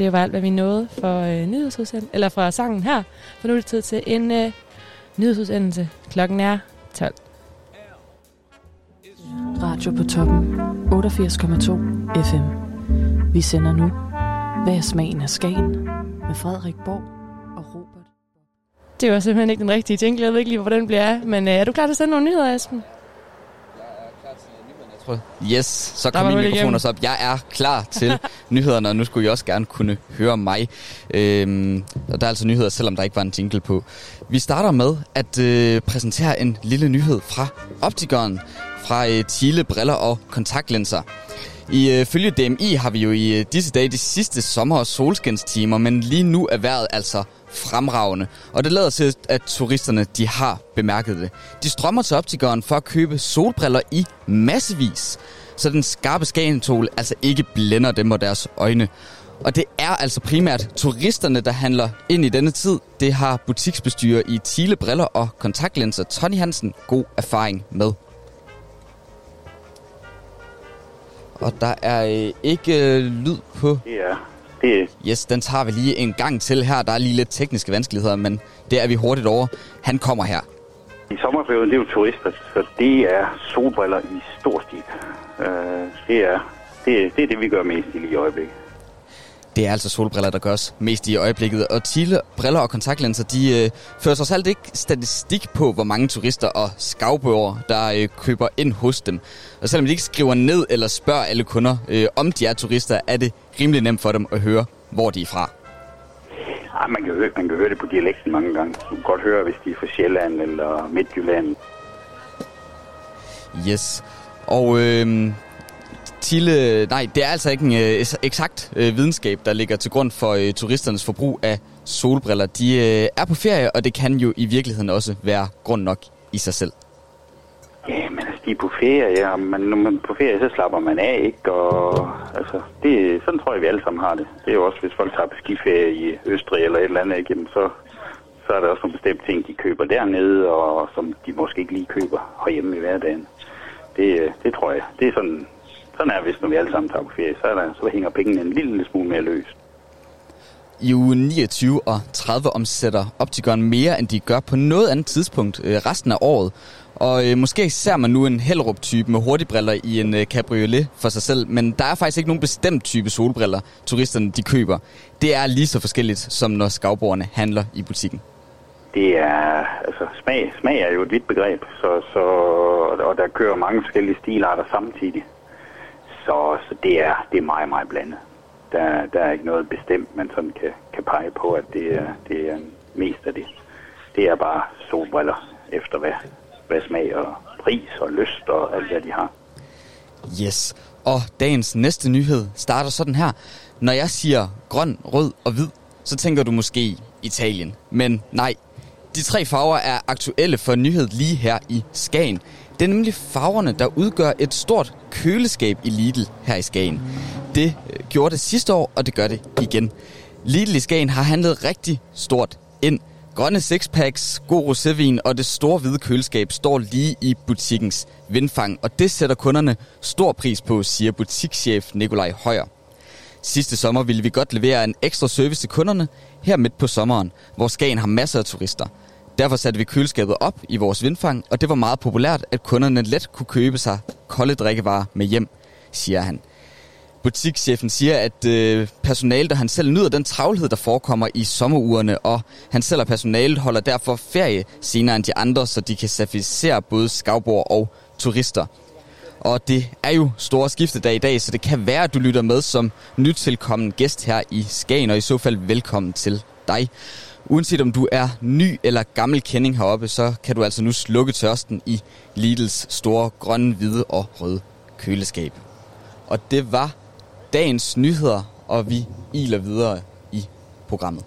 Det var alt, hvad vi nåede for øh, nyhedsudsendelse, eller fra sangen her. For nu er det tid til en øh, nyhedsudsendelse. Klokken er 12. Radio på toppen 88,2 FM. Vi sender nu Hvad er smagen af Skagen med Frederik Borg og Robert. Det var simpelthen ikke den rigtige jingle. Jeg ved ikke lige, hvor den bliver af. Men øh, er du klar til at sende nogle nyheder, Esben? Yes, så kom min mikrofon også op. Jeg er klar til nyhederne, og nu skulle I også gerne kunne høre mig. Øhm, og der er altså nyheder, selvom der ikke var en jingle på. Vi starter med at øh, præsentere en lille nyhed fra Optikeren, fra øh, Thiele Briller og Kontaktlinser. I øh, følge DMI har vi jo i øh, disse dage de sidste sommer- og solskinstimer, men lige nu er vejret altså fremragende. Og det lader til, at turisterne de har bemærket det. De strømmer til optikeren for at købe solbriller i massevis, så den skarpe skagentol altså ikke blænder dem og deres øjne. Og det er altså primært turisterne, der handler ind i denne tid. Det har butiksbestyrer i Thiele Briller og Kontaktlinser Tony Hansen god erfaring med. Og der er øh, ikke øh, lyd på. Ja det Yes, den tager vi lige en gang til her. Der er lige lidt tekniske vanskeligheder, men det er vi hurtigt over. Han kommer her. I sommerperioden, det er jo turister, så det er solbriller i stor stil. Uh, det, er, det, det er det, vi gør mest i lige i øjeblikket. Det er altså solbriller, der gøres mest i øjeblikket. Og Thiele, briller og kontaktlinser, de øh, fører sig alt ikke statistik på, hvor mange turister og skavbøger, der øh, køber ind hos dem. Og selvom de ikke skriver ned eller spørger alle kunder, øh, om de er turister, er det rimelig nemt for dem at høre, hvor de er fra. Ej, man, kan høre, man kan høre det på dialekten mange gange. Du kan godt høre, hvis de er fra Sjælland eller Midtjylland. Yes. Og øh, Tille, nej, det er altså ikke en øh, eksakt øh, videnskab, der ligger til grund for øh, turisternes forbrug af solbriller. De øh, er på ferie, og det kan jo i virkeligheden også være grund nok i sig selv. Ja, men altså, de er på ferie, ja. Men når man er på ferie, så slapper man af, ikke? Og altså, det, sådan tror jeg, vi alle sammen har det. Det er jo også, hvis folk tager på skiferie i Østrig eller et eller andet, ikke? Jamen, så, så er der også nogle bestemte ting, de køber dernede, og som de måske ikke lige køber herhjemme i hverdagen. Det, øh, det tror jeg. Det er sådan, sådan er hvis når vi alle sammen tager på ferie, så, er der, så hænger pengene en lille smule mere løst. I uge 29 og 30 omsætter Optikon mere, end de gør på noget andet tidspunkt øh, resten af året. Og øh, måske ser man nu en Hellerup-type med hurtigbriller i en øh, cabriolet for sig selv, men der er faktisk ikke nogen bestemt type solbriller, turisterne de køber. Det er lige så forskelligt, som når skavborgerne handler i butikken. Det er, altså smag, smag er jo et vidt begreb, så, så, og der kører mange forskellige stilarter samtidig. Så, så det, er, det er meget, meget blandet. Der, der er ikke noget bestemt, man sådan kan, kan pege på, at det er, det er mest af det. Det er bare solbriller efter hvad, hvad smag og pris og lyst og alt hvad de har. Yes. Og dagens næste nyhed starter sådan her. Når jeg siger grøn, rød og hvid, så tænker du måske Italien. Men nej, de tre farver er aktuelle for nyhed lige her i Skagen. Det er nemlig farverne, der udgør et stort køleskab i Lidl her i Skagen. Det øh, gjorde det sidste år, og det gør det igen. Lidl i Skagen har handlet rigtig stort ind. Grønne sixpacks, god rosévin og det store hvide køleskab står lige i butikkens vindfang, og det sætter kunderne stor pris på, siger butikschef Nikolaj Højer. Sidste sommer ville vi godt levere en ekstra service til kunderne her midt på sommeren, hvor Skagen har masser af turister. Derfor satte vi køleskabet op i vores vindfang, og det var meget populært, at kunderne let kunne købe sig kolde drikkevarer med hjem, siger han. Butikschefen siger, at øh, personalet og han selv nyder den travlhed, der forekommer i sommerugerne, og han selv og personalet holder derfor ferie senere end de andre, så de kan certificere både skavbord og turister. Og det er jo store skiftedag i dag, så det kan være, at du lytter med som nytilkommen gæst her i Skagen, og i så fald velkommen til dig. Uanset om du er ny eller gammel kending heroppe, så kan du altså nu slukke tørsten i Lidls store grønne, hvide og røde køleskab. Og det var dagens nyheder, og vi iler videre i programmet.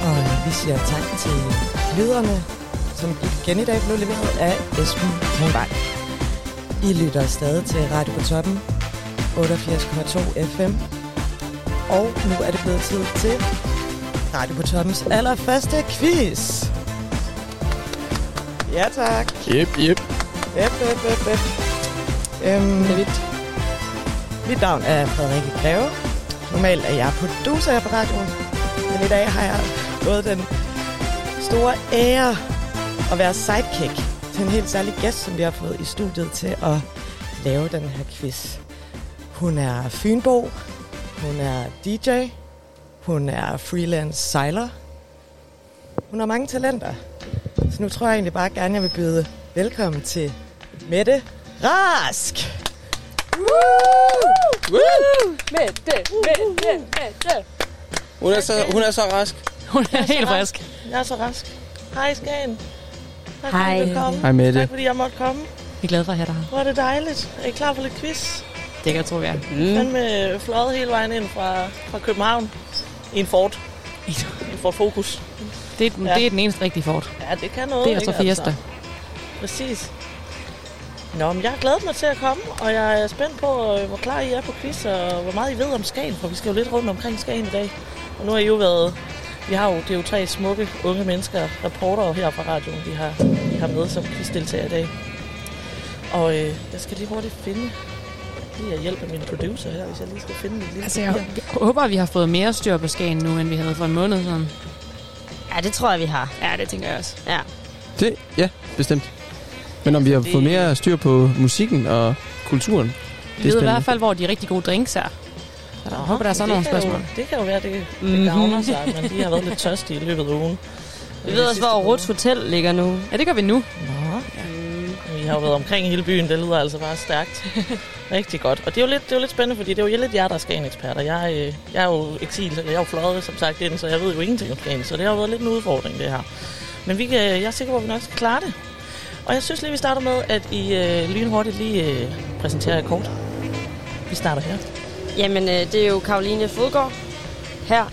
Og øh, vi siger tak til lyderne, som igen i dag blev leveret af Esben Kronvej. I lytter stadig til Radio på Toppen, 88,2 FM. Og nu er det blevet tid til Radio på Toppens allerførste quiz. Ja, tak. Jep, jep. Yep, yep, yep, yep. Øhm, mit. mit navn er Frederikke Greve. Normalt er jeg producer her på radioen. Men i dag har jeg fået den store ære at være sidekick til en helt særlig gæst, som vi har fået i studiet til at lave den her quiz. Hun er Fynbo, hun er DJ, hun er freelance sejler. Hun har mange talenter. Så nu tror jeg egentlig bare gerne, jeg vil byde velkommen til Mette Rask. Mette, Mette, Mette. Hun er, så, hun er så rask. Hun er Jeg helt frisk. Jeg er så rask. Hej, Skagen. Tak Hej. fordi du kom. Hej, Mette. Tak fordi jeg måtte komme. Vi er glade for at have dig her. Hvor er det dejligt. Er I klar for lidt quiz? Det kan jeg tro, vi er. Mm. med fløjet hele vejen ind fra, fra København i en Ford. En Ford Focus. Det er, ja. det er den eneste rigtige Ford. Ja, det kan noget. Det er ikke, så Fiesta. Præcis. Nå, men jeg har glædet mig til at komme, og jeg er spændt på, øh, hvor klar I er på quiz, og hvor meget I ved om Skagen, for vi skal jo lidt rundt omkring Skagen i dag. Og nu har I jo været, vi har jo, det er jo tre smukke unge mennesker, reportere her fra radioen, vi har, vi har med som quizdeltager i dag. Og øh, jeg skal lige hurtigt finde, lige at hjælpe min producer her, hvis jeg lige skal finde et lille Altså, jeg håber, at vi har fået mere styr på Skagen nu, end vi havde for en måned siden. Ja, det tror jeg, vi har. Ja, det tænker jeg også. Ja. Det, ja, bestemt. Men om vi har Det- fået mere styr på musikken og kulturen, Vi det er ved i hvert fald, hvor de rigtig gode drinks er. Så jeg håber, der er sådan nogle kan jo- spørgsmål. Det kan jo være, det, det Mhm. gavner sig, men de har været lidt tørstige i løbet af ugen. Vi ved også, hvor Ruts Hotel ligger nu. Ja, det gør vi nu. Nå. Vi har jo været omkring hele byen, det lyder altså bare stærkt. Rigtig godt. Og det er jo lidt, det er jo lidt spændende, fordi det er jo lidt jer, der er Skagen-eksperter. Jeg, øh, jeg er jo eksil, jeg er jo fløjet, som sagt, ind, så jeg ved jo ingenting om Skagen. Så det har jo været lidt en udfordring, det her. Men vi kan, jeg er sikker på, at vi nok skal klare det. Og jeg synes lige, vi starter med, at I øh, lynhurtigt lige øh, præsenterer jer kort. Vi starter her. Jamen, øh, det er jo Karoline Fodgaard her.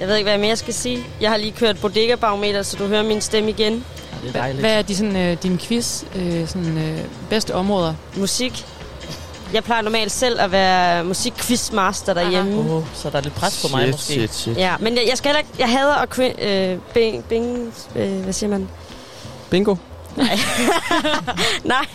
Jeg ved ikke, hvad jeg mere skal sige. Jeg har lige kørt bodega-barometer, så du hører min stemme igen. det er dejligt. Hvad er de, sådan, øh, din quiz øh, sådan, øh, bedste områder? Musik. Jeg plejer normalt selv at være musikquizmaster derhjemme. Uh, så der er lidt pres på mig Shit, måske. shit, shit. Ja, men jeg, jeg skal heller ikke... Jeg hader at... Qu- øh, bing, bing, øh, hvad siger man? Bingo. Nej,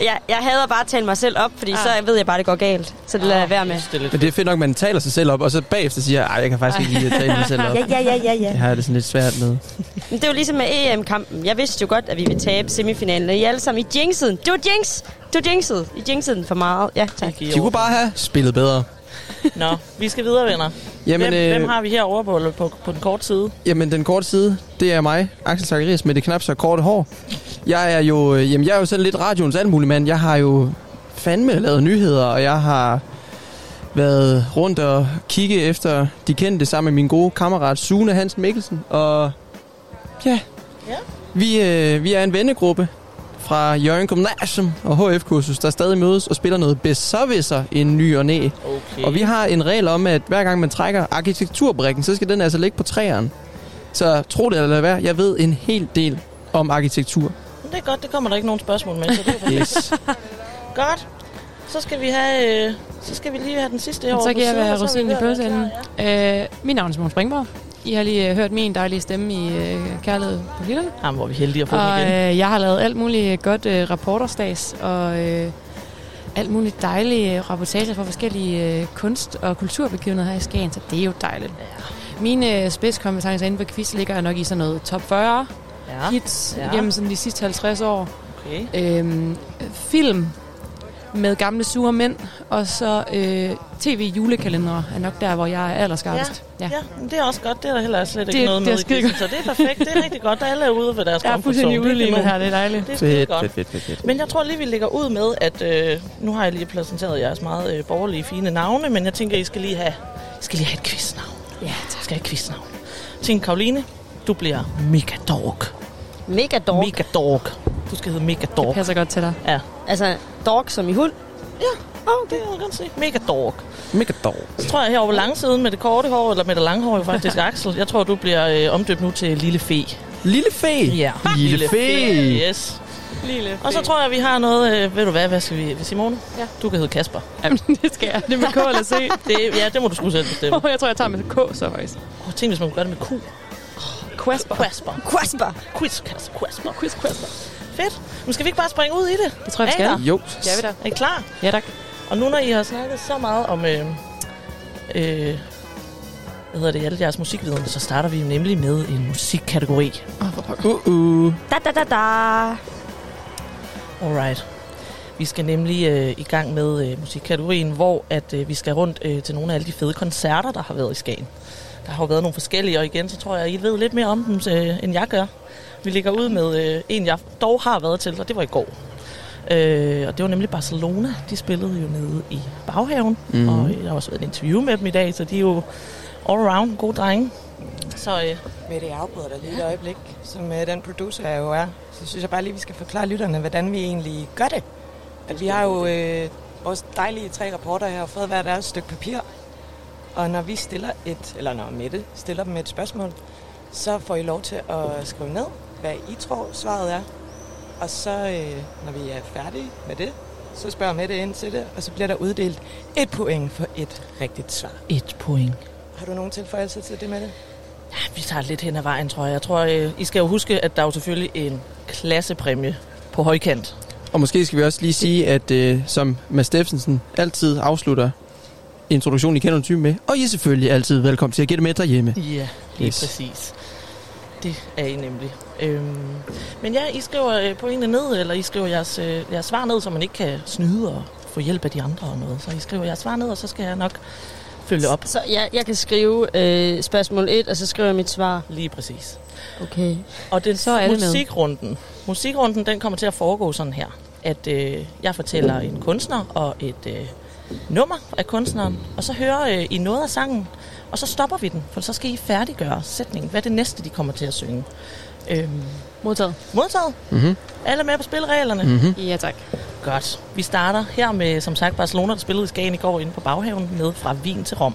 jeg, jeg hader bare at tale mig selv op, fordi ah. så ved jeg bare, at det går galt. Så det lader jeg være med. Men det er fedt nok, at man taler sig selv op, og så bagefter siger, ej, jeg kan faktisk ikke lide at tale mig selv op. Ja, ja, ja, ja, ja. Det har jeg det sådan lidt svært med. Men det var ligesom med EM-kampen. Jeg vidste jo godt, at vi ville tabe semifinalen. I alle sammen i jinxeden. Det var jinx! Det var jinxet. I jinxeden for meget. Ja, tak. De kunne bare have spillet bedre. Nå, vi skal videre, venner. Jamen, hvem, øh, hvem har vi herovre på, på, på den korte side? Jamen, den korte side, det er mig, Axel Zacharias, med det knap så korte hår. Jeg er jo, øh, jamen, jeg er jo sådan lidt radioens altmulig Jeg har jo fandme lavet nyheder, og jeg har været rundt og kigge efter de kendte sammen med min gode kammerat Sune Hansen Mikkelsen. Og ja, Ja. vi, øh, vi er en vennegruppe fra Jørgen Gymnasium og HF-kursus, der stadig mødes og spiller noget besserwisser i en ny og næ. Okay. Og vi har en regel om, at hver gang man trækker arkitekturbrikken, så skal den altså ligge på træerne. Så tro det eller lad være, jeg ved en hel del om arkitektur. Men Det er godt, det kommer der ikke nogen spørgsmål med, så det er. Yes. Godt. Så skal vi have, øh, så skal vi lige have den sidste herovre Så kan jeg være rosinen i være pølseenden. Øh, mit navn er Simon Springborg. I har lige øh, hørt min dejlige stemme i øh, Kærlighed på Hylderne. Jamen, hvor er vi heldige at få og, den igen. Øh, jeg har lavet alt muligt godt øh, rapportersdags og øh, alt muligt dejlige rapportager fra forskellige øh, kunst- og kulturbegivenheder her i Skagen, så det er jo dejligt. Ja. Mine øh, spidskompetencer inden for quiz ligger nok i sådan noget top 40 Ja. hits Ja. gennem sådan de sidste 50 år. Okay. Øhm, film med gamle sure mænd, og så øh, tv-julekalendere er nok der, hvor jeg er allerskarpest. Ja, ja. men det er også godt. Det er der heller slet ikke Det- noget det er med i så det er perfekt. Det er rigtig godt. Alle er ude ved deres Jeg er fuldstændig udlignet her, det er dejligt. Det er Fedt, godt. fedt, fedt, fedt, fedt. Men jeg tror lige, vi lægger ud med, at øh, nu har jeg lige præsenteret jeres meget øh, borgerlige, fine navne, men jeg tænker, I skal lige have, I skal lige have et quiznavn. Ja, tak. skal have et quiznavn. Tine Karoline, du bliver Megadog. Megadog? Megadog. Du skal hedde Megadog. Det passer godt til dig. Ja. Altså, dog som i hund? Ja, oh, det kan jeg godt se. Megadog. Megadog. Så tror jeg herovre på langsiden med det korte hår, eller med det lange hår, jo faktisk Axel. Jeg tror, du bliver øh, omdøbt nu til Lille Fe. Lille Fe? Ja. Lille Fe. Yes. Lille Og så tror jeg, vi har noget... Øh, ved du hvad, hvad skal vi... Simone? Ja. Du kan hedde Kasper. Jamen, det skal jeg. Det er med K eller C. Det, ja, det må du sgu selv bestemme. jeg tror, jeg tager med K så faktisk. Oh, tænk, hvis man kunne gøre det med Q. Quasper. Quasper. Quasper. Quiz. Quasper. Quiz Quasper. Fedt. Men skal vi ikke bare springe ud i det? Det tror jeg, vi Er skal. der? Jo. Skal vi da? Er I klar? Ja, tak. Og nu når I har snakket så meget om... Øh, øh, hvad hedder det, alle jeres musikviden, så starter vi nemlig med en musikkategori. Uh-uh. Da, da, da, da. Alright. Vi skal nemlig øh, i gang med øh, musikkategorien, hvor at øh, vi skal rundt øh, til nogle af alle de fede koncerter, der har været i Skagen. Der har jo været nogle forskellige, og igen, så tror jeg, I ved lidt mere om dem, øh, end jeg gør. Vi ligger ud med øh, en, jeg dog har været til, og det var i går. Øh, og det var nemlig Barcelona. De spillede jo nede i baghaven, mm. og jeg har også været i et interview med dem i dag, så de er jo all around gode drenge. Så øh, Mette, jeg afbryder dig lige et øjeblik, som øh, den producer jeg jo er. Så synes jeg bare lige, vi skal forklare lytterne, hvordan vi egentlig gør det. At vi har jo øh, vores dejlige tre rapporter her, og fået hver deres stykke papir. Og når vi stiller et, eller når Mette stiller dem et spørgsmål, så får I lov til at skrive ned, hvad I tror svaret er. Og så, øh, når vi er færdige med det, så spørger Mette ind til det, og så bliver der uddelt et point for et rigtigt svar. et point. Har du nogen tilføjelser til det, Mette? Vi tager lidt hen ad vejen, tror jeg. Jeg tror, øh, I skal jo huske, at der er jo selvfølgelig en klassepræmie på højkant. Og måske skal vi også lige sige, at øh, som Mads Steffensen altid afslutter introduktionen i Kender Typen med, og I er selvfølgelig altid velkommen til at gætte med derhjemme. Ja, lige yes. præcis. Det er I nemlig. Øhm, men ja, I skriver øh, pointene ned, eller I skriver jeres, øh, jeres svar ned, så man ikke kan snyde og få hjælp af de andre og noget. Så I skriver jeres svar ned, og så skal jeg nok følge op. Så jeg, jeg kan skrive øh, spørgsmål 1, og så skriver jeg mit svar. Lige præcis. Okay. Og den Så er det med. musikrunden, musikrunden, den kommer til at foregå sådan her, at øh, jeg fortæller en kunstner og et øh, nummer af kunstneren, og så hører øh, I noget af sangen, og så stopper vi den, for så skal I færdiggøre sætningen. Hvad er det næste, de kommer til at synge? Øhm, Modtaget. modtaget? Mm-hmm. Alle med på spilreglerne? Mhm. Ja, tak. Godt. Vi starter her med, som sagt, Barcelona, der spillede i Skagen i går inde på baghaven, ned fra Wien til Rom.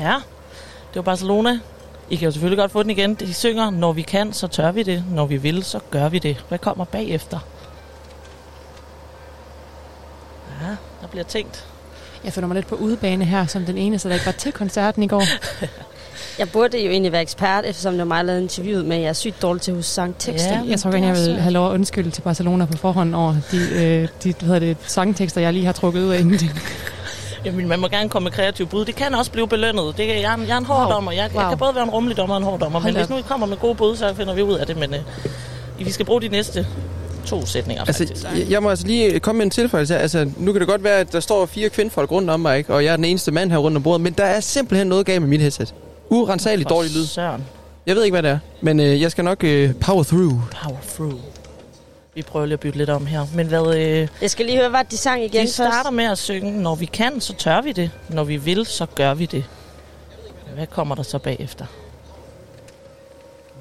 Ja, det var Barcelona. I kan jo selvfølgelig godt få den igen. De synger, når vi kan, så tør vi det. Når vi vil, så gør vi det. Hvad kommer bagefter? Ja, der bliver tænkt. Jeg føler mig lidt på udebane her, som den eneste, der ikke var til koncerten i går. Jeg burde jo egentlig være ekspert, eftersom det var mig, der lavede interviewet med, jeg er sygt dårlig til at huske sangtekster. Ja, jeg tror gerne, jeg vil have lov at undskylde til Barcelona på forhånd over de, øh, de hvad hedder det, sangtekster, jeg lige har trukket ud af ingenting. Jamen, man må gerne komme med kreativ bud. Det kan også blive belønnet. Det, jeg, er en- jeg er en hård Wow. dommer. Jeg, jeg Wow. kan både være en rummelig dommer og en hård dommer. Hold Men hvis nu I kommer med gode bud, så finder vi ud af det. Men øh, vi skal bruge de næste to sætninger, Altså, faktisk. jeg, jeg må altså lige komme med en tilføjelse. Altså, nu kan det godt være, at der står fire kvindfolk rundt om mig, ikke? og jeg er den eneste mand her rundt om bordet, men der er simpelthen noget galt med mit headset. Urensageligt dårlig lyd. Søren. Jeg ved ikke, hvad det er, men øh, jeg skal nok øh, power through. Power through. Vi prøver lige at bytte lidt om her. Men hvad... Øh, jeg skal lige høre, hvad de sang igen De først. starter med at synge, når vi kan, så tør vi det. Når vi vil, så gør vi det. Hvad kommer der så bagefter?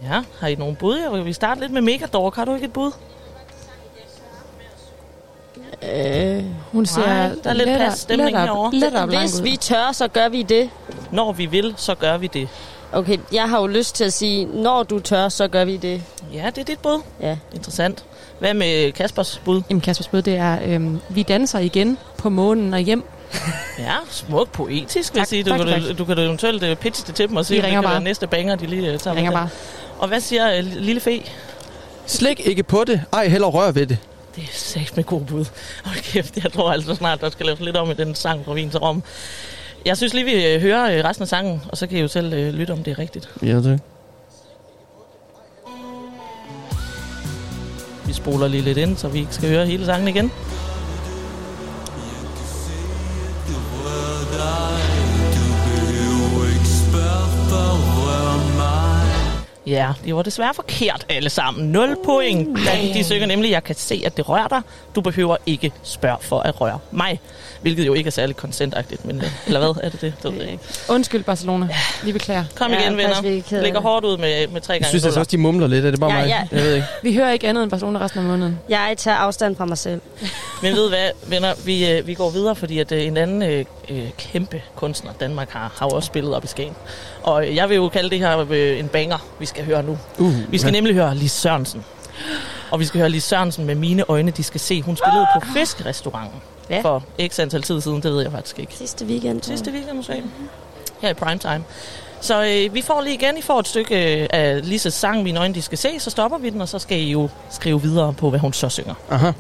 Ja, har I nogle bud? Jeg vil starte lidt med Megadork. Har du ikke et bud? Øh, Hun ser Nej, der er lidt pas stemning herovre. Hvis vi tør, så gør vi det. Når vi vil, så gør vi det. Okay, jeg har jo lyst til at sige, når du tør, så gør vi det. Ja, det er dit bud. Ja. Interessant. Hvad med Kaspers bud? Jamen, Kaspers bud, det er, øhm, vi danser igen på månen og hjem. Ja, smukt poetisk, vil jeg sige. Du, tak, kan, tak. du, du kan da eventuelt øh, pitche det til dem og se, Vi om det næste banger, de lige uh, tager ringer bare. Og hvad siger uh, Lille Fe? Slik ikke på det, ej heller rør ved det. Det er sagt med god bud. Hold kæft, jeg tror altså snart, der skal laves lidt om i den sang fra Vin til Rom. Jeg synes lige, vi øh, hører øh, resten af sangen, og så kan I jo selv øh, lytte, om det er rigtigt. Ja, tak. Vi spoler lige lidt ind, så vi ikke skal høre hele sangen igen. Ja, det var desværre forkert alle sammen. 0 point. Da de synger nemlig, jeg kan se, at det rører dig. Du behøver ikke spørge for at røre mig. Hvilket jo ikke er særlig consentagtigt, men... øh, Eller hvad er det det? Det ved jeg ikke. Undskyld, Barcelona. Vi beklager. Kom igen, venner. Ligger hårdt ud med, med tre Jeg gange synes altså også, de mumler lidt. Er det bare Ja, mig? ja. Jeg ved ikke. Vi hører ikke andet end Barcelona resten af måneden. Jeg tager afstand fra mig selv. Men ved hvad, venner, vi, øh, vi går videre, fordi at øh, en anden øh, øh, kæmpe kunstner, Danmark har, har jo også spillet op i Skagen. Og øh, jeg vil jo kalde det her øh, en banger, vi skal høre nu. Uh, Vi skal ja. nemlig høre Lis Sørensen. Og vi skal høre Lis Sørensen med mine øjne, de skal se. Hun spillede på Fiskerestauranten Ja. for x antal tid siden, det ved jeg faktisk ikke. Sidste weekend. Sidste weekend måske. Her i primetime. Så øh, vi får lige igen, I får et stykke øh, af Lises sang, Mine øjne, de skal se, så stopper vi den, og så skal I jo skrive videre på, hvad hun så synger. Aha.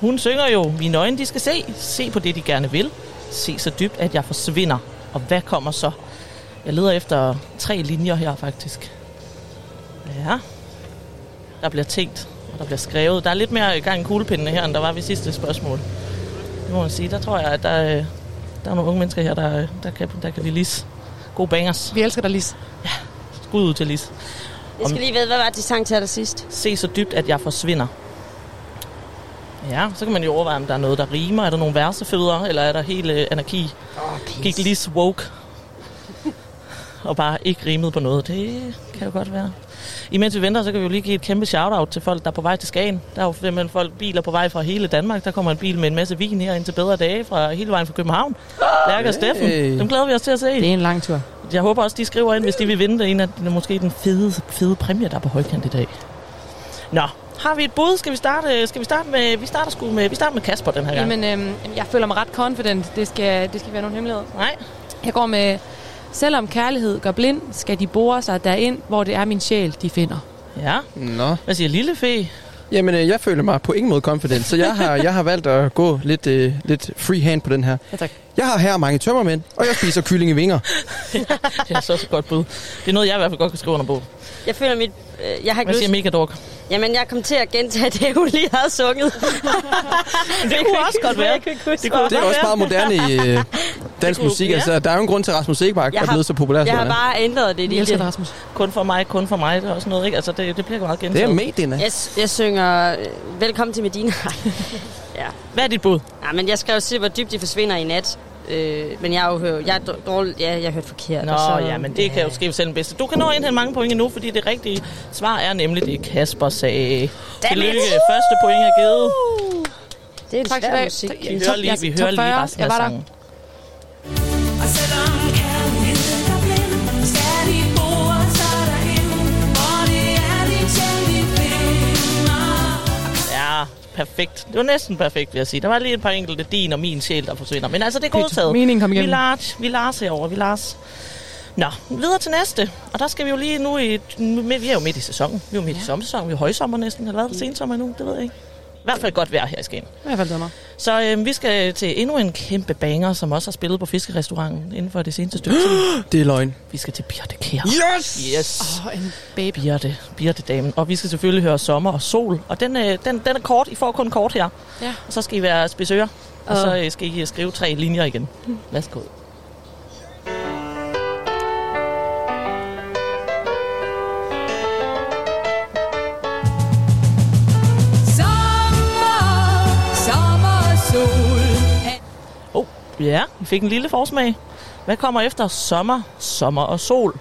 Hun synger jo, mine øjne de skal se, se på det de gerne vil, se så dybt, at jeg forsvinder. Og hvad kommer så? Jeg leder efter tre linjer her faktisk. Ja, der bliver tænkt, og der bliver skrevet. Der er lidt mere gang i kuglepindene her, end der var ved sidste spørgsmål. Det må man sige. Der tror jeg, at der, øh, der er nogle unge mennesker her, der, der, kan, der kan lide Lis. God bangers. Vi elsker dig, Lis. Ja, skud ud til Lis. Jeg skal lige vide, hvad var det, de sang til allersidst? Se så dybt, at jeg forsvinder. Ja, så kan man jo overveje, om der er noget, der rimer. Er der nogle versefødder, eller er der helt øh, anarki? Oh, Gik lige woke. og bare ikke rimet på noget. Det kan jo godt være. Imens vi venter, så kan vi jo lige give et kæmpe shout-out til folk, der er på vej til Skagen. Der er jo simpelthen folk, biler på vej fra hele Danmark. Der kommer en bil med en masse vin her ind til bedre dage fra hele vejen fra København. Lærke og Steffen. Hey. Dem glæder vi os til at se. Det er en lang tur. Jeg håber også, de skriver ind, hvis de vil vinde det. En af måske den fede, fede præmie, der er på højkant i dag. Nå, har vi et bud? Skal vi starte, skal vi starte med, vi starter sgu med, vi starter med Kasper den her gang. Jamen, øhm, jeg føler mig ret confident. Det skal, det skal være nogen hemmelighed. Nej. Jeg går med, selvom kærlighed gør blind, skal de bore sig derind, hvor det er min sjæl, de finder. Ja. Nå. Hvad siger Lille Fe? Jamen, øh, jeg føler mig på ingen måde confident, så jeg har, jeg har valgt at gå lidt, øh, lidt free hand på den her. Ja, tak. Jeg har her mange tømmermænd, og jeg spiser kylling i vinger. det er så et godt bud. Det er noget, jeg i hvert fald godt kan skrive under på. Jeg føler mit... Øh, jeg har ikke Hvad siger lyst... Megadork? Jamen, jeg kom til at gentage det, hun lige havde sunget. det kunne også godt være. Jeg kunne Det kunne Det er også meget moderne i øh, dansk kunne- musik. ja. Altså, der er jo en grund til, at Rasmus Jeg er blevet så populær. Jeg som har er. bare ændret det lige. elsker Det. Rasmus. Kun for mig, kun for mig. Det er også noget, ikke? Altså, det, det bliver meget Det er gentaget. medierne. Jeg, jeg synger øh, Velkommen til Medina. ja. Hvad er dit bud? Ja, men jeg skrev se, hvor dybt de forsvinder i nat. Øh, men jeg har jo hørt, jeg er dår- dårlig, ja, jeg har hørt forkert. Nå, så, ja, men det kan jo ske selv den bedste. Du kan nå indhente mange point endnu, fordi det rigtige svar er nemlig det, Kasper sagde. Tillykke, første point er givet. Det er en Tak skal svær musik. Vi hører lige, vi hører lige resten af sangen. Og selvom perfekt. Det var næsten perfekt, vil jeg sige. Der var lige et par enkelte din og min sjæl, der forsvinder. Men altså, det er godtaget. Meningen kom Vi igennem. Lars, vi Lars herovre, vi Lars. Nå, videre til næste. Og der skal vi jo lige nu i... Vi er jo midt i sæsonen. Vi er jo midt i sommersæsonen. Vi er højsommer næsten. Eller hvad? Sensommer nu? Det ved jeg ikke. I hvert fald godt vejr her i Skagen. I hvert fald sommer. Så øh, vi skal til endnu en kæmpe banger, som også har spillet på fiskerestauranten inden for det seneste stykke tid. Det er løgn. Vi skal til Birte Kjær. Yes! Yes! Åh, en baby. Birte, Birte damen. Og vi skal selvfølgelig høre sommer og sol. Og den, øh, den, den er kort. I får kun kort her. Ja. Og så skal I være spidsører. Og Åh. så øh, skal I skrive tre linjer igen. Værsgo. Ja, vi fik en lille forsmag. Hvad kommer efter sommer, sommer og sol?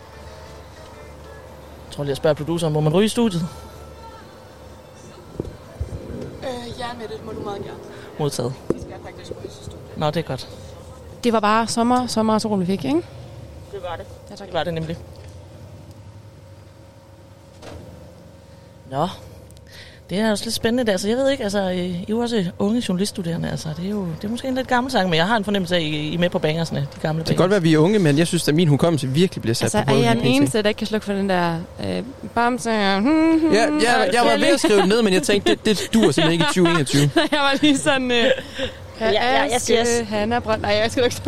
Jeg tror lige, jeg spørger produceren, må man ryge i studiet? Øh, ja, med det må du meget gerne. Modtaget. Vi skal faktisk ryge i studiet. Nå, det er godt. Det var bare sommer, sommer og sol, vi fik, ikke? Det var det. Ja, tak. Det var det nemlig. Nå, det er også lidt spændende der. Altså, jeg ved ikke, altså, øh, I er jo også unge journaliststuderende. Altså, det er jo det er måske en lidt gammel sang, men jeg har en fornemmelse af, at I er med på bangersne, de gamle Det kan godt være, at vi er unge, men jeg synes, at min hukommelse virkelig bliver sat Altså, på er prøve. jeg lige den pt. eneste, der ikke kan slukke for den der øh, bamse? Hmm, Ja, jeg, jeg var ved at skrive det ned, men jeg tænkte, det, det duer simpelthen ikke i 2021. jeg var lige sådan... Øh, Ja, ja, jeg siger Hanna Brønd. Nej, jeg skal ikke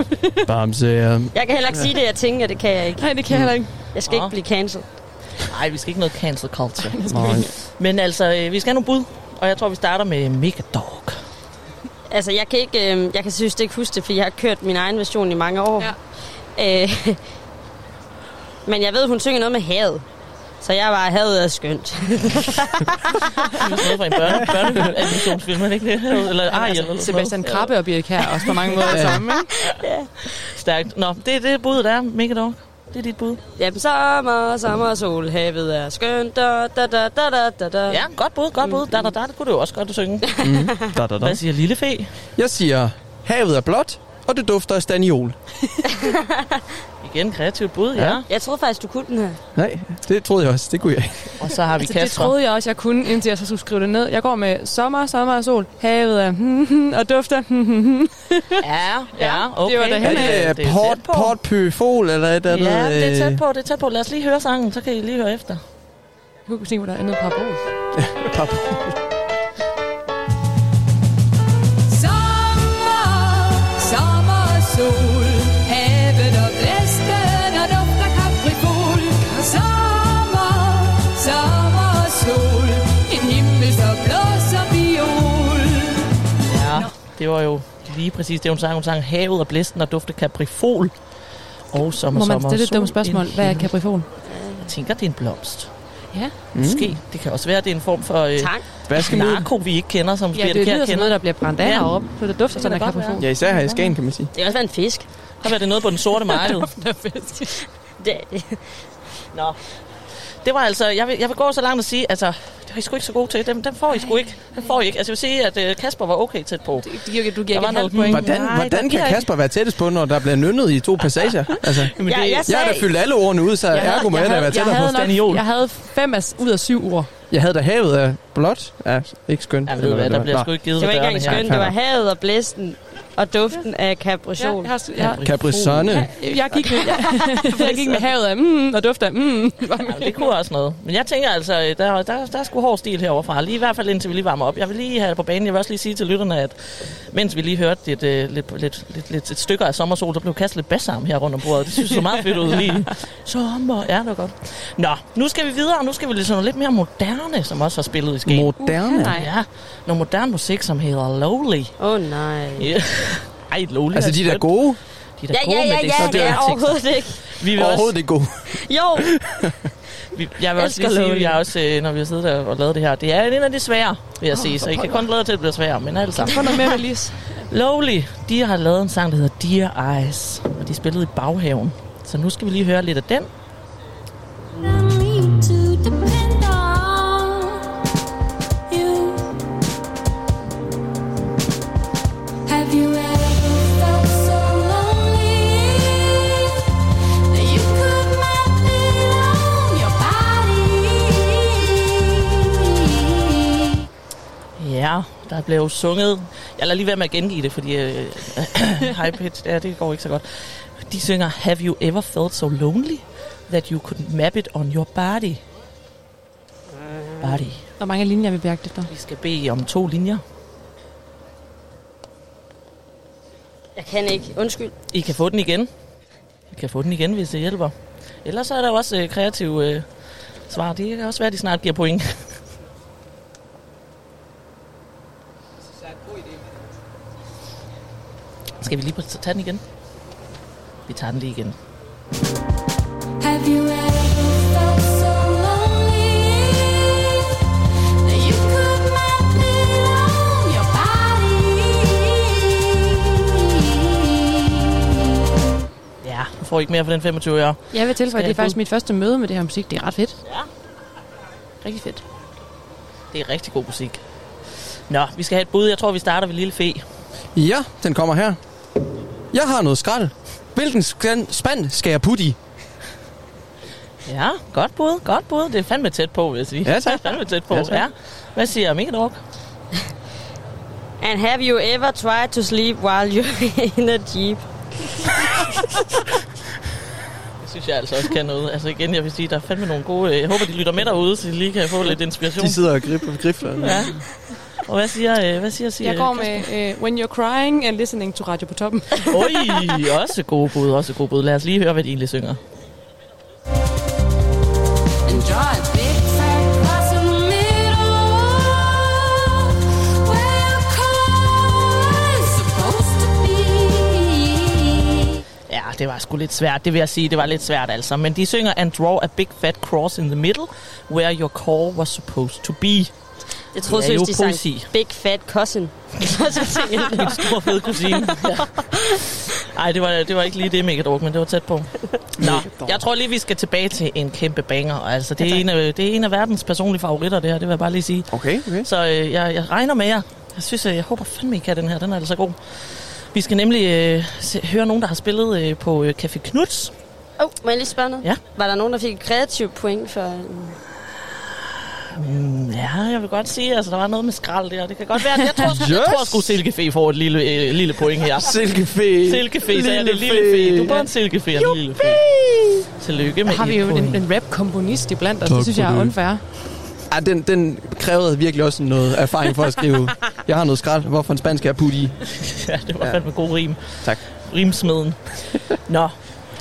Bamse, ja. Jeg kan heller ikke sige det, jeg tænker, det kan jeg ikke. Nej, det kan jeg heller ikke. Jeg skal ikke blive cancelled. Nej, vi skal ikke noget cancel culture. Nej. men altså, øh, vi skal have nogle bud, og jeg tror, vi starter med Megadog. Altså, jeg kan ikke, øh, jeg kan synes det ikke huske det, fordi jeg har kørt min egen version i mange år. Ja. Øh, men jeg ved, hun synger noget med havet. Så jeg var, havet er skønt. Det er noget fra en børne, børneanimationsfilm, er det ikke det? Eller Ariel, eller sådan noget. Sebastian Krabbe og Birk her også på mange måder Ja. sammen, ikke? Stærkt. Nå, det er det bud, der er. Megadog. Det er dit bud. Jamen, sommer, sommer sol, havet er skønt. Da, da, da, da, da, da, da. Ja, godt bud, godt bud. Da, da, da, det kunne du jo også godt synge. Mm. Da, da, da. Hvad siger Lille Fe? Jeg siger, havet er blåt, og det dufter af staniol. Igen, kreativt bud, ja. Ja. ja. Jeg troede faktisk, du kunne den her. Nej, det troede jeg også. Det kunne jeg ikke. Og så har vi Altså, det Kasper. troede jeg også, jeg kunne, indtil jeg så skulle skrive det ned. Jeg går med sommer, sommer og sol, havet er og dufter. Ja, ja, okay. det var da Er hen det, Det er det port, port pyfol, eller et eller andet? Ja, det er øh, tæt på, det er tæt på. Lad os lige høre sangen, så kan I lige høre efter. Jeg kunne tænke, hvor der er noget parabol. parabol. Sommer, sommer og sol. Det var jo lige præcis det, hun sang. Hun sang havet og blæsten og dufte kaprifol. Og sommer, Må man stille et dumt spørgsmål? Hvad er kaprifol? Jeg tænker, det er en blomst. Ja. Måske. Det kan også være, at det er en form for øh, narko, vi ikke kender, som Ja, det Kjær lyder som noget, der bliver brændt af Ja. heroppe. Så det dufter Det sådan af kaprifol. Ja, især her i Skagen, kan man sige. Det kan også være en fisk. Der var det noget på den sorte marked. Det, Nå. Det var altså, jeg vil, jeg vil gå så langt og sige, altså, det var I sgu ikke så gode til. Dem, dem får I sgu ikke. Dem får I ikke. Altså, jeg vil sige, at uh, Kasper var okay tæt på. Du giver, du giver ikke noget point. Hvordan, Nej, hvordan kan Kasper være tættest på, når der bliver nynnet i to passager? Altså, Jamen, Ja, det, jeg jeg har da fyldt alle ordene ud, så Jeg havde, ergo må jeg jeg havde, være jeg tættere på. havde, staniol. nok, jeg havde fem af, ud af syv ord. Jeg havde da havet af blåt. Ja, ikke skønt. Ja, ved hvad, der bliver sgu ikke givet det var ikke engang skønt. Det var havet og blæsten og duften af kaprisol. Jeg, jeg, jeg, Capri-Sonne. jeg, jeg, gik med, jeg, jeg gik med havet af mm, og dufter af mm. Ja, det kunne også noget. Men jeg tænker altså, øh, der, der, der er sgu hård stil herovre fra. Lige i hvert fald indtil vi lige varmer op. Jeg vil lige have det på banen. Jeg vil også lige sige til lytterne, at mens vi lige hørte et, øh, lidt, lidt, lidt, lidt, et stykke af sommersol, der blev kastet lidt bassarm her rundt om bordet. Det synes jeg så meget fedt ud lige. Sommer, ja, det var godt. Nå, nu skal vi videre, og nu skal vi lidt sådan noget lidt mere moderne, som også har spillet i Skagen. Moderne? nej. Ja, noget moderne musik, som hedder Lowly. Åh oh, nej. Ja. Ej, Lowly Altså, er de der skønt. gode. De er da Ja, gode ja, med ja, det. ja, Så det er overhovedet ikke. Vi vil Overhovedet ikke gode. Jo, Vi- Jeg vil også lige sige, jeg er også, øh, når vi har siddet der og lavet det her, det er en af de svære, vil jeg Åh, sige. Så I kan kun glæde til, at det bliver sværere, men altså. Få noget mere, Melis. Lowly, de har lavet en sang, der hedder Dear Eyes, og de spillede i baghaven. Så nu skal vi lige høre lidt af den. Ja, der blev sunget. Jeg lader lige være med at gengive det, fordi øh, high pitch, ja, det går ikke så godt. De synger, Have you ever felt so lonely that you could map it on your body? Body. Hvor mange linjer vi bærket efter? Vi skal bede om to linjer. Jeg kan ikke. Undskyld. I kan få den igen. I kan få den igen, hvis det hjælper. Ellers så er der også øh, kreative øh, svar. Det kan også være, at de snart giver point. Skal vi lige tage den igen? Vi tager den lige igen. Have you ever felt so lonely that you could not on your body? Ja, du får ikke mere for den 25 år. Jeg vil tilføje, at det er faktisk mit første møde med det her musik. Det er ret fedt. Ja. Rigtig fedt. Det er rigtig god musik. Nå, vi skal have et bud. Jeg tror, vi starter ved Lille Fe. Ja, den kommer her. Jeg har noget skrald. Hvilken spand skal jeg putte i? Ja, godt bud, godt bud. Det er fandme tæt på, vil jeg sige. Ja, tak. Det er fandme tæt på, Ja, ja, tak. ja. Hvad siger Mika Druk? And have you ever tried to sleep while you're in a jeep? Det synes jeg altså også kan noget. Altså igen, jeg vil sige, der er fandme nogle gode... øh, Jeg håber, de lytter med derude, så de lige kan få lidt inspiration. De sidder og grifler. grifler. Ja. Og hvad siger, øh, hvad siger, siger Jeg går med uh, When You're Crying and Listening to Radio på toppen. Oj, også gode bud, også gode bud. Lad os lige høre, hvad de egentlig synger. And draw a big fat cross in the middle where your car is supposed to be. Ja, det var sgu lidt svært, det vil jeg sige. Det var lidt svært altså. Men de synger, and draw a big fat cross in the middle, where your core was supposed to be. Jeg troede er seriøst, de sang poesi. Big Fat Cousin. Så tænkte jeg, En stor fed kusine. Ja. Ej, det var, det var ikke lige det, Mega Druk, men det var tæt på. Nå, jeg tror lige, vi skal tilbage til en kæmpe banger. Altså, det, er en af, det er en af verdens personlige favoritter, det her. Det vil jeg bare lige sige. Okay, okay. Så øh, jeg, jeg regner med jer. Jeg synes, øh, jeg håber fandme, I kan den her. Den er altså god. Vi skal nemlig øh, se, høre nogen, der har spillet øh, på øh, Café Knuds. Åh, oh, må jeg lige spørge noget? Ja. Var der nogen, der fik et kreativt point for... Mm, ja, jeg vil godt sige, altså der var noget med skrald der. Det kan godt være, at jeg tror, yes. jeg tror sgu Silkefee får et lille, øh, lille point her. Silkefee. Silkefee, så er det Lille fe. Du er både en silkefee og en lille fe. Tillykke med har vi jo en, en rap-komponist iblandt os. Det synes jeg er unfair. Ja, den, den krævede virkelig også noget erfaring for at skrive. Jeg har noget skrald. Hvorfor en spand skal jeg putte i? Ja, det var Ja. fandme god rim. Tak. Rimsmeden. Nå,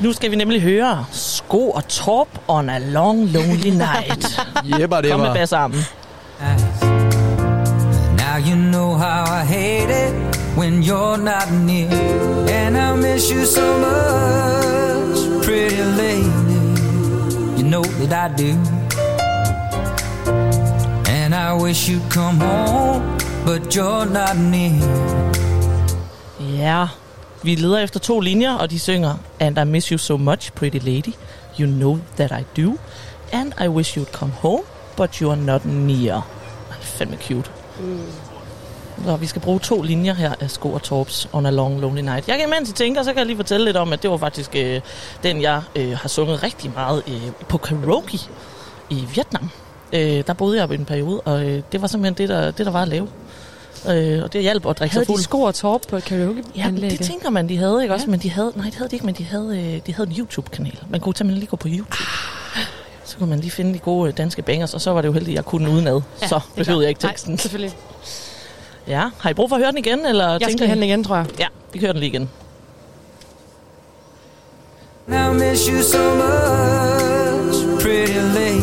nu skal vi nemlig høre Sko og Torp on a long lonely night. Jebba, det Kom med bag sammen. Now you know how I hate it when you're not near. And I miss you so much, pretty lady. You know that I do. And I wish you'd come home, but you're not near. Ja, vi leder efter to linjer, og de synger And I miss you so much, pretty lady. You know that I do. And I wish you'd come home, but you're not near. Ej, Fandme cute. Mm. Så vi skal bruge to linjer her af Sko og Torps On a Long Lonely Night. Jeg kan imens I tænker, så kan jeg lige fortælle lidt om, at det var faktisk øh, den, jeg øh, har sunget rigtig meget øh, på karaoke i Vietnam. Øh, der boede jeg i en periode, og øh, det var simpelthen det, der, det, der var at lave. Øh, og det hjalp at drikke Havde sig fuld. de sko og torp på et karaoke Ja, det tænker man, de havde, ikke også? Men de havde, nej, det havde de ikke, men de havde, øh, de havde en YouTube-kanal. Man kunne simpelthen lige gå på YouTube. Så kunne man lige finde de gode øh, danske bangers, og så var det jo heldigt, at jeg kunne den udenad. Ja, så det behøvede jeg ikke Nej, teksten. selvfølgelig. Ja, har I brug for at høre den igen? Eller Jeg skal have den igen, tror jeg. Ja, vi kører den lige igen. I miss you so much, pretty lady.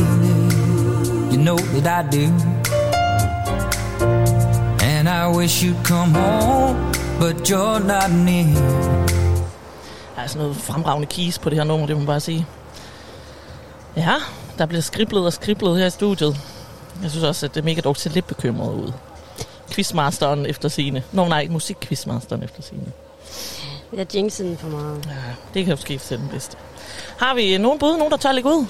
You know that I do. I wish you'd come home, but you're not near. Der er sådan noget fremragende keys på det her nummer, det må man bare sige. Ja, der bliver skriblet og skriblet her i studiet. Jeg synes også, at det mega dog ser lidt bekymret ud. Quizmasteren efter sine. Nå nej, musikquizmasteren efter sine. Jeg jinxer den for meget. Ja, det kan jo ske til den bedste. Har vi nogen bud? Nogen, der tør lægge ud?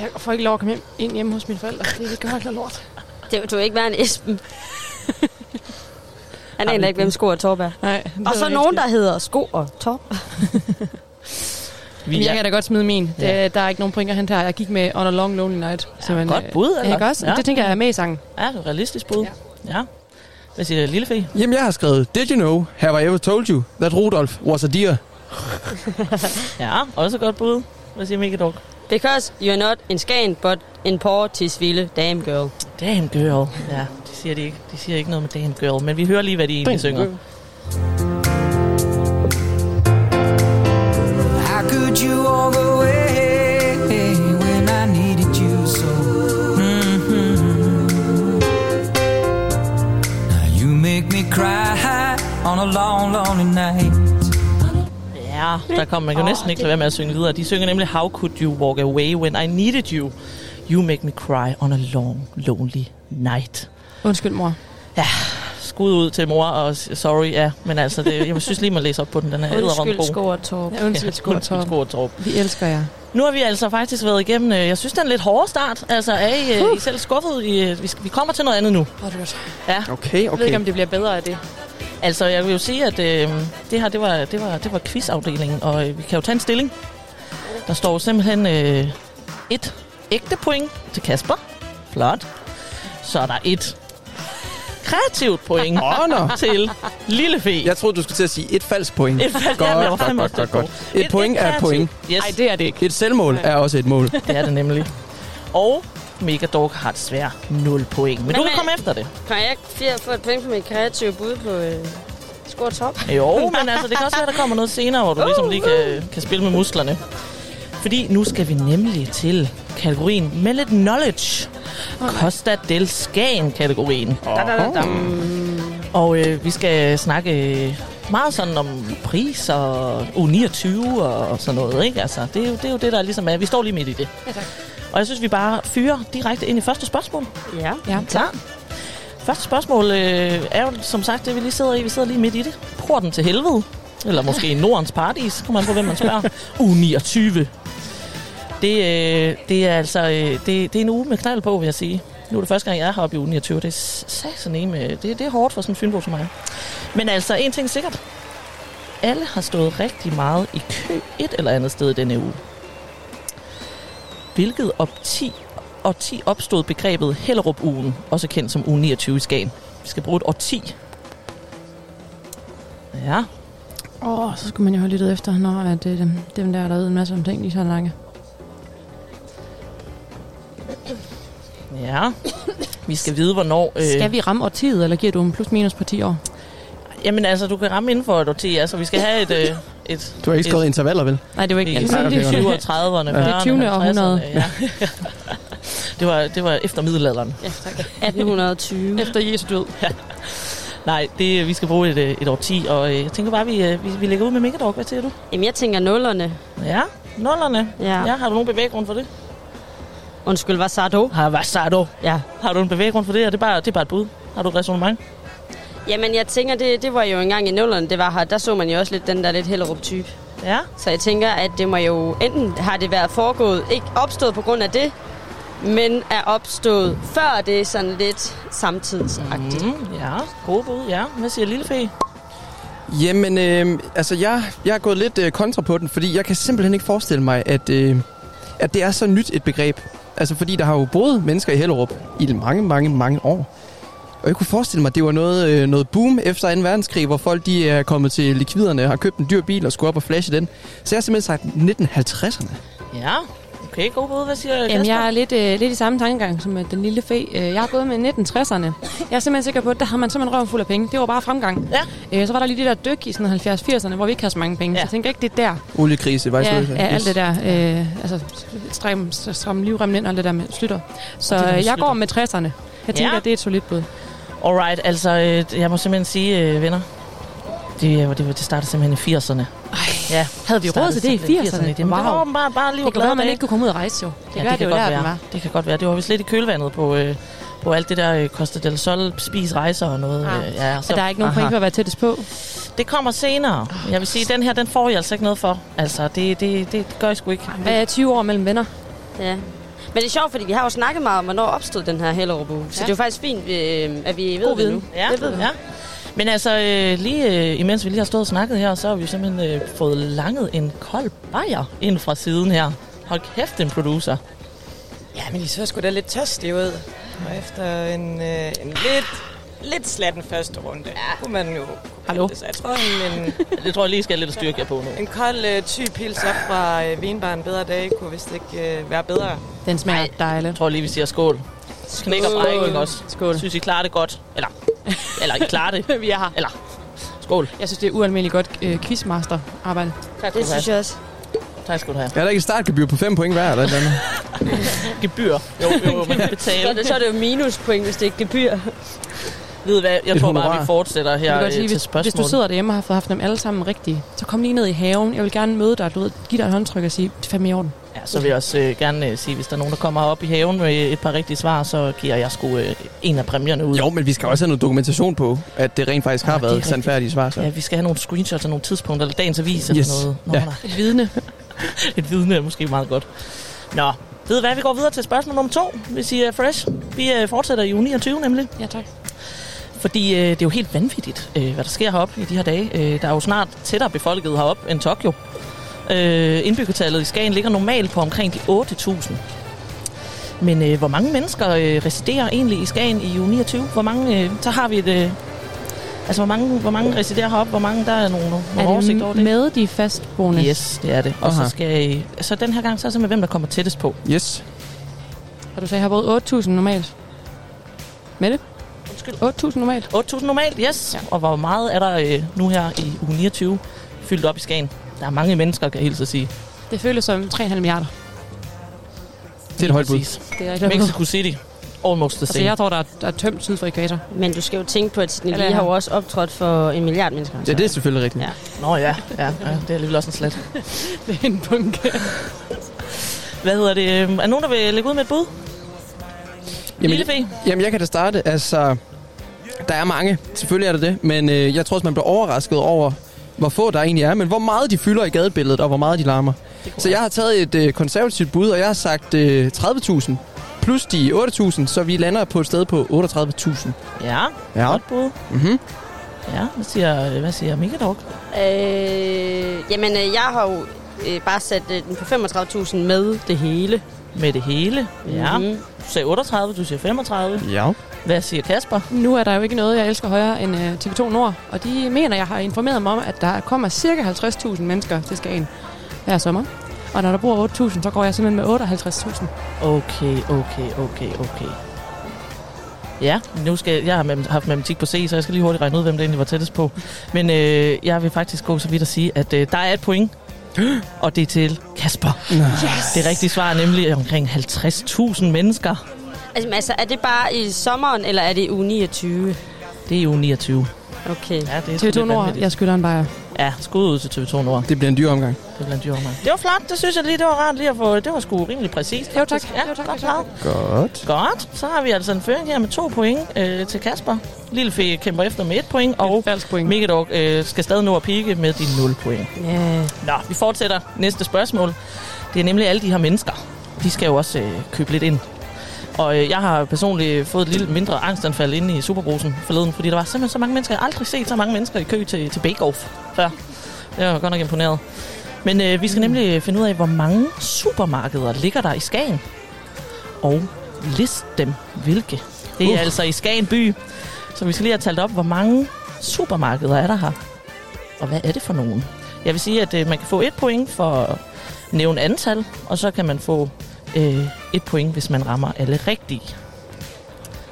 Jeg får ikke lov at komme hjem, ind hjemme hos mine forældre. Det er godt noget lort. Det vil ikke være en Esben. Han aner ikke, hvem sko og top er. Nej, Og så nogen, der hedder sko og top. Men jeg kan da godt smide min. Det, Ja. Der er ikke nogen point at hente her. Jeg gik med On a Long Lonely Night. Ja, godt bud, eller? Ikke også? Ja. Det tænker jeg er med i sangen. Ja, det er realistisk bud. Ja. ja. Hvad siger Lille Fee? Jamen, jeg har skrevet, Did you know, have I ever told you, that Rudolph was a deer? Ja, også godt bud. Hvad siger Mega Dog? Because you're not in Skagen, but in poor Tisvilde, damn girl. Damn girl. Ja, siger de ikke. De siger ikke noget med damn girl, men vi hører lige, hvad de egentlig synger. How could you walk away when I needed you so? Mhm. Now you make me cry on a long, lonely night. Ja, der kom man kan jo næsten ikke lade være med at synge videre. De synger nemlig How could you walk away when I needed you? You make me cry on a long, lonely night. Undskyld, mor. Ja, skud ud til mor, og sorry, ja. Men altså, det, jeg synes lige, man læser op på den. Den er Undskyld, god. sko og top. Ja, undskyld, sko og Undskyld, top. sko og top. Vi elsker jer. Nu har vi altså faktisk været igennem, øh, jeg synes, det er en lidt hårdere start. Altså, er I, uh. I selv skuffet? I, øh, vi, skal, vi kommer til noget andet nu. Er. Ja. Okay, Jeg ved ikke, om det bliver bedre af det. Altså, jeg vil jo sige, at øh, det her, det var, det var, det var quizafdelingen, og øh, vi kan jo tage en stilling. Der står simpelthen øh, et ægte point til Kasper. Flot. Så er der et kreativt point nå. til Lille Fe. Jeg troede, du skulle til at sige et falsk point. Et falsk- godt, Jamen, godt, godt, godt, godt. tæt Et, på. point Et- et er et point. Yes. Nej, det er det ikke. Et selvmål er også et mål. Det er det nemlig. Og Megadog har desværre 0 point. Men, Men du kan komme efter det. Kan jeg få et point for mit kreative bud på øh, og top? Jo, men altså, det kan også være, der kommer noget senere, hvor du ligesom lige kan, kan spille med musklerne. Fordi nu skal vi nemlig til kategorien med lidt knowledge. Costa del Skagen-kategorien. Og øh, vi skal snakke meget sådan om pris og U29 og sådan noget, ikke? Altså, det er, jo, det er jo det, der ligesom er. Vi står lige midt i det. Ja, tak. Og jeg synes, vi bare fyrer direkte ind i første spørgsmål. Ja. Ja, Klar. Første spørgsmål øh, er jo som sagt det, vi lige sidder i. Vi sidder lige midt i det. Porten til helvede. Eller måske Nordens paradis. Kommer man på, hvem man spørger. U 29. Det, øh, det er altså øh, det, det er en uge med knald på, vil jeg sige. Nu er det første gang, jeg er heroppe i uge 29. Det er satsen med. Det, det er hårdt for sådan en fynbo som mig. Men altså, en ting er sikkert. Alle har stået rigtig meget i kø et eller andet sted i denne uge. Hvilket og årti opstod begrebet Hellerup-ugen, også kendt som uge 29 i Skagen. Vi skal bruge et årti. Ja, Åh, oh, så skulle man jo have lyttet efter, når at, det er dem, der, der ved en masse om ting, de er så lange. ja. Vi skal vide, hvornår... Øh, Skal vi ramme årtiet, eller giver du en plus minus på 10 år? Jamen altså, du kan ramme inden for et årti. Altså, vi skal have et... Øh, et Du har ikke skrevet et, intervaller, vel? Nej, det var ikke... i Altså, okay, de okay. 20'erne, 30'erne, 40'erne, Det er 20. 50'erne, århundrede. Ja. det, var, det var efter middelalderen. Ja, tak. 1820. Efter Jesu død. Nej, det, vi skal bruge et, øh, et årti, og øh, jeg tænker bare, vi, øh, vi, vi lægger ud med Megadog. Hvad siger du? Jamen, jeg tænker nullerne. Ja, nullerne. Ja. ja. Har du nogen bevæggrund for det? Undskyld, hvad sagde du? Har, hvad sagde du? Ja. Har du en bevæggrund for det? Er det bare, det er bare et bud? Har du et resonemang? Jamen, jeg tænker, det, det var jo engang i nullerne, det var her. Der så man jo også lidt den der lidt Hellerup-type. Ja. Så jeg tænker, at det må jo enten har det været foregået, ikke opstået på grund af det, men er opstået før det er sådan lidt samtidsagtigt. Mm, ja, gode bud. Ja, hvad siger Lille Fee? Jamen, øh, altså jeg, jeg er gået lidt øh, kontra på den, fordi jeg kan simpelthen ikke forestille mig, at, øh, at det er så nyt et begreb. Altså fordi der har jo boet mennesker i Hellerup i mange, mange, mange år. Og jeg kunne forestille mig, at det var noget, øh, noget boom efter 2. verdenskrig, hvor folk de er kommet til likviderne, har købt en dyr bil og skulle op og flashe den. Så jeg har simpelthen sagt 1950'erne. Ja, okay, god bud. Hvad siger Jamen, Kasper? jeg er lidt, øh, lidt i samme tankegang som øh, den lille fe. Øh, jeg har gået med 1960'erne. Jeg er simpelthen sikker på, at der har man simpelthen røven fuld af penge. Det var bare fremgang. Ja. Øh, så var der lige det der dyk i sådan 70-80'erne, hvor vi ikke havde så mange penge. Ja. Så jeg tænker ikke, det er der. Oliekrise, var Ja, yes. ja, alt det der. Øh, altså, stram, stram livremmen ind og alt det der med slutter. Så øh, jeg slutter. går med 60'erne. Jeg tænker, Ja. at det er et solidt bud. Alright, altså, øh, jeg må simpelthen sige, øh, venner, det, var- det, var- det startede simpelthen i 80'erne. Ja. Havde vi råd til det i Startede 80'erne? simpelthen i 80'erne. Jamen, det var åbenbart bare lige Det kan være, man ikke kunne komme ud og rejse jo. Det ja, gør det, det, kan jo godt der, være. var. Det kan godt være. Det var vist lidt i kølvandet på, øh, på alt det der øh, Costa del Sol spis rejser og noget. Ah. Øh, ja, Og der er ikke nogen point for at være tættest på. Det kommer senere. Jeg vil sige, den her, den får I altså ikke noget for. Altså, det, det, det, det gør I sgu ikke. Hvad er 20 år mellem venner? Ja. Men det er sjovt, fordi vi har jo snakket meget om, hvornår opstod den her Hellerup uge. Så Ja. det er jo faktisk fint, øh, at vi ved God det viden. nu. Ja, det ved ja. Men altså, øh, lige øh, imens vi lige har stået og snakket her, så har vi simpelthen øh, fået langet en kold bajer ind fra siden her. Hold kæft, en producer. Ja, men I så sgu da lidt tørstige ud. Og efter en, øh, en lidt, lidt slatten første runde, ja. kunne man jo... Hallo? Så jeg tror, en, en, Det tror jeg lige skal lidt styrke jer på nu. en kold øh, typils op fra øh, vinbaren bedre dag kunne vist ikke øh, være bedre. Den smager dejligt. Jeg tror lige, vi siger skål. Knæk og bræk, ikke også? Skål. Synes I klarer det godt? Eller, eller I klarer det? vi er her. Eller, skål. Jeg synes, det er ualmindeligt godt øh, quizmaster-arbejde. Tak Det synes jeg også. Tak skal du have. Er der ikke et startgebyr på 5 point hver eller eller andet? Gebyr. Jo, jo, man kan betale. Så, er det, så er det jo minuspoint, hvis det ikke er gebyr. Ved hvad, jeg Et tror bare, vi fortsætter her godt øh, sige, til hvis, spørgsmål. hvis du sidder derhjemme og har fået haft dem alle sammen rigtige, så kom lige ned i haven. Jeg vil gerne møde dig, du ved, give dig et håndtryk og sige, det er fandme i orden. Så vil jeg også øh, gerne øh, sige, hvis der er nogen, der kommer op i haven med et par rigtige svar, så giver jeg sgu øh, en af præmierne ud. Jo, men vi skal også have noget dokumentation på, at det rent faktisk har Ja, været rigtigt. sandfærdige svar. Så. Ja, vi skal have nogle screenshots af nogle tidspunkter, eller dagens avis eller Yes. noget. Nå, Ja. nej. Et vidne. Et vidne er måske meget godt. Nå, ved du hvad, vi går videre til spørgsmål nummer to, hvis I er fresh. Vi øh, fortsætter i uge 29 nemlig. Ja, tak. Fordi øh, det er jo helt vanvittigt, øh, hvad der sker heroppe i de her dage. Øh, der er jo snart tættere befolket heroppe end Tokyo. Øh, indbyggertallet i Skagen ligger normalt på omkring de 8.000. Men øh, hvor mange mennesker øh, residerer egentlig i Skagen i uge 29? Hvor mange, øh, så har vi et... Øh, altså, hvor mange, hvor mange residerer heroppe? Hvor mange, der er nogle, nogle Er oversigt over det det? med de fastboende? Yes, det er det. Og Aha. så skal I, så den her gang, så er det simpelthen, hvem der kommer tættest på. Yes. Og du sagde, jeg har boet 8.000 normalt. Mette? Undskyld. 8.000 normalt. 8.000 normalt, yes. Ja. Og hvor meget er der øh, nu her i uge 29 fyldt op i Skagen? Der er mange mennesker, kan jeg hilse at sige. Det føles som 3,5 milliarder. Det er et højt bud. Det er Mexico City. Almost the Altså, same. jeg tror, der er, der er tømt syd for ekvator. Men du skal jo tænke på, at Eller Lee har jo også optrådt for en milliard mennesker. Ja, det er selvfølgelig rigtigt. Ja. Nå ja, ja, ja, det er alligevel også en slat. det er en bunke. Hvad hedder det? øh, Er nogen, der vil lægge ud med et bud? Lille fe? Jamen, jeg kan da starte. Altså, der er mange. Selvfølgelig er der det. Men øh, jeg tror også, man bliver overrasket over, hvor få der egentlig er. Men hvor meget de fylder i gadebilledet, og hvor meget de larmer. Så jeg har taget et øh, konservativt bud, og jeg har sagt øh, 30.000 plus de 8.000, så vi lander på et sted på 38.000. Ja, Ja. godt bud. Mm-hmm. Ja, hvad siger, hvad siger Mika dog? Øh, jamen, øh, jeg har jo øh, bare sat øh, den på 35.000 med det hele. Med det hele? Ja. Mhm. Du sagde 38, du siger 35. Ja. Hvad siger Kasper? Nu er der jo ikke noget, jeg elsker højere end uh, TV2 Nord. Og de mener, jeg har informeret dem om, at der kommer cirka 50.000 mennesker til Skagen hver sommer. Og når der bor 8.000, så går jeg simpelthen med 58.000. Okay, okay, okay, okay. Ja, nu skal jeg, jeg har haft matematik på C, så jeg skal lige hurtigt regne ud, hvem det egentlig var tættest på. Men øh, jeg vil faktisk gå så vidt at sige, at øh, der er et point, og det er til Kasper. Yes. Det rigtige svar er nemlig omkring 50.000 mennesker. Altså, altså, er det bare i sommeren, eller er det i uge 29? Det er jo 29. Okay. Ja, det er sgu TV2 lidt Nord, jeg skylder en bajer. Ja, skud ud til TV2 Nord. Det bliver en dyr omgang. Det bliver en dyr omgang. Det var flot, det synes jeg lige, det var rart lige at få. Det var sgu rimelig præcist. Jo, tak. Ja, Jo, tak, godt jo, tak. Godt. Godt, så har vi altså en føring her med to point øh, til Kasper. Lille Fee kæmper efter med et point, og falsk point. Mikkedog øh, skal stadig nå at pike med de 0 point. Ja. Nå, vi fortsætter næste spørgsmål. Det er nemlig alle de her mennesker. De skal jo også øh, købe lidt ind. Og øh, jeg har personligt fået et lille mindre angstanfald inde i Superbrusen forleden, fordi der var simpelthen så mange mennesker. Jeg har aldrig set så mange mennesker i kø til, til Bake Off før. Jeg var godt nok imponeret. Men øh, vi skal nemlig finde ud af, hvor mange supermarkeder ligger der i Skagen. Og list dem hvilke. Det er Uh. altså i Skagen by. Så vi skal lige have talt op, hvor mange supermarkeder er der her. Og hvad er det for nogen? Jeg vil sige, at øh, man kan få et point for at nævne antal, og så kan man få øh, et point, hvis man rammer alle rigtige.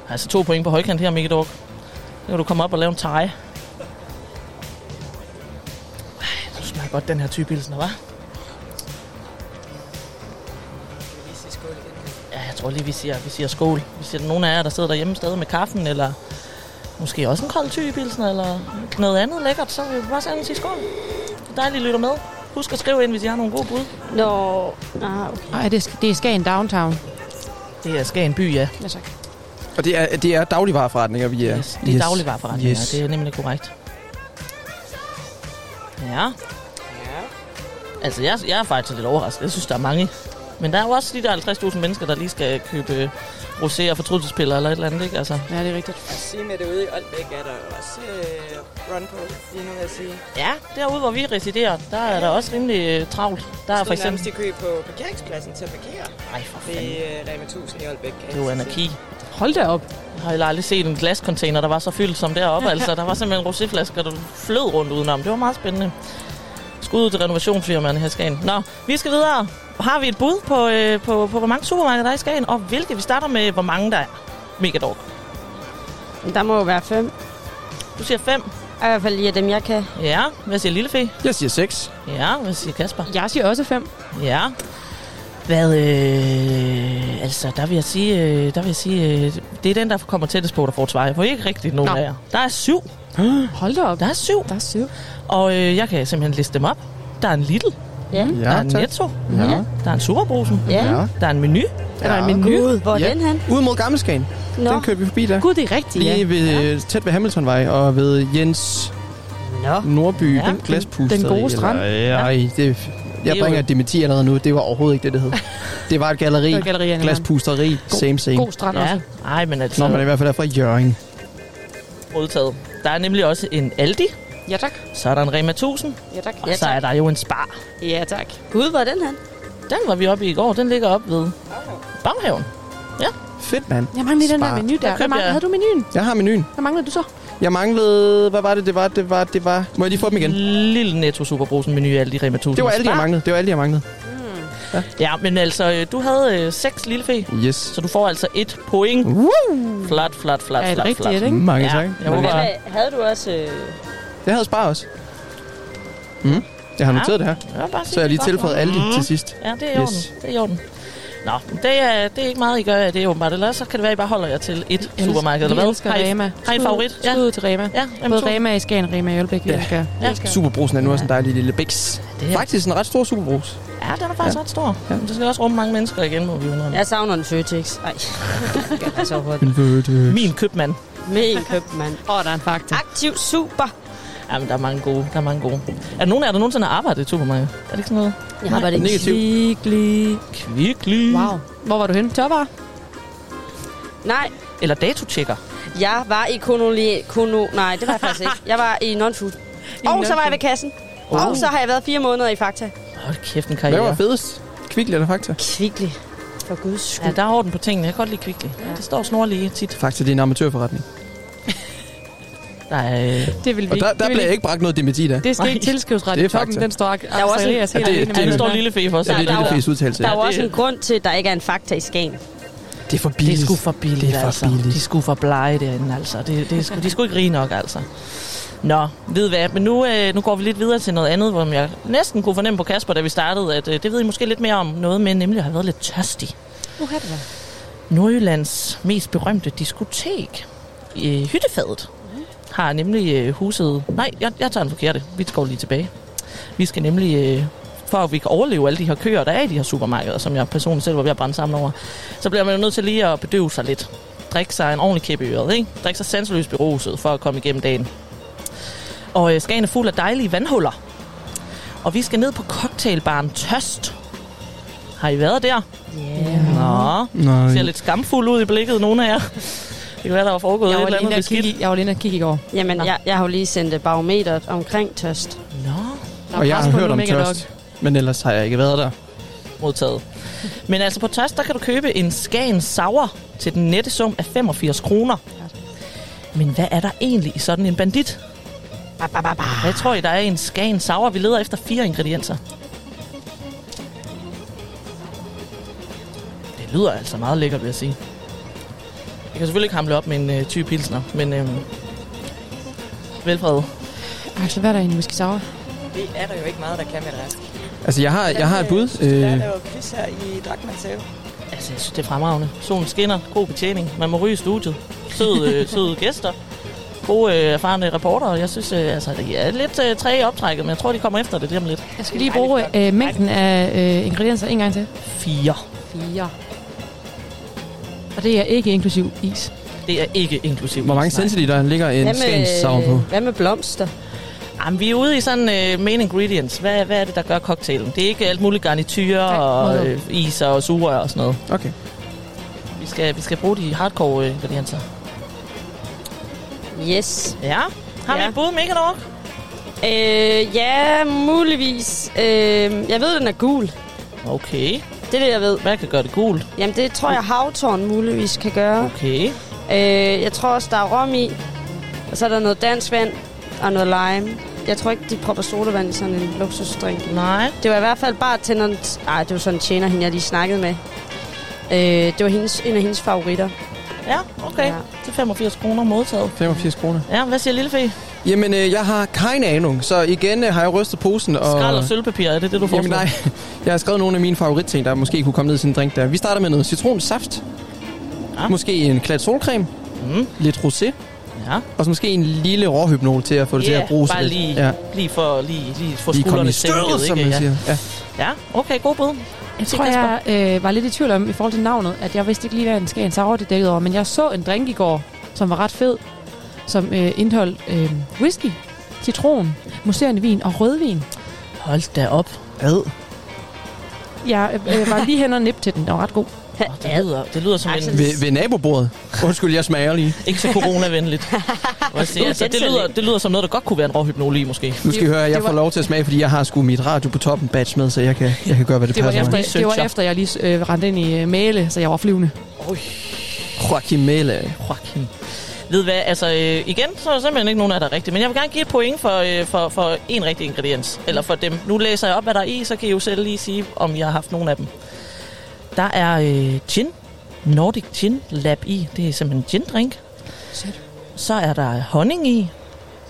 Altså to point på højkant her, Mikke Dork. Nu kan du komme op og lave en tie. Ej, Du smager godt den her type pilsner, hva'? Ja, jeg tror lige, vi siger, vi siger skål. Vi siger, at nogen af jer, der sidder derhjemme stadig med kaffen, eller måske også en kold type typilsen, eller noget andet lækkert, så vil vi bare sige skål. Dejligt, at I lytter med. Husk at skrive ind, hvis I har nogle gode bud. Nå, ah, okay. Nej, det, er, det er Skagen Downtown. Det er Skagen by, ja. Ja, tak. Og det er, det er dagligvareforretninger, vi er. Yes, det er yes. dagligvareforretninger. Yes. Det er nemlig korrekt. Ja. Altså, jeg, jeg er faktisk lidt overrasket. Jeg synes, der er mange. Men der er jo også de der 50.000 mennesker, der lige skal købe rosé og fortrydelsespiller eller et eller andet, ikke? Altså, Ja, det er rigtigt. Jeg sige med det ude i Aalbæk er der også øh, run på, lige nu vil jeg sige. ja, derude, hvor vi residerer, der er der også rimelig øh, travlt. Der er for eksempel... nærmest i kø på parkeringspladsen til at parkere. Ej, for Det er øh, Rema 1000 i Aalbæk. Det er jo anarki. Hold da op. Jeg har heller aldrig set en glascontainer, der var så fyldt som deroppe. altså, der var simpelthen roséflasker, der flød rundt udenom. Det var meget spændende. Skud ud til renovationsfirmaerne her i Skagen. Nå, vi skal videre. Har vi et bud på, øh, på, på hvor mange supermarkeder der er i Skagen? Og hvilke? Vi starter med, hvor mange der er. Megadog. Der må jo være fem. Du siger fem. I hvert fald lige af dem, jeg kan. Ja, hvad siger Lillefe? Jeg siger 6. Ja, hvad siger Kasper? Jeg siger også fem. Ja. Hvad, øh, altså, der vil jeg sige, øh, der vil jeg sige, øh, det er den, der kommer tættest på, der får et svar. Jeg får ikke rigtigt nogen Nå. af jer. Der er syv. Hold da op. Der er syv. Der er syv. Og øh, jeg kan simpelthen liste dem op. Der er en Lidl. Ja. der er en tak. Netto. Ja. Der er en Superbrusen. Ja. Ja. Der er en menu. Er der en menu? Gud, hvor er Ja. den hen? Ude mod Gammelskagen. Nå. Den kører vi forbi der. Gud, det er rigtigt, Lige ja. ved, tæt ved Hamiltonvej og ved Jens Nå. Nordby. Ja. Den glaspuster. Den gode strand. Ej, det, Det jeg er bringer jo- dementi allerede nu. Det var overhovedet ikke det, det hed. Det var et galleri. Det var gallerierne, ja. Glaspusteri. Same, same. God strand Ja. også. Ej, men altså, Når man i hvert fald er fra Jørgen. modtaget. Der er nemlig også en Aldi. Ja, tak. Så er der en Rema 1000. Ja, tak. Og så er der jo en Spar. Ja, tak. Gud, hvor er den hen? Den var vi oppe i i går. Den ligger op ved Baghaven. Ja. Fedt, mand. Jeg mangler lige den der Spar. menu der. Hvad mangler, jeg- havde du menuen? Jeg har menuen. Hvad mangler du så? Jeg manglede... Hvad var det, det var? Det var... Det var må jeg lige få dem igen? Lille Netto Superbrusen menu i Aldi Rema 1000. Det var alle, de jeg Spar. manglede. Det var alle, de jeg manglede. Ja, men altså, øh, du havde øh, seks lillefe. Yes. Så du får altså et point. Woo! Flat, flat, flat, Er flat, rigtigt, flat. er ikke? Mange Ja, tak. jeg Mange håber- havde du også... Øh... Det havde Spar også. Mm. Jeg har Ja. noteret det her. Ja, bare Så jeg har lige tilføjet. Aldi Mm. til sidst. Ja, det er i orden. Yes. Det er i orden. Nå, det er, det er ikke meget, I gør af det åbenbart. Eller så kan det være, I bare holder jer til et supermarked, eller Vi hvad? elsker har, I, Rema. har I en favorit? Skud til Rema. Ja, Rema Både 2. Rema i Skagen, Rema i Ølbæk. Ja. elsker. Ja. Superbrusen er nu også en dejlig lille biks. Det er- Faktisk en ret stor superbrus. Ja, den er faktisk Ja. ret stor. Ja. Det skal også rumme mange mennesker igen, må vi indrømme. Jeg savner en Føtex. Ej, det så hurtigt. En vøde. Min købmand. En købmand. Åh, der er en fakta. Aktiv super. Ja, men der er mange gode. Der er mange gode. Er der nogen af jer, der nogensinde har arbejdet i supermarked? Er det ikke sådan noget? Jeg har arbejdet i. Kvickly. Kvickly. Wow. Hvor var du henne? Tørvarer? Nej, Eller datotjekker. jeg var i konoli... Kono... Nej, det var jeg faktisk ikke. Jeg var i non-food. Og så var jeg ved kassen. Oh. Og så har jeg været fire måneder i Fakta. Hold kæft, en Hvad var karriere. fedest? Kvickly eller Fakta? Kvickly. For guds skyld. Ja, der er orden på tingene. Jeg kan godt lide Kvickly. Ja. Det står snorlige tit. Fakta, det er en amatørforretning. Der er... Øh, Det vil vi Og der, der bliver ikke bragt noget dementi der. Det skal ikke tilskrives ret Det er i toppen. Den står ak- var også en- Ja, helt det- det- det står lille fe for Så sig. det er der lille fes udtalelse. Der er Ja, også en grund til, at der ikke er en Fakta i Skagen. Det er for Det er billigt. sgu for billigt, Det er for altså. billigt. De er sgu for blege derinde, altså. Det, det er sgu, de er sgu ikke rige nok, altså. Nå, ved hvad, men nu, øh, nu går vi lidt videre til noget andet, hvor jeg næsten kunne fornemme på Kasper, da vi startede, at øh, det ved I måske lidt mere om noget med, nemlig at have været lidt tørstig. Nu kan det være. Nordjyllands mest berømte diskotek, øh, Hyttefadet, har nemlig øh, huset... Nej, jeg, jeg tager den forkerte. Vi går lige tilbage. Vi skal nemlig... Øh, for at vi kan overleve alle de her køer, der er i de her supermarkeder, som jeg personligt selv var ved at brænde sammen over, så bliver man jo nødt til lige at bedøve sig lidt. Drikke sig en ordentlig kæppe i øret, ikke? Drikke sig sanseløst beruset for at komme igennem dagen. Og øh, Skagen er fuld af dejlige vandhuller. Og vi skal ned på cocktailbaren Tøst. Har I været der? Yeah. Nå, Nej. ser lidt skamfuld ud i blikket, nogle af jer. Det kan være, der var foregået Jeg et var eller lige andet kigge, jeg var lige inde og kigge i går. Jamen, jeg, jeg har jo lige sendt barometeret omkring tørst. Nå, Der Og jeg har hørt om tørst. Men ellers har jeg ikke været der. modtaget. Men altså på Tøst, der kan du købe en Skagen Sauer til den nette sum af 85 kroner. Men hvad er der egentlig i sådan en bandit? Hvad tror I, der er i en Skagen Sauer? Vi leder efter fire ingredienser. Det lyder altså meget lækkert, vil jeg sige. Jeg kan selvfølgelig ikke hamle op med en øh, type pilsner, men øh, velfred. Axel, hvad er der i en whisky sour? Det er der jo ikke meget, der kan med det rest. Altså, jeg har, jeg har et bud. Øh. Der er der jo quiz her i Drakmans have. Altså, jeg synes, det er fremragende. Solen skinner, god betjening. Man må ryge i studiet. Søde, øh, søde gæster. Gode, øh, erfarne reporter, og jeg synes, øh, altså, det er lidt øh, træ i optrækket, men jeg tror, de kommer efter det lige om lidt. Jeg skal lige bruge øh, mængden af øh, ingredienser en gang til. Fire. Fire. Og det er ikke inklusiv is. Det er ikke inklusiv. Hvor mange centiliter ligger en skagensavn på? hvad med blomster? Jamen, vi er ude i sådan øh, main ingredients. Hvad, hvad er det, der gør cocktailen? Det er ikke alt muligt garnityr og modtaget. øh, is og sugerør og sådan noget. Okay. Vi skal, vi skal bruge de hardcore ingredienser. Yes. Ja. Har vi et bud, Mega Dog? Øh, ja, muligvis. Øh, jeg ved, den er gul. Okay. Det er det, jeg ved. Hvad kan gøre det gult? Jamen, det tror jeg, havtårn muligvis kan gøre. Okay. Øh, jeg tror også, der er rom i. Og så er der noget dansk vand og noget lime. Jeg tror ikke, de propper sodavand i sådan en luksusdrink. Nej. Det var i hvert fald bare tænderen... Ej, det var sådan en tjener, hende jeg lige snakkede med. Øh, det var hendes, en af hendes favoritter. Ja, okay. Ja. Til 85 kroner modtaget. 85 kroner. Ja, hvad siger Lille Fee? Jamen, øh, jeg har keine ahnung, så igen øh, har jeg rystet posen. Og... Skrald og sølvpapir, er det det, du får? Jamen nej, jeg har skrevet nogle af mine favoritting, der måske kunne komme ned i en drink der. Vi starter med noget citronsaft. Ja. Måske en klat solcreme. Mm. Lidt rosé. Ja. Og så måske en lille råhypnol til at få det til at bruge bare lidt. lige, Ja. lige for lige, lige for Lige skuldrene sænket, som ikke? man ja. siger. Ja. ja, okay, god bud. Jeg tror, jeg øh, var lidt i tvivl om, i forhold til navnet, at jeg vidste ikke lige, hvad en Skagen Sour det dækkede over. Men jeg så en drink i går, som var ret fed, som øh, indeholdt øh, whisky, citron, muserende vin og rødvin. Hold da op. Ad. Jeg øh, var lige hen og nip til den. Den var ret god. Oh, det, lyder, det lyder som en... Ved, ved nabobordet. Undskyld, jeg smager lige. Ikke så coronavenligt. Sige. altså, det, lyder, det lyder som noget, der godt kunne være en råhypnol i, måske. Nu skal I høre, at jeg det var- får lov til at smage, fordi jeg har sgu mit radio på toppen badge med, så jeg kan, jeg kan gøre, hvad det, Det var, passer efter, det var efter, jeg lige øh, rendte ind i øh, male, så jeg var flyvende. Oj. Joachim Mæle. Joachim. Ved hvad, altså øh, igen, så er der simpelthen ikke nogen af der er rigtigt. Men jeg vil gerne give et point for, øh, for, for en rigtig ingrediens. Eller for dem. Nu læser jeg op, hvad der er i, så kan I jo selv lige sige, om jeg har haft nogen af dem. Der er øh, gin. Nordic Gin Lab i. Det er simpelthen en gin drink. Så er der honning i.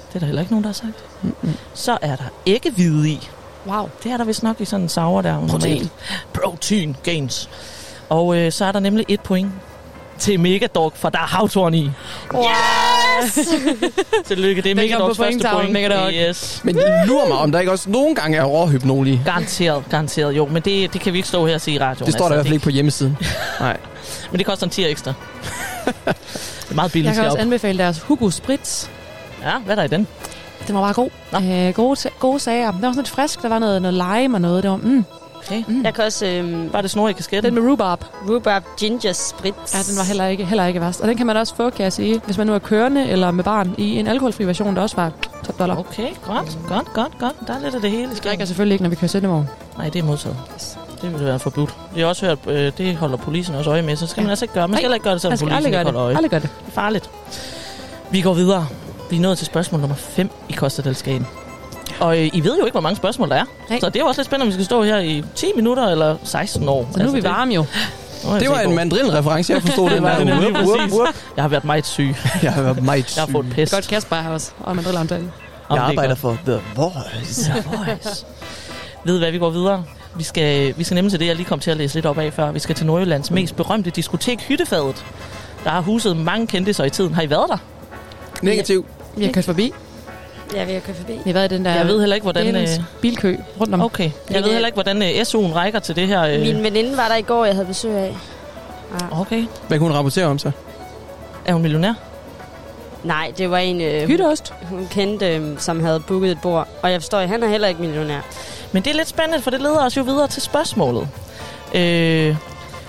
Det er der heller ikke nogen, der har sagt. Mm-mm. Så er der æggehvide i. Wow. Det er der vist nok i sådan en sour der. normalt. Protein gains. Og øh, så er der nemlig et point til Megadog, for der er havtorn i. Yes! Tillykke, det er Megadogs på første point. Megadog. Yes. Men lurer mig, om der ikke også nogle gange er råhypnol i. Garanteret, garanteret. Jo, men det, det kan vi ikke stå her og sige i radioen. Det står der i hvert fald det, ikke på hjemmesiden. Nej. Men det koster en 10 ekstra. det er meget billigt Jeg kan også heroppe. anbefale deres Hugo Spritz. Ja, hvad er der i den? Den var bare god. Øh, gode, gode sager. Den var sådan lidt frisk. Der var noget, noget lime og noget. Det var, mm. Okay. Mm. Jeg kan også... Øhm, Bare det snor i kasketten. Den med rhubarb. rhubarb ginger spritz. Ja, den var heller ikke, heller ikke værst. Og den kan man også få, kan jeg sige, hvis man nu er kørende eller med barn i en alkoholfri version, der også var top dollar. Okay, godt, godt, godt, godt. Der er lidt af det hele. Vi drikker selvfølgelig ikke, når vi kører sendevogn. Nej, det er modtaget. Det vil være forbudt. Vi har også hørt, øh, det holder polisen også øje med, så skal man altså ikke gøre. Man skal heller ikke gøre det, polisen aldrig ikke holder det. øje. Aldrig gør det. Det er farligt. Vi går videre. Vi er nået til spørgsmål nummer 5 i Kostadalskagen. Og øh, I ved jo ikke, hvor mange spørgsmål der er. Nej. Så det er jo også lidt spændende, om vi skal stå her i 10 minutter eller 16 år. Så nu er vi varme jo. Det var en mandrilreference, jeg forstod den det var der. whoop, præcis. whoop. Jeg har været meget syg. Jeg har været meget syg. Jeg har fået pest. Godt Kasper her også, og man driller Jeg er arbejder for The Voice. Voice. Ved hvad, vi går videre. Vi skal, vi skal nemlig til det, jeg lige kom til at læse lidt op af før. Vi skal til Nordjyllands mest berømte diskotek, Hyttefadet. Der har huset mange kendte i tiden. Har I været der? Negativ. Vi har kørt forbi. Ja, vi har kørt forbi. Vi har været i den der Jeg ved heller ikke, hvordan... Øh, bilkø rundt om. okay. Jeg ved heller ikke, hvordan øh, SU'en rækker til det her. Øh. Min veninde var der i går, jeg havde besøg af. Ja. Okay. Hvad kunne hun rapportere om så? Er hun millionær? Nej, det var en, øh, Hytteost. hun kendte, øh, som havde booket et bord. Og jeg forstår, at han er heller ikke millionær. Men det er lidt spændende, for det leder os jo videre til spørgsmålet. Øh,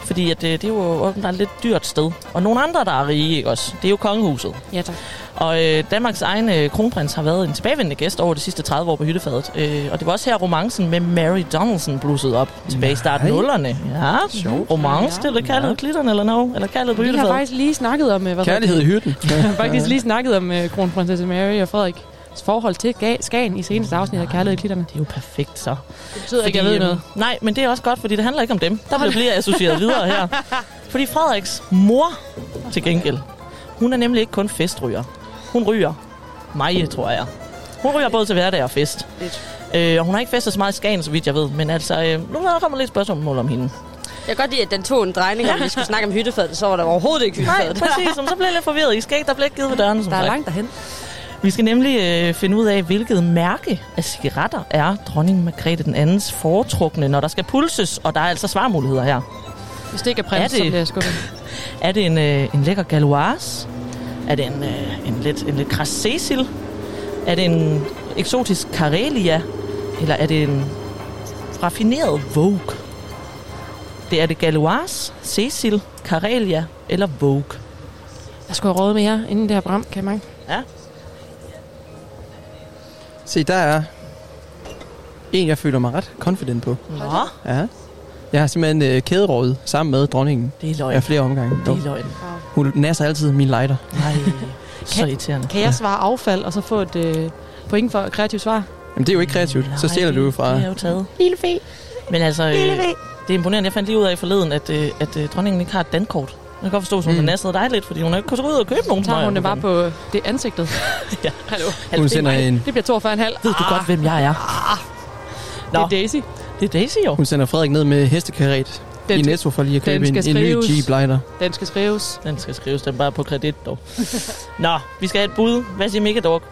fordi at, øh, det er jo åbenbart et lidt dyrt sted. Og nogle andre, der er rige, ikke også? Det er jo kongehuset. Ja, tak. Og øh, Danmarks egen øh, kronprins har været en tilbagevendende gæst over de sidste 30 år på Hyttefadet. Øh, og det var også her romancen med Mary Donaldson blussede op tilbage i starten af nullerne. Ja, Sjovt. romance, det er det kaldet klitterne eller noget, eller kaldet på Vi har Hyttefadet. faktisk lige snakket om... øh, Hvad Kærlighed i hyrden. Vi har faktisk lige snakket om uh, kronprinsesse Mary og Frederik forhold til Skagen i seneste afsnit af Kærlighed i Klitterne. Det er jo perfekt, så. Det betyder ikke, at jeg ved øhm, noget. Nej, men det er også godt, fordi det handler ikke om dem. Der bliver bliver associeret videre her. Fordi Frederiks mor, til gengæld, hun er nemlig ikke kun festryger. Hun ryger mig, tror jeg. Hun ryger både til hverdag og fest. Øh, og hun har ikke festet så meget i Skagen, så vidt jeg ved. Men altså, øh, nu er der kommer lidt spørgsmål om hende. Jeg kan godt lide, at den tog en drejning, om vi skulle snakke om hyttefadet, så var der overhovedet ikke Nej, hyttefadet. præcis. Men så blev jeg lidt forvirret. I skal ikke, der blev ikke givet ved dørene, som Der er sagt. langt derhen. Vi skal nemlig øh, finde ud af, hvilket mærke af cigaretter er dronning Margrethe den andens foretrukne, når der skal pulses, og der er altså svarmuligheder her. Hvis det ikke er prins, så bliver jeg skuffet. Er det en, øh, en lækker galoise? Er det en, øh, en lidt, en lidt græs Cecil? Er det en eksotisk Karelia? Eller er det en raffineret Vogue? Det er det galoise, Cecil, Karelia eller Vogue. Jeg skulle have råd med jer, inden det her program, kan jeg mærke. Ja. Se, der er en, jeg føler mig ret confident på. Nå, Ja. Jeg har simpelthen øh, kæderådet sammen med dronningen. det er løgn. Af flere omgange. Det er løgn. Hun nasser altid min lighter. Nej, så irriterende. Kan jeg svare affald, og så få et øh, point for kreativt svar? Jamen, det er jo ikke kreativt. Så stjæler du jo fra... Det er jo taget. Lille fe. Men altså, øh, Lille fe. det er imponerende. Jeg fandt lige ud af forleden, at, øh, at øh, dronningen ikke har et dankort. Jeg kan godt forstå, at hun Mm. har nasset dig lidt, fordi hun ikke kunnet gå ud og købe nogen Tager hun det bare på det ansigtet? ja. Hallo. Hun det, sender er en- det bliver 42,5. Ved du godt, hvem jeg er? Det er Daisy. Det er Daisy jo. Hun sender Frederik ned med hestekaret Den i Netto for lige at købe en, en ny. Jeep-lighter. Den skal skrives. Den skal skrives, den er bare på kredit dog. Nå, vi skal have et bud. Hvad siger Mika Dog?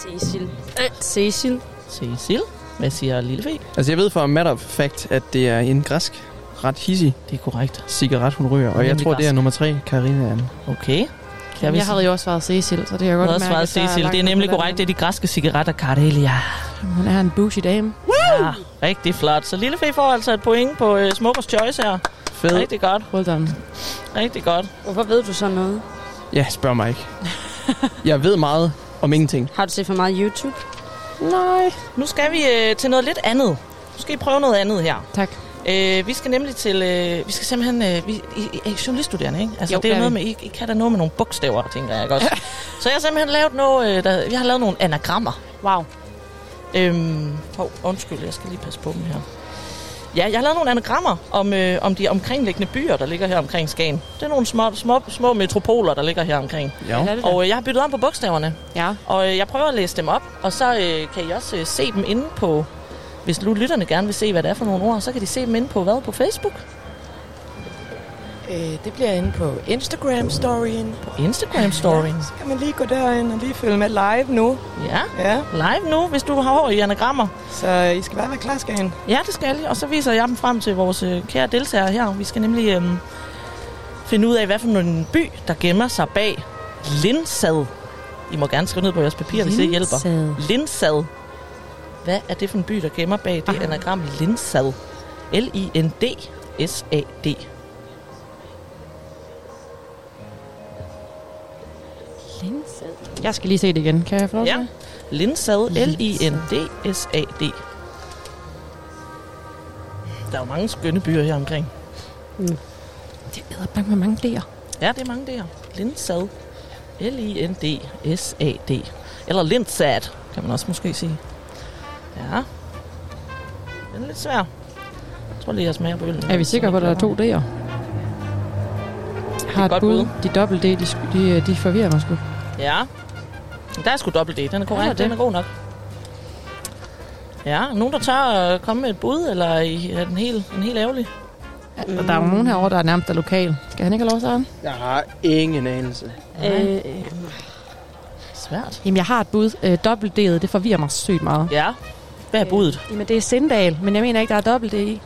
Cecil. Øh, Cecil. Cecil. Hvad siger Lille Fe? Altså, jeg ved for matter of fact, at det er en græsk ret hissig Det er korrekt. cigaret, hun ryger. Og jeg Nemlig tror, det er græsk. nummer tre, Karina. Okay. Jeg, jeg havde jo også svaret Cecil, så det kan jeg Jeg godt har også mærke, svaret at der Cecil. langt Det er nemlig korrekt. Det er de græske cigaretter Cardelia. den. Hun er en bougie dame. Ja, rigtig flot. Så Lille Fe får altså et point på uh, Smokers Choice her. Fed. Rigtig godt. Well done. Rigtig godt. Hvorfor ved du så noget? Ja, spørg mig ikke. jeg ved meget om ingenting. Har du set for meget YouTube? Nej. Nu skal vi øh, til noget lidt andet. Nu skal I prøve noget andet her. Tak. Øh, vi skal nemlig til... Øh, vi skal simpelthen... Øh, vi, I, I er journaliststuderende, ikke? Altså, Jo, det er jo noget med... I, I kan da noget med nogle bogstaver, tænker jeg ikke også? Så jeg har simpelthen lavet noget... Øh, der, jeg har lavet nogle anagrammer. Wow. Øhm, hov, undskyld, jeg skal lige passe på dem her. Ja, jeg har lavet nogle anagrammer om, øh, om de omkringliggende byer, der ligger her omkring Skagen. Det er nogle små, små, små metropoler, der ligger her omkring. Ja. Og øh, jeg har byttet om på bogstaverne. Ja. Og øh, jeg prøver at læse dem op, og så øh, kan I også øh, se dem inde på... Hvis nu lytterne gerne vil se, hvad det er for nogle ord, så kan de se dem inde på hvad? På Facebook? Øh, det bliver inde på Instagram-storyen. På Instagram-storyen? Ja, så kan man lige gå derind og lige følge med live nu. Ja, Ja, live nu, hvis du har hår i anagrammer. så I skal bare være klar, Skagen. Ja, det skal jeg. Og så viser jeg dem frem til vores øh, kære deltagere her. Vi skal nemlig øh, finde ud af, hvad for en by, der gemmer sig bag Lindsad. I må gerne skrive ned på jeres papir, hvis det hjælper. Lindsad. Lindsad. Hvad er det for en by, der gemmer bag det anagram Lindsad? L-I-N-D-S-A-D. Jeg skal lige se det igen. Kan jeg få Ja. Lindsad. L-I-N-D-S-A-D. Der er jo mange skønne byer her omkring. Det er bange med mange D'er. Ja, det er mange der. Lindsad. L-I-N-D-S-A-D. Eller Lindsad, kan man også måske sige. Ja. Den er lidt svær. Jeg tror lige, jeg smager på øllen. Er vi sikre på, at der er to D'er? Jeg har et bud. bud. De dobbelt D, de, de, de forvirrer mig sgu. Ja. Der er sgu dobbelt D. Den er korrekt. der Den det? er god nok. Ja, nogen der tør at komme med et bud, eller er den helt, en helt ærgerlig? Og der er jo nogen herovre, der er nærmest er lokal. Skal han ikke have lov til at Jeg har ingen anelse. Øh, Svært. Jamen, jeg har et bud. Øh, dobbelt D'et, det forvirrer mig sygt meget. Ja. Hvad er budet? Jamen, det er Sindal, men jeg mener ikke, der er dobbelt D i.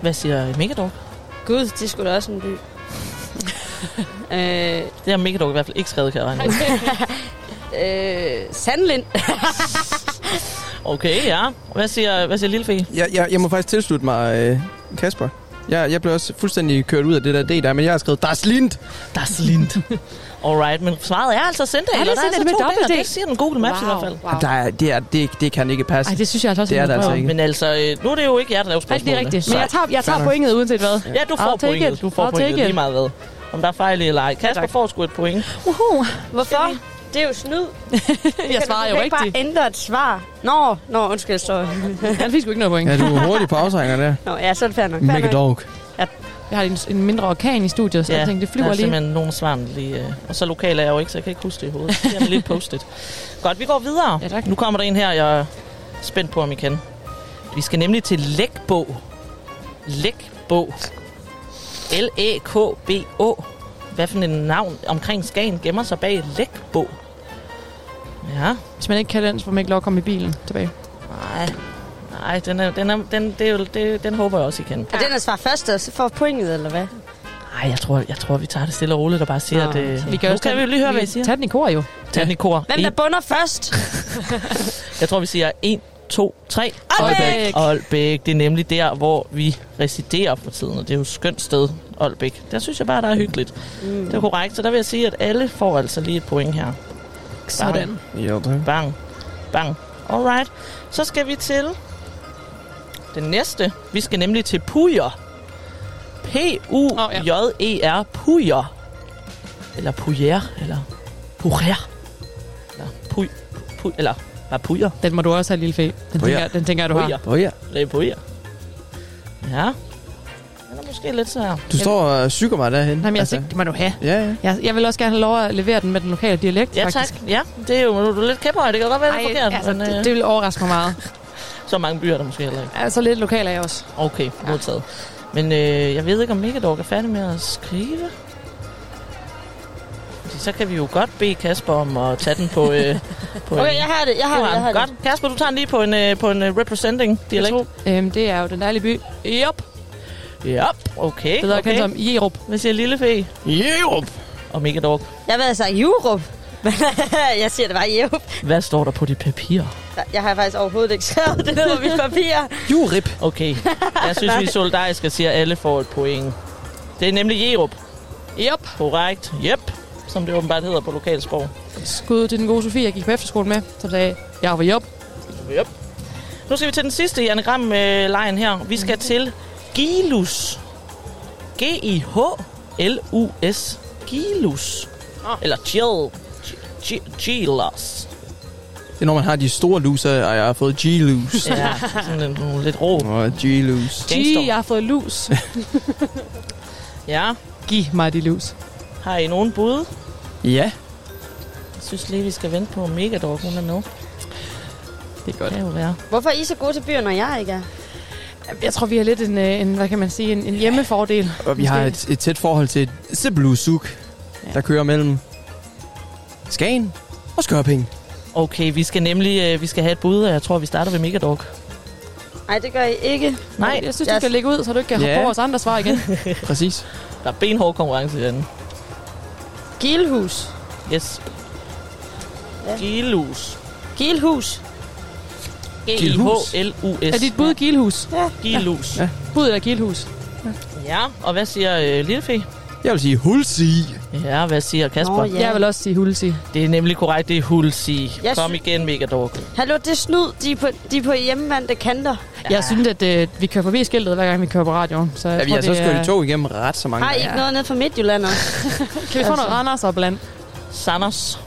Hvad siger Megadog? Gud, det sgu da også en by. øh, Det har Megadog i hvert fald ikke skrevet, kan jeg regne øh, Sandlind. Okay, ja. Hvad siger, hvad siger Lille Fe? Jeg, jeg, jeg må faktisk tilslutte mig øh, Kasper. Jeg, jeg blev også fuldstændig kørt ud af det der D der, men jeg har skrevet Das Lind. Das Lind. Alright, men svaret er altså Sindal. Er det og der Sindal altså med to dobbelt D'er. D? Det siger den Google Maps Wow. i hvert fald. Wow. Der er, det, er, det, det kan ikke passe. Ej, det synes jeg altså også, Det er det altså ikke. Men altså, øh, nu er det jo ikke jer, der laver Nej, det er rigtigt. Men jeg tager, jeg tager pointet uanset hvad. Ja, du får pointet. Du får pointet lige meget hvad. Om der er fejl i eller ej. Kasper får sgu et point. Uhu. Hvorfor? Det er jo snyd. Jeg svarer jo Du kan ikke rigtigt. bare ændre et svar. Nå, nå, undskyld, så... Han fik sgu ikke noget point. Ja, du er hurtig på afsrænger der. Nå, ja, så er det fair nok. Mega dog. Jeg har en, en mindre orkan i studiet, så jeg tænkte, det der flyver er lige. simpelthen nogle svar lige. Øh, og så lokal er jeg jo ikke, så jeg kan ikke huske det i hovedet. Det er lige postet. Godt, vi går videre. Ja, tak. Nu kommer der en her, jeg er spændt på, om I kan. Vi skal nemlig til Lækbå. Lækbo. L-A-K-B-O. Hvad for en navn omkring Skagen gemmer sig bag Lækbo? Ja. Hvis man ikke kan den, så får man ikke lov at komme i bilen tilbage. Nej. Nej, den, er, den, er, den, det er jo, det, den håber jeg også, I kan. Er den at svare først, og så får pointet, eller hvad? Nej, jeg tror, jeg tror, vi tager det stille og roligt og bare siger, at... Øh, okay. vi kan nu kan vi jo lige høre, hvad I siger. Tag den i kor jo. Tag den i kor. Hvem der bunder først? Jeg tror, vi siger 1, 2, 3. Aalbæk! Aalbæk. Det er nemlig der, hvor vi residerer for tiden, og det er jo et skønt sted, Aalbæk. Der synes jeg bare, der er hyggeligt. Mm. Det er korrekt, så der vil jeg sige, at alle får altså lige et point her. Sådan. Jo, tak. Bang. Bang. Alright. Så skal vi til den næste. Vi skal nemlig til Pujer. P-U-J-E-R. Pujer. Eller Pujer. Eller Pujer. Eller Puj. Puj. Eller bare Pujer. Den må du også have, lille fe. Den, Pujer. tænker, den tænker jeg, du har. Pujer. Det er Pujer. Ja. Den er måske lidt svær. Du står og syger mig derhen. Nej, men jeg altså, det må du have. Ja, ja. Jeg, jeg vil også gerne have lov at levere den med den lokale dialekt, Ja, faktisk. tak. Ja, det er jo du er lidt kæphøj. Det kan godt være, det er Ej, forkert. altså, men, det, øh, det vil overraske mig meget. Så mange byer er der måske heller ikke. Altså lidt lokal er jeg også. Okay, modtaget. Men øh, jeg ved ikke, om Megadog er færdig med at skrive. Fordi så kan vi jo godt bede Kasper om at tage den på... Øh, på Okay, jeg har det, jeg har det, jeg har det. Godt. Kasper, du tager den lige på en, øh, på en øh, representing dialekt. Øhm, det er jo den dejlige by. Jop. Yep, okay. Bedre okay. kendt som Jerup. Hvad siger Lille Fe? Jerup. Og Megadog. Jeg ved altså Jurup. Jeg siger det bare Jerup. Hvad står der på dit papir? Jeg har faktisk overhovedet ikke skrevet det ned på mit papir. Jurip. Okay. Jeg synes, vi er solidariske og siger, at alle får et point. Det er nemlig Jerup. Yep. Korrekt. Yep. Som det åbenbart hedder på lokalsprog. Skud til den gode Sofie, jeg gik på efterskole med, som sagde, jeg var Jop. Yep. Nu skal vi til den sidste i anagram-lejen her. Vi skal til Gilus. G-I-H-L-U-S. Gilus. Eller Gill. Gilus. Det er når man har de store luser, og jeg har fået G-lus. Ja, sådan en, nogle lidt rå. Og G-lus. Gee, jeg har fået lus. Ja. Giv mig de lus. Har I nogen bud? Ja. Jeg synes lige, vi skal vente på Megadog, hun er med. Det er godt. Det kan jo være. Hvorfor er I så gode til byer, når jeg ikke er? Jeg tror, vi har lidt en, øh, en hvad kan man sige, en, en hjemmefordel. Og vi har et, et tæt forhold til et Siblusuk, der kører mellem Skagen og Skørping. Okay, vi skal nemlig øh, vi skal have et bud, og jeg tror, vi starter ved Megadog. Nej, det gør I ikke. Nej, Jeg synes, du skal lægge ud, så du ikke kan Ja. hoppe over vores andre svar igen. Præcis. Der er benhård konkurrence i den. Gilhus. Yes. Ja. Gilus. Gilhus. G-I-H-L-U-S. Er dit bud Gilhus? Ja. Gilus. Ja. Bud er Gilhus. Ja, og hvad siger øh, Lillefe? Jeg vil sige Hulsi. Ja, hvad siger Kasper? Nå, ja. Jeg vil også sige Hulsi. Det er nemlig korrekt, det er Hulsi. Jeg Kom sy- igen, Megadog. Hallo, det er snyd. De er på, de er på hjemmevandte kanter. Jeg synes, at øh, vi kører forbi skiltet, hver gang vi kører på radioen. Så jeg Ja, vi tror, har så skørt er- i tog igennem ret så mange Har I ikke noget ned fra Midtjylland også? Kan vi få noget Randers og blandt? Sanders.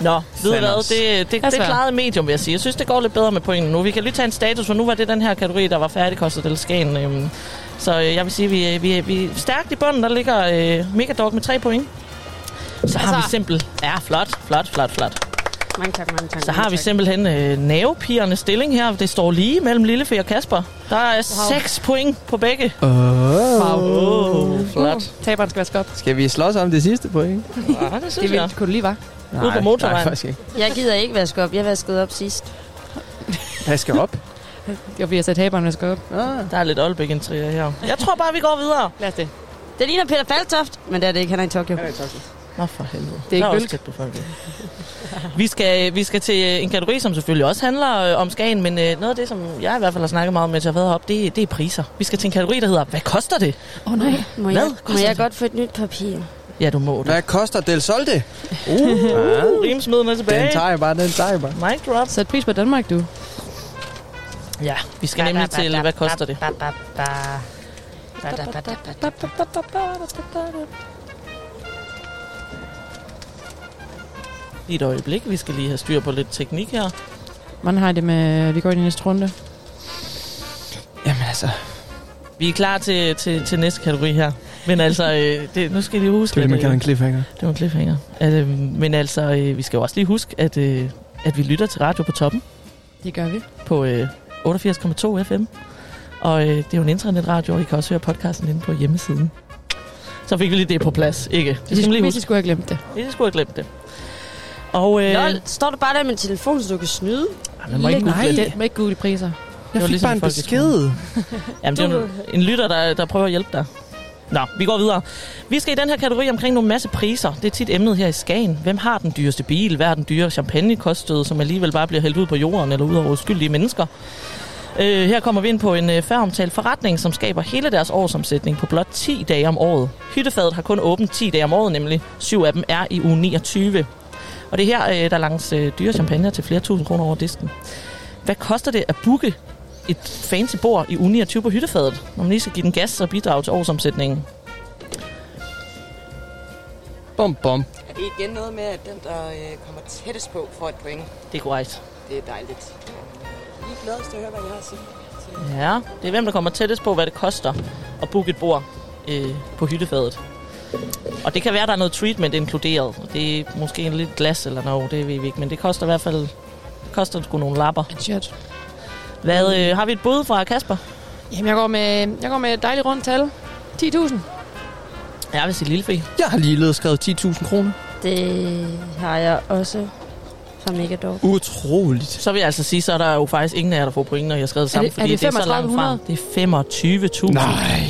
Nå, ved du hvad, det, det, det, er det klarede medium, vil jeg sige. Jeg synes, det går lidt bedre med pointen nu. Vi kan lige tage en status, for nu var det den her kategori, der var færdigkostet eller Skagen. Øhm, så øh, jeg vil sige, vi, vi, vi er stærkt i bunden. Der ligger øh, Megadog med tre point. Så har Altså- vi simpelt... Ja, flot, flot, flot, flot. Mange tak, mange tak. Så har mange vi tak. simpelthen øh, navepigernes stilling her. Det står lige mellem Lillefe og Kasper. Der er wow. 6 point på begge. Oh. Oh, flot. Uh, taberen skal vaske op. Skal vi slås om det sidste point? Ja, det Det synes vil, jeg. kunne du lige var. Ude på motorvejen. Nej, faktisk ikke. Jeg gider ikke vaske op. Jeg vaskede op sidst. Skal op. Jeg sagde, at taberen skal op. Ah. Der er lidt Aalbæk intriger her. Jeg tror bare, vi går videre. Lad os det. Det ligner Peter Faltoft, men det er det ikke. Han er i Tokyo. Nå for helvede. Det er ikke også Bølg. tæt på folk. vi, skal, vi skal til en kategori, som selvfølgelig også handler øh, om Skagen, men øh, noget af det, som jeg i hvert fald har snakket meget om, mens jeg har været heroppe, det, det er priser. Vi skal til en kategori, der hedder, hvad koster det? Åh oh, nej. Må Hvad jeg, må jeg det? godt få et nyt papir? Ja, du må det. Hvad koster Del Solte? Uh, rimsmiden er tilbage. Den tager jeg bare, den tager jeg bare. Mic drop. Sæt pris på Danmark, du. Ja, vi skal nemlig til, hvad koster det? Lige et øjeblik, vi skal lige have styr på lidt teknik her. Hvordan har I det med, vi går i næste runde? Jamen altså, Vi er klar til, til, til næste kategori her. Men altså, øh, det, nu skal I lige huske, det er det, man kalder en cliffhanger. det var en cliffhanger. At, øh, men altså, øh, vi skal jo også lige huske, at, øh, at vi lytter til radio på toppen Det gør vi. på øh, 88,2 FM. Og øh, det er jo en internetradio, og I kan også høre podcasten inde på hjemmesiden. Så fik vi lige det på plads, ikke? Det skal man lige hvis I huske. skulle have glemt det. Hvis I skulle have glemt det. Og, øh, Lol, står du bare der med en telefon, så du kan snyde? man må ikke google det. Det må ikke google priser. Det var ligesom i folkeskolen. Jamen, det er jo en lytter, der, der prøver at hjælpe dig. Nå, vi går videre. Vi skal i den her kategori omkring nogle masse priser. Det er tit emnet her i Skagen. Hvem har den dyreste bil? Hvad er den dyre champagnekostede, som alligevel bare bliver hældt ud på jorden eller ud over uskyldige mennesker? Øh, her kommer vi ind på en øh, færomtalt forretning, som skaber hele deres årsomsætning på blot 10 dage om året. Hyttefadet har kun åbent 10 dage om året, nemlig syv af dem er i uge 29. Og det er her, øh, der langs øh, dyre champagne til flere tusind kroner over disken. Hvad koster det at booke et fancy bord i uge 29 på hyttefadet, når man lige skal give den gas og bidrage til årsomsætningen? Bum, bum. Er det igen noget med, at den, der øh, kommer tættest på, får et point? Det er korrekt. Det er dejligt. Vi er glade til at høre, hvad jeg har at sige. Ja, det er hvem, der kommer tættest på, hvad det koster at booke et bord øh, på hyttefadet. Og det kan være, der er noget treatment inkluderet. Det er måske en lidt glas eller noget, det ved vi ikke. Men det koster i hvert fald det koster sgu nogle lapper. Et shirt. Hvad, øh, har vi et bud fra Kasper? Jamen, jeg går med, jeg går med et dejligt rundt tal. 10.000. Jeg vil sige lille fe. Jeg har lige ledet skrevet 10.000 kroner. Det har jeg også fra Megadog. Utroligt. Så vil jeg altså sige, så er der jo faktisk ingen af jer, der får point, når jeg har skrevet det sammen. det- er fordi det det er så langt fra. 3500? Det er 25.000. Nej.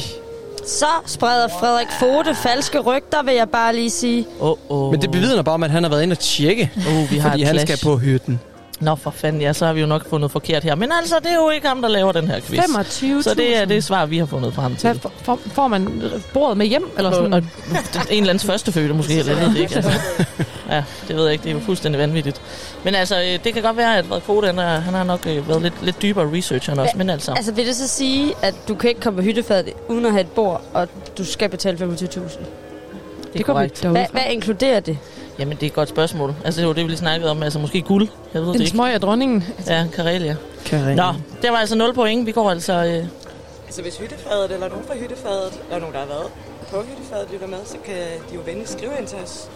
Så spreder Frederik Fote falske rygter, vil jeg bare lige sige. Oh, oh. Men det bevidner bare om, at han har været inde og tjekke. Uh, vi har fordi et han clash. skal på hytten. Nå for fanden, ja, så har vi jo nok fundet forkert her. Men altså, det er jo ikke ham, der laver den her quiz. 25.000. Så det er det svar, vi har fundet frem til. Hvad, får- man bordet med hjem? Eller sådan? Og, en eller andens førstefødte måske, eller jeg ved det ikke. Altså. Ja, det ved jeg ikke. Det er jo fuldstændig vanvittigt. Men altså, øh, det kan godt være, at Frederik han, er, han har nok øh, været lidt, lidt dybere research end os. Men altså, Altså vil det så sige, at du kan ikke komme på hyttefadet uden at have et bord, og du skal betale 25.000? Det er det korrekt. Hvad, hvad inkluderer det? Jamen, det er et godt spørgsmål. Altså, det var det, vi lige snakkede om. Altså, måske guld. Jeg ved det En ikke. smøg af dronningen. Ja, Karelia. Karelia. Nå, det var altså 0 point. Vi går altså... Øh, Altså hvis hyttefadet, eller nogen fra hyttefadet, eller nogen, der har været på hyttefadet, lytter med, så kan de jo venligt skrive ind til os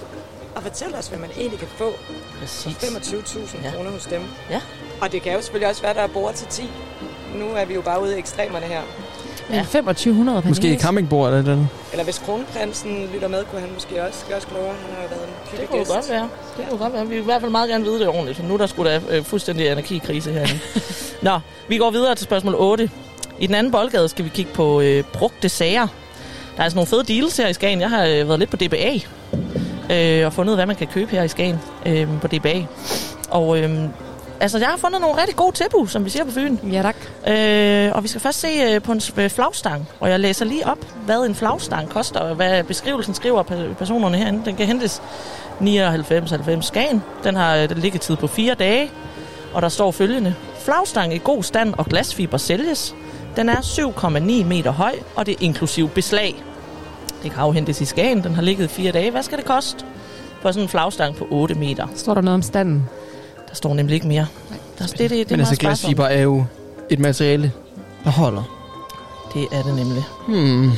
og fortælle os, hvad man egentlig kan få Præcis. for 25.000 Ja. ja. kroner hos dem. Ja. Og det kan jo selvfølgelig også være, der er bord til 10. Nu er vi jo bare ude i ekstremerne her. Ja. 2500 per Måske næse. campingbord eller den. Eller hvis kronprinsen lytter med, kunne han måske også gøre os klogere. Han har jo været en det hyggelig kunne jo godt være. Det kunne godt være. Vi vil i hvert fald meget gerne vide det ordentligt. For nu er der skulle da øh, fuldstændig anarkikrise herinde. Nå, vi går videre til spørgsmål 8. I den anden boldgade skal vi kigge på øh, brugte sager. Der er altså nogle fede deals her i Skagen. Jeg har øh, været lidt på DBA øh, og fundet ud af, hvad man kan købe her i Skagen øh, på DBA. Og øh, altså, jeg har fundet nogle rigtig gode tilbud, som vi siger på Fyn. Ja, tak. Øh, og vi skal først se øh, på en øh, flagstang, og jeg læser lige op, hvad en flagstang koster, og hvad beskrivelsen skriver pe- personerne herinde. Den kan hentes 99,90 Skagen. Den har øh, den liggetid på fire dage, og der står følgende. Flagstang i god stand og glasfiber sælges. Den er 7,9 meter høj, og det er inklusiv beslag. Det kan afhentes i Skagen. Den har ligget i fire dage. Hvad skal det koste? For sådan en flagstang på 8 meter. Står der noget om standen? Der står nemlig ikke mere. Der, det, det, det, det er Men altså glasfiber er jo et materiale, der holder. Det er det nemlig. Hmm.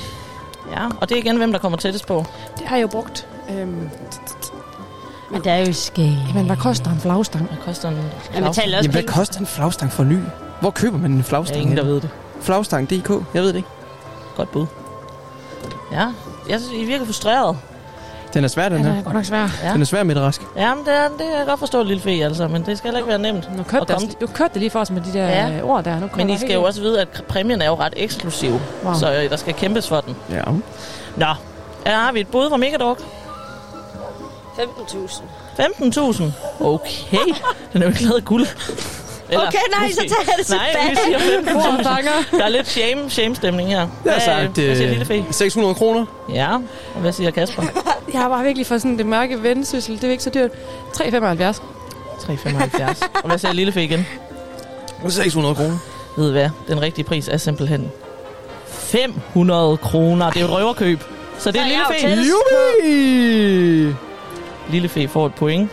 Ja, og det er igen, hvem der kommer tættest på. Det har jeg jo brugt. Øhm, Men det er jo skæg. men hvad koster en flagstang? Hvad koster en Ja, man taler også Jamen, hvad koster en flagstang for ny? Hvor køber man en Der er flagstang? ingen, der ved det. Flagstang.dk? Jeg ved det ikke. Godt bud. Ja, jeg synes, I virker frustreret. Den er svær, den Den her. er godt nok svær. Ja. Den er svær med det rask. Jamen, det, er, det kan jeg godt forstå, lille fe, altså, men det skal heller ikke være nemt. Nu kørte, det, du kørte det lige for os med de der Ja. ja. ord der. Nu Men I skal helt- jo også vide, at præmien er jo ret eksklusiv, Wow. så øh, der skal kæmpes for den. Ja. Nå, her har vi et bud fra Megadog. 15.000. 15.000. Okay, den er jo ikke lavet af guld. Okay, nej, så tager jeg det Nej, vi tilbage. siger Hvor 15.000. fanger? Der er lidt shame, shame-stemning her. Jeg Hvad, har sagt hvad siger lille fe? øh, 600 kroner. Ja, og hvad siger Kasper? Jeg har bare virkelig for sådan det mørke vendsyssel. Det er ikke så dyrt. 3,75. 3,75. Og hvad siger lille fe igen? 600 kroner. Ved I hvad? Den rigtige pris er simpelthen 500 kroner. Det er jo et røverkøb. Så det er Så lille jeg er jo fe. Jubi! Lille fe får et point.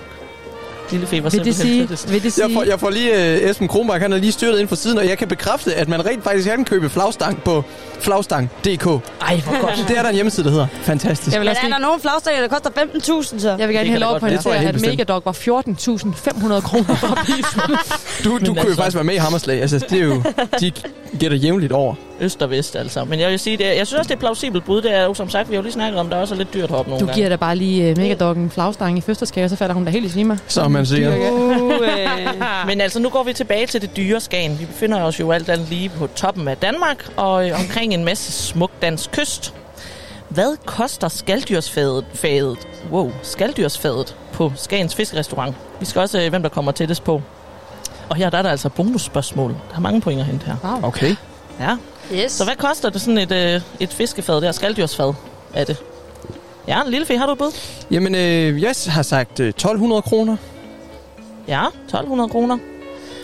Lille fe var Vil det sige, tættest. vil det sige Jeg får, jeg får lige uh, Esben Kronberg, han er lige styrtet ind fra siden, og jeg kan bekræfte, at man rent faktisk kan købe flagstang på flagstang.dk. Ej, hvor godt. Det er der en hjemmeside, der hedder. Fantastisk. jeg vil, Men også er der nogen flagstænger, der koster 15.000 så? jeg vil gerne Det have lov på. Det at helt bestemt. Megadog var 14.500 kroner for prisen. Du, du kunne jo altså- faktisk være med i Hammerslag. Altså, det er jo, de gætter jævnligt over. Øst og vest, altså. Men jeg vil sige, det er, jeg synes også, det er et plausibelt bud. Det er jo, som sagt, vi har jo lige snakket om, der er også lidt dyrt heroppe nogle Du giver da bare lige uh, Megadog en flagstang i fødselsdagsgave, og så falder hun da helt i svime. Som man siger. Men altså, nu går vi tilbage til det dyre Skagen. Vi befinder os jo alt andet lige på toppen af Danmark, og øh, omkring en masse smuk dansk kyst. Hvad koster skalddyrsfadet fadet, wow, skalddyrsfadet på Skagens Fiskerestaurant? Vi skal også, øh, hvem der kommer tættest på. Og her der er der altså bonusspørgsmål. Der er mange point at hente her. Wow. Okay. Ja. Yes. Så hvad koster det sådan et, øh, et fiskefad der, skalddyrsfad er det? Ja, lille fe, har du et bud? Jamen, øh, jeg har sagt øh, 1200 kroner. Ja, 1200 kroner.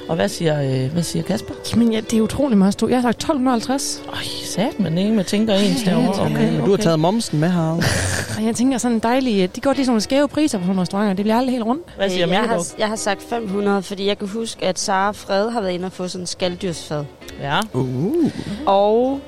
Og hvad siger, øh, hvad siger Kasper? Jamen, ja, det er utrolig meget stort. Jeg har sagt 1250. Øj, sat man ikke med tænker ens derovre. Okay, Men Du har taget momsen med her. Og jeg tænker sådan dejligt, de går lige sådan nogle skæve priser på sådan nogle restauranter. Det bliver aldrig helt rundt. Hvad siger Øh, jeg, har, jeg har sagt 500, fordi jeg kan huske, at Sara Fred har været inde og få sådan en skalddyrsfad. Ja. Uh. Og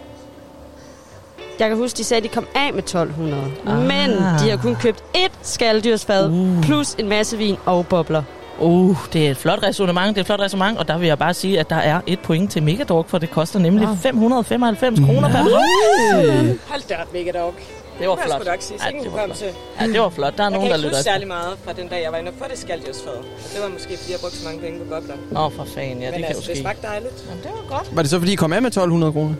jeg kan huske, de sagde, at de kom af med 1200. Ah. Men de har kun købt ét skalddyrsfad, Uh. plus en masse vin og bobler. Uh, det er et flot resonemang, det er et flot resonemang, og der vil jeg bare sige, at der er et point til Megadog, for det koster nemlig Wow. 595 kroner per person. Hold da op, mega dog. Det var må jeg flot. sgu nok sige. Ja, det var hukommelse. Ja, det var flot. Der er jeg nogen, der kan ikke lytter huske efter. særlig meget fra den dag, jeg var inde og få det skalddyrsfad. Og det var måske, fordi jeg brugte så mange penge på bobler. Åh, for fanden, ja, det Men kan altså, jo det ske. smagte dejligt. Jamen, det var godt. Var det så, fordi I kom af med 1200 kroner?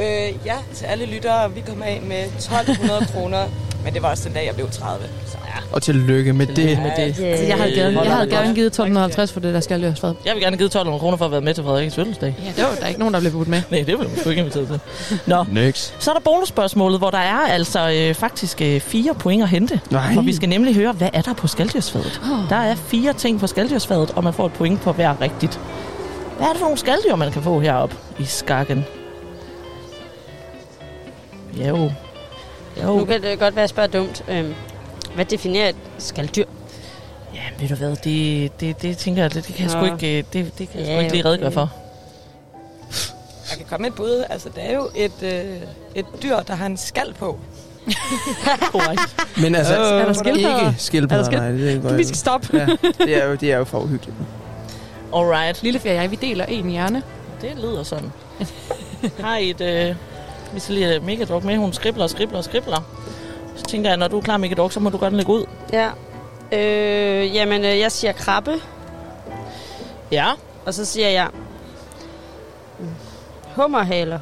Øh, ja, til alle lyttere. Vi kom af med 1200 kroner. Men det var også den dag, jeg blev 30. Så ja. Og tillykke med det. Med det. Altså, jeg havde gerne, jeg havde gerne givet 1250 for det der skalddyrsfad. Jeg vil gerne give 1200 kroner for at være med til Frederikkes fødselsdag. Ja, det var der ikke nogen, der blev budt med. Nej, det var du ikke inviteret til. Nå, Next. så er der bonusspørgsmålet, hvor der er altså øh, faktisk øh, fire point at hente. Nej. Og vi skal nemlig høre, hvad er der på skalddyrsfadet? Oh. Der er fire ting på skalddyrsfadet, og man får et point på hver rigtigt. Hvad er det for nogle skalddyr, man kan få heroppe i skakken? Jo. Jo. Nu kan det godt være, at jeg spørger dumt. Øhm, hvad definerer et skalddyr? Ja, ved du hvad, det, det, det tænker jeg, det, det kan jeg sgu ikke, øh, det, det kan jeg sgu Ja, ikke lige okay. redegøre for. Jeg kan komme med et bud. Altså, det er jo et, øh, et dyr, der har en skal på. Korrekt. Men altså, Øh, Er der skildpadder? ikke skildpadder, Er der nej. Det går Vi ikke. skal stoppe. Ja, det er jo, det er jo for uhyggeligt. Alright. Lille og jeg, vi deler en hjerne. Det lyder sådan. Har I et... Øh, vi skal lige have Megadog med. Hun skribler og skribler og skribler. Så tænker jeg, når du er klar, Megadog, så må du godt lægge ud. Ja. Øh, jamen, øh, jeg siger krabbe, Ja. og så siger jeg mm, hummerhaler.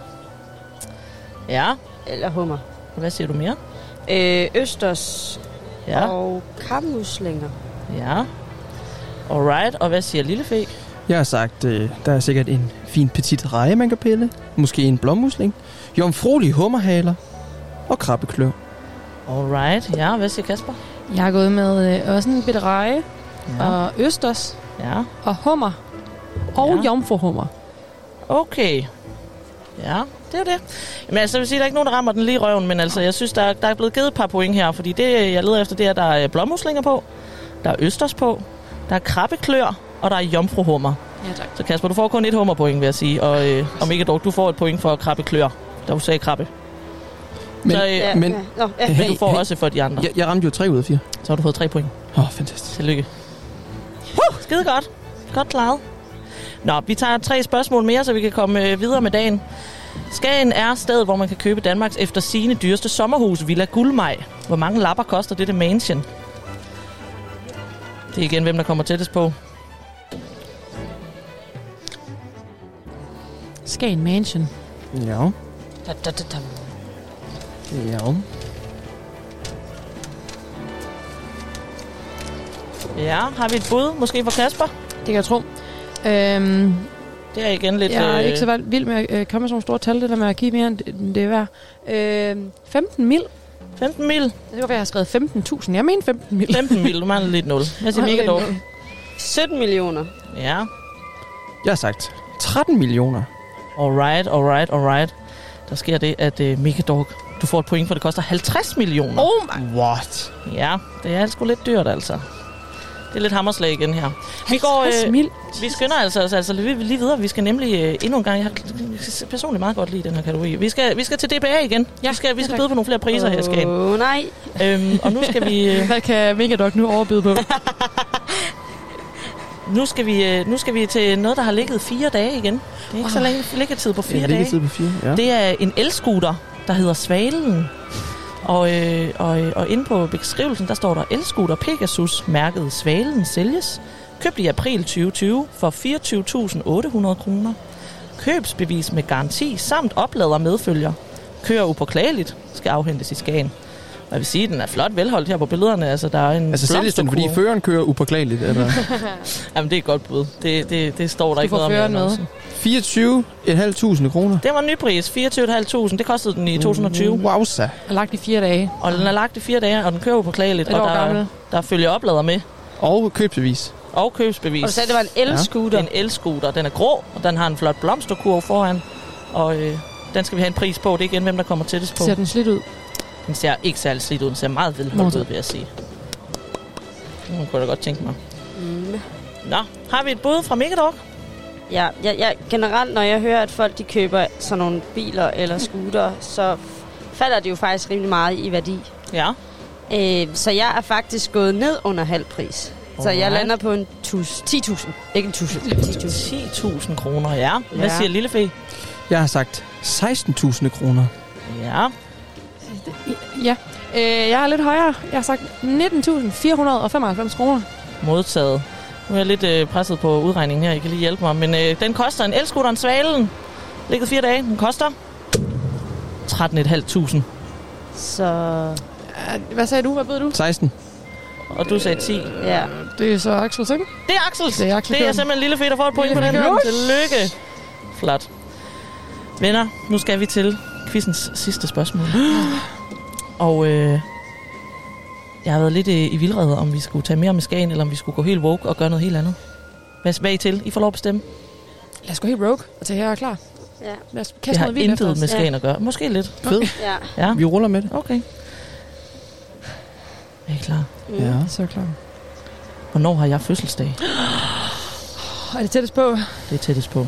Ja. Eller hummer. Hvad siger du mere? Øh, østers Ja. og kammuslinger. Ja. Alright. Og hvad siger Lillefe? Jeg har sagt, øh, der er sikkert en fin petit reje, man kan pille. Måske en blommusling. Jomfruelige hummerhaler. Og krabbeklør. Alright. Ja, hvad siger Kasper? Jeg har gået med øh, også en bittereje Ja. og østers Ja. og hummer. Og Ja. jomfruhummer. Okay. Ja, det er det. Men altså, jeg vil sige, der er ikke nogen, der rammer den lige i røven, men altså, jeg synes, der, er- der er blevet givet et par point her, fordi det, jeg leder efter, det er, at der er blommuslinger på, der er østers på, der er krabbeklør, og der er jomfruhummer. Ja, tak. Så Kasper, du får kun et hummerpoint, vil jeg sige, og øh, om ikke dog, du får et point for krabbeklør, da du sagde krabbe. Men, så, øh, Ja, men ja. Nå, ja. men du får også for de andre. jeg, jeg ramte jo 3 ud af 4. Så har du fået tre point. Åh, oh, fantastisk. Tillykke. Uh, skide godt. Godt klaret. Nå, vi tager tre spørgsmål mere, så vi kan komme øh, videre med dagen. Skagen er stedet, hvor man kan købe Danmarks efter sine dyreste sommerhus, Villa Guldmaj. Hvor mange lapper koster dette mansion? Det er igen, hvem der kommer tættest på. Skagen Mansion. Ja. Da, da, da, da. Ja. Ja, har vi et bud? Måske for Kasper? Det kan jeg tro. Øhm, Det er igen lidt... jeg er øh, ikke så vild med at øh, komme med sådan nogle store tal, det der med at give mere end det, det er værd. Øhm, 15 mil. 15 mil. Det kan godt være, jeg har skrevet 15.000. Jeg mener 15 mil. 15 mil, du mangler lidt 0. Jeg siger mega dårligt. 17 millioner. Ja. Jeg har sagt 13 millioner. Alright, alright, alright. Der sker det, at uh, Mikadog, du får et point, for det koster 50 millioner. Oh my. What? Ja, det er sgu lidt dyrt, altså. Det er lidt hammerslag igen her. Vi går, 50 øh, mil. vi skynder altså, altså, altså lige lige videre. Vi skal nemlig øh, endnu en gang, jeg har personligt meget godt lide den her kategori. Vi skal, vi skal til DBA igen. Ja, vi skal, vi skal byde på nogle flere priser her i Skagen. Åh, oh, nej. Øhm, og nu skal vi... Øh, Hvad kan Megadog nu overbyde på? nu skal, vi, øh, nu skal vi til noget, der har ligget fire dage igen. Det er ikke så Ah. længe liggetid på fire En dage. liggetid på fire, ja. Det er en elskuter, der hedder Svalen. Og, øh, og, øh, og inde på beskrivelsen, der står der, elskuter Pegasus mærket Svalen sælges. Købt i april 2020 for 24.800 kroner. Købsbevis med garanti samt oplader medfølger. Kører upåklageligt, skal afhentes i Skagen. Jeg vil sige, at den er flot velholdt her på billederne. Altså, der er en Altså sælges den, fordi føreren kører upåklageligt? Eller? Jamen, det er et godt bud. Det, det, det står der ikke noget om med. annoncen. 24.500 kroner. Det var en ny pris. 24.500. Det kostede den i 2020. Wowza. Og lagt i fire dage. Og den er lagt i fire dage, og den kører upåklageligt. Og der, gammel. der følger oplader med. Og købsbevis. Og købsbevis. Og du sagde, det var en elscooter? Ja. En elscooter. Den er grå, og den har en flot blomsterkurv foran. Og øh, den skal vi have en pris på. Det er igen, hvem der kommer tættest på. Ser den slidt ud? Den ser ikke særlig slidt ud. Den ser meget velholdt ud, vil jeg sige. Nu kunne jeg da godt tænke mig. Mm. Nå, har vi et bud fra Mikadog? Ja, jeg, jeg, generelt, når jeg hører, at folk de køber sådan nogle biler eller scooter, så falder det jo faktisk rimelig meget i værdi. Ja. Øh, så jeg er faktisk gået ned under halv pris. Så jeg lander på en tus, 10.000. Ikke en tusind. 10.000. 10.000 kroner, ja. Hvad Ja. siger Lillefee? Jeg har sagt 16.000 kroner. Ja. Ja. Øh, jeg er lidt højere. Jeg har sagt 19.495 kroner. Modtaget. Nu er jeg lidt øh, presset på udregningen her. I kan lige hjælpe mig. Men øh, den koster en elskutteren Svalen. Ligget fire dage. Den koster 13.500. Så... Hvad sagde du? Hvad bød du? 16. Og du sagde 10. Ja. Det er så Axels, ikke? Det er Axels. Det er Axel Det er simpelthen lille fedt at få et point på den. Tillykke. Flot. Venner, nu skal vi til quizens sidste spørgsmål. Og øh, jeg har været lidt øh, i vildrede, om vi skulle tage mere med Skagen, eller om vi skulle gå helt woke og gøre noget helt andet. Hvad, hvad er I til? I får lov at bestemme. Lad os gå helt rogue og tage her og klar. Ja. Lad os Det kaste har noget intet med Skagen at gøre. Måske lidt. Fed. Ja. Ja. Vi ruller med det. Okay. Er I klar? Ja. Så klar. Hvornår har jeg fødselsdag? Er det tættest på? Det er tættest på.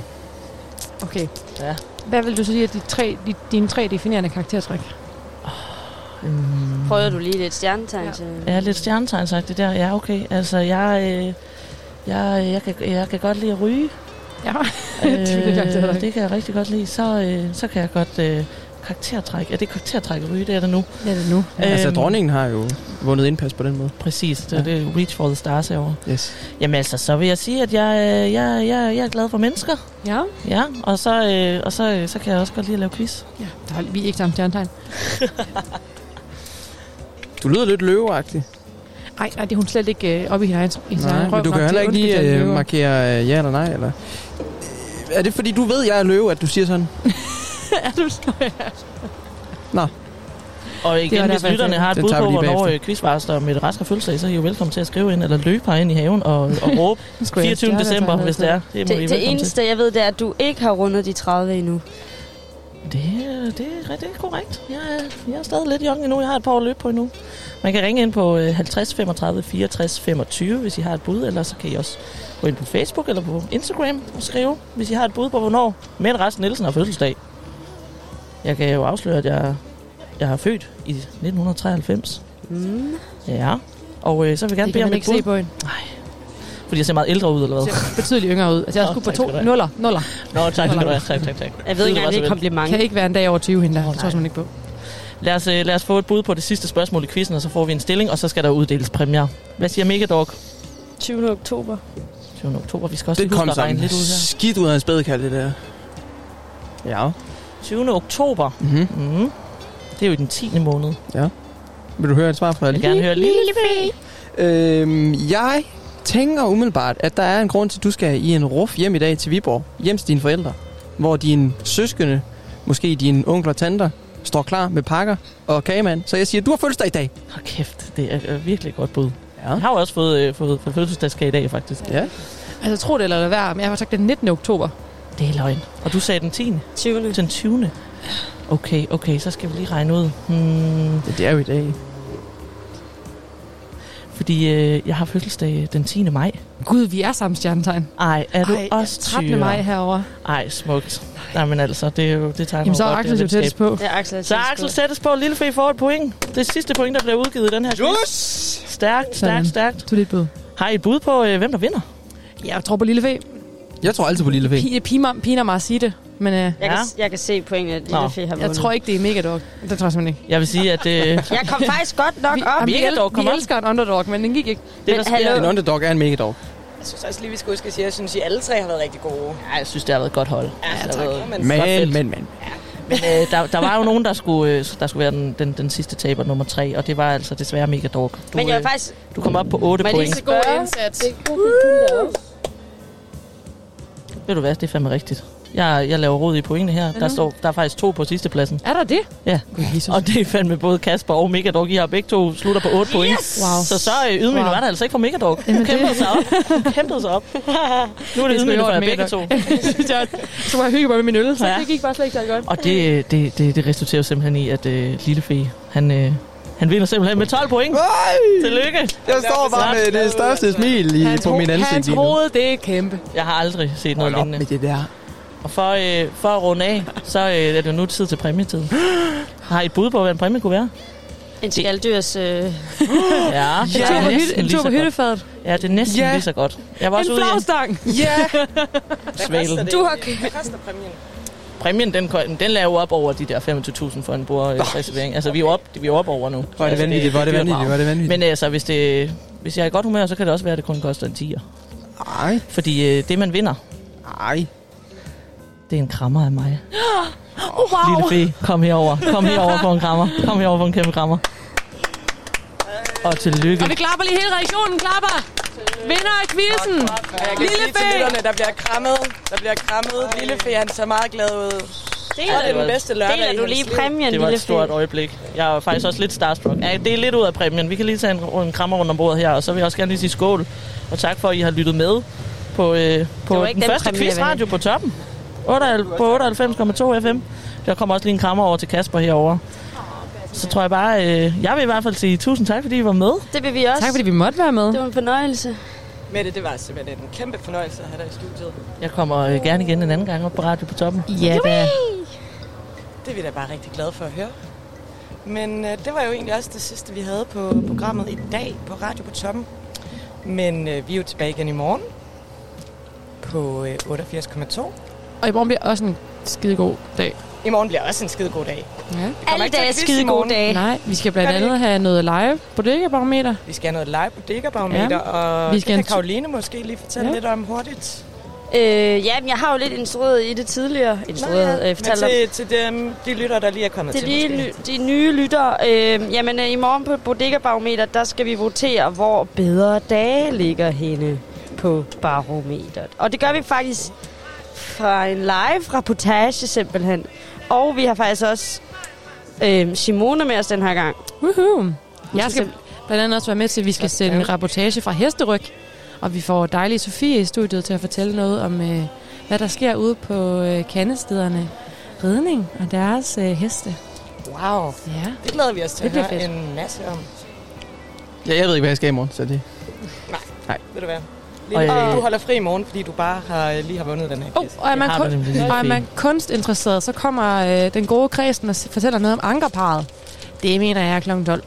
Okay. Ja. Hvad vil du så sige, at de tre, de, dine tre definerende karaktertræk? Mm. Prøvede du lige lidt stjernetegn til? Ja, lidt stjernetegn sagt det der. Ja, okay. Altså, jeg, øh, jeg, jeg, kan, jeg kan godt lide at ryge. Ja, det vil jeg øh, det kan jeg rigtig godt lide. Så, øh, så kan jeg godt... Øh, karaktertræk. Er det karaktertræk at ryge? Det er det nu. Det er det nu. Ja, altså, dronningen har jo vundet indpas på den måde. Præcis. Det er Ja. det Reach for the Stars herovre. Yes. Jamen altså, så vil jeg sige, at jeg, øh, jeg, jeg, jeg er glad for mennesker. Ja. Ja, og så, øh, og så, øh, så kan jeg også godt lide at lave quiz. Ja, der er, vi er ikke samme stjernetegn. Du lyder lidt løveagtig. Nej, nej, det er hun slet ikke øh, oppe i hendes i sin Nej, men du kan heller ikke lige øh, markere øh, ja eller nej, eller? Er det fordi, du ved, jeg er løve, at du siger sådan? ja, du ja. Nå. Og Det igen, hvis derfor, jeg lytterne har et bud på, hvornår øh, quizmaster med rask og fødselsdag, så er I jo velkommen til at skrive ind, eller løbe ind i haven og, og råbe Nu skulle jeg 24. have december, hvis det er. Det Det, det eneste, jeg ved, det er, at du ikke har rundet de 30 endnu. til. Det, er- det, er, det er korrekt. Jeg er, jeg er stadig lidt young endnu. Jeg har et par år at løbe på endnu. Man kan ringe ind på øh, 50 35 64 25, hvis I har et bud, eller så kan I også gå ind på Facebook eller på Instagram og skrive, hvis I har et bud på, hvornår Men Resten Nielsen har fødselsdag. Jeg kan jo afsløre, at jeg, jeg har født i 1993. Mm. Ja, og øh, så vil jeg gerne Det bede om man et ikke bud. se på hende. Fordi jeg ser meget ældre ud, eller hvad? ser betydeligt yngre ud. Altså, jeg skulle på tak to nuller. nuller. Nå, tak have. Tak, tak, tak. Jeg ved ikke engang, det er kompliment. Kan ikke være en dag over 20 hende der. Det tror jeg simpelthen ikke på. Lad os, øh, lad os få et bud på det sidste spørgsmål i quizzen, og så får vi en stilling, og så skal der uddeles præmier. Hvad siger Megadog? 20. oktober. 20. oktober. Vi skal også Det lige huske at regne sådan lidt ud her. skidt ud af en spædekald, det der. Ja. 20. oktober. Mm-hmm. Mm. Det er jo i den 10. måned. Ja. Vil du høre et svar fra Jeg vil gerne høre lille Øhm, jeg tænker umiddelbart, at der er en grund til, at du skal i en ruf hjem i dag til Viborg. Hjem til dine forældre. Hvor dine søskende, måske dine onkler og tanter, står klar med pakker og kagemand. Så jeg siger, du har fødselsdag i dag. Hold kæft, det er virkelig et godt bud. Ja. Jeg har jo også fået, øh, fået, fået fødselsdagskage i dag, faktisk. Ja. Altså, tro det eller lad være, men jeg har sagt den 19. oktober. Det er løgn. Og du sagde den 10. 20. Den 20. Okay, okay, så skal vi lige regne ud. Hmm, Det, det er jo i dag. fordi øh, jeg har fødselsdag den 10. maj. Gud, vi er samme stjernetegn. Ej, er du Ej, også 13. tyre? maj herovre. Ej, smukt. Nej, men altså, det, er jo, det tager Jamen, så er Axel jo tættest på. Ja, Axel er Så Axel sættes på. Lille Fee får et point. Det sidste point, der bliver udgivet i den her quiz. Stærkt, stærkt, stærgt. Du er lidt bud. Har I et bud på, øh, hvem der vinder? Jeg tror på Lille Fe. Jeg tror altid på Lille Fe. Pi- piner, piner mig at sige det, men... Øh, Jeg, kan, jeg kan se pointet, at Lille Nå. Fe har Jeg vundet. tror ikke, det er Megadog. Det tror jeg simpelthen ikke. Jeg vil sige, at... Øh, Jeg kom faktisk godt nok vi, op. Vi, Megadog el- kom vi op. elsker en underdog, men den gik ikke. det, der sker, En underdog er en megadog. Jeg synes også lige, vi skal huske at sige, at jeg synes, at I alle tre har været rigtig gode. Ja, jeg synes, det har været et godt hold. Ja, det tak. været- Men- Men, men, men. Men øh, der, der var jo nogen, der skulle, øh, der skulle være den, den, den sidste taber, nummer tre, og det var altså desværre mega dog. Du, Men jeg øh, faktisk... du kom op på 8 Må jeg lige point. spørge? indsats. Ved du hvad, det er fandme rigtigt. Jeg, jeg laver rod i pointene her. Der, står, der er faktisk to på sidste pladsen. Er der det? Ja, og det er fandme både Kasper og Megadog. I har begge to slutter på 8 point. Wow. Så så ydmygende Wow. var det altså ikke for Megadog. Jamen, Kæmpede det- sig op. Kæmpede sig op. Nu er det i ydmygende for begge to. Jeg så var jeg hygge mig med min øl, så Ja. det gik bare slet ikke så godt. Og det, det, det, det resulterer jo simpelthen i, at øh, Lille Fe, han, øh, han vinder simpelthen med 12 point. Tillykke. Jeg står bare med det største smil i, på min ansigt hans lige nu. hoved, det er kæmpe. Jeg har aldrig set noget Hold lignende. med det der. Og for, øh, for at runde af, så øh, er det nu tid til præmietid. Har I et bud på, hvad en præmie kunne være? En skalddyrs... Øh... Ja, En det tur er på, hytte, næsten en tur på hyttefadet. Ja, det er næsten Ja. lige så godt. Jeg var også En ude i flagstang. Ja! Det? Du har- Hvad koster præmien? Præmien, den, den laver jo op over de der 25.000 for en bordreservering. Altså, vi er jo op, vi er op over nu. Hvor er det altså, vanvittigt, hvor er det vanvittigt, er det vanvittigt. Men altså, hvis, det, hvis jeg er i godt humør, så kan det også være, at det kun koster en 10'er. Ej, Fordi øh, det, man vinder, ej. det er en krammer af mig. Oh, wow. Lille fe, kom herover. Kom herover for en krammer. Kom herover for en kæmpe krammer. Og tillykke. Og vi klapper lige hele reaktionen, klapper. Vinder af quizzen. Lille sige til Fe. lytterne, der bliver krammet. Der bliver krammet. Lille Fe, han ser meget glad ud. Det er den bedste lørdag Deler du lige præmien, Det var et stort øjeblik. Jeg er faktisk også lidt starstruck. Ja, det er lidt ud af præmien. Vi kan lige tage en, en krammer rundt om bordet her, og så vil jeg også gerne lige sige skål. Og tak for, at I har lyttet med på, øh, på den, den første quizradio på toppen. 98 på 98,2 FM. Der kommer også lige en krammer over til Kasper herover. Så tror jeg bare, øh, jeg vil i hvert fald sige tusind tak, fordi I var med. Det vil vi også. Tak fordi vi måtte være med. Det var en fornøjelse. Mette, det var simpelthen en kæmpe fornøjelse at have dig i studiet. Jeg kommer øh, gerne igen en anden gang op på radio på toppen. Ja, da. Det er vi da bare rigtig glade for at høre. Men øh, det var jo egentlig også det sidste, vi havde på programmet i dag på Radio på Toppen. Men øh, vi er jo tilbage igen i morgen på øh, 88,2. Og i morgen bliver også en skide god dag. I morgen bliver også en skide god dag. Ja. Alle dage er skide gode dage. Nej, vi skal blandt andet have noget live på det barometer. Vi skal have noget live på Dækkerbarometer, Ja. og Vi skal det kan Karoline måske lige fortælle Ja. lidt om hurtigt. Øh, ja, men jeg har jo lidt instrueret i det tidligere. Instrueret, øh, men fortalt til, til dem, de lytter, der lige er kommet Til til, ny, de nye lyttere. Øh, jamen, øh, i morgen på Bodega Barometer, der skal vi votere, hvor bedre dage ligger henne på barometeret. Og det gør vi faktisk fra en live reportage simpelthen. Og vi har faktisk også øh, Simone med os den her gang. Woohoo. Jeg skal blandt andet også være med til, at vi skal sende en rapportage fra Hesteryg. Og vi får dejlige Sofie i studiet til at fortælle noget om, øh, hvad der sker ude på øh, kandestederne. Ridning og deres øh, heste. Wow. Ja. Det glæder vi os til Det at høre fedt. en masse om. Ja, jeg ved ikke, hvad jeg skal i morgen, så det... Nej, Nej. ved du hvad? Og, Lige, øh, du holder fri i morgen, fordi du bare har, lige har vundet den her Oh, og er man, kun, og er man kunstinteresseret, så kommer øh, den gode kredsen og fortæller noget om ankerparet. Det mener jeg er kl. 12.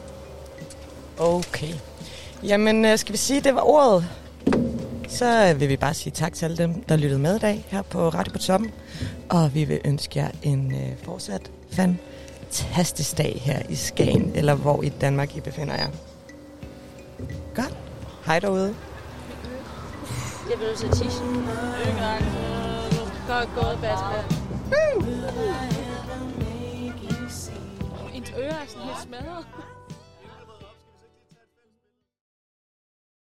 Okay. Jamen, øh, skal vi sige, det var ordet? Så øh, vil vi bare sige tak til alle dem, der lyttede med i dag her på Radio på Toppen. Og vi vil ønske jer en øh, fortsat fantastisk dag her i Skagen, eller hvor i Danmark I befinder jer. Godt. Hej derude. Jeg bliver nødt til at tisse. Godt gået, Basma. Ens ører er sådan helt smadret.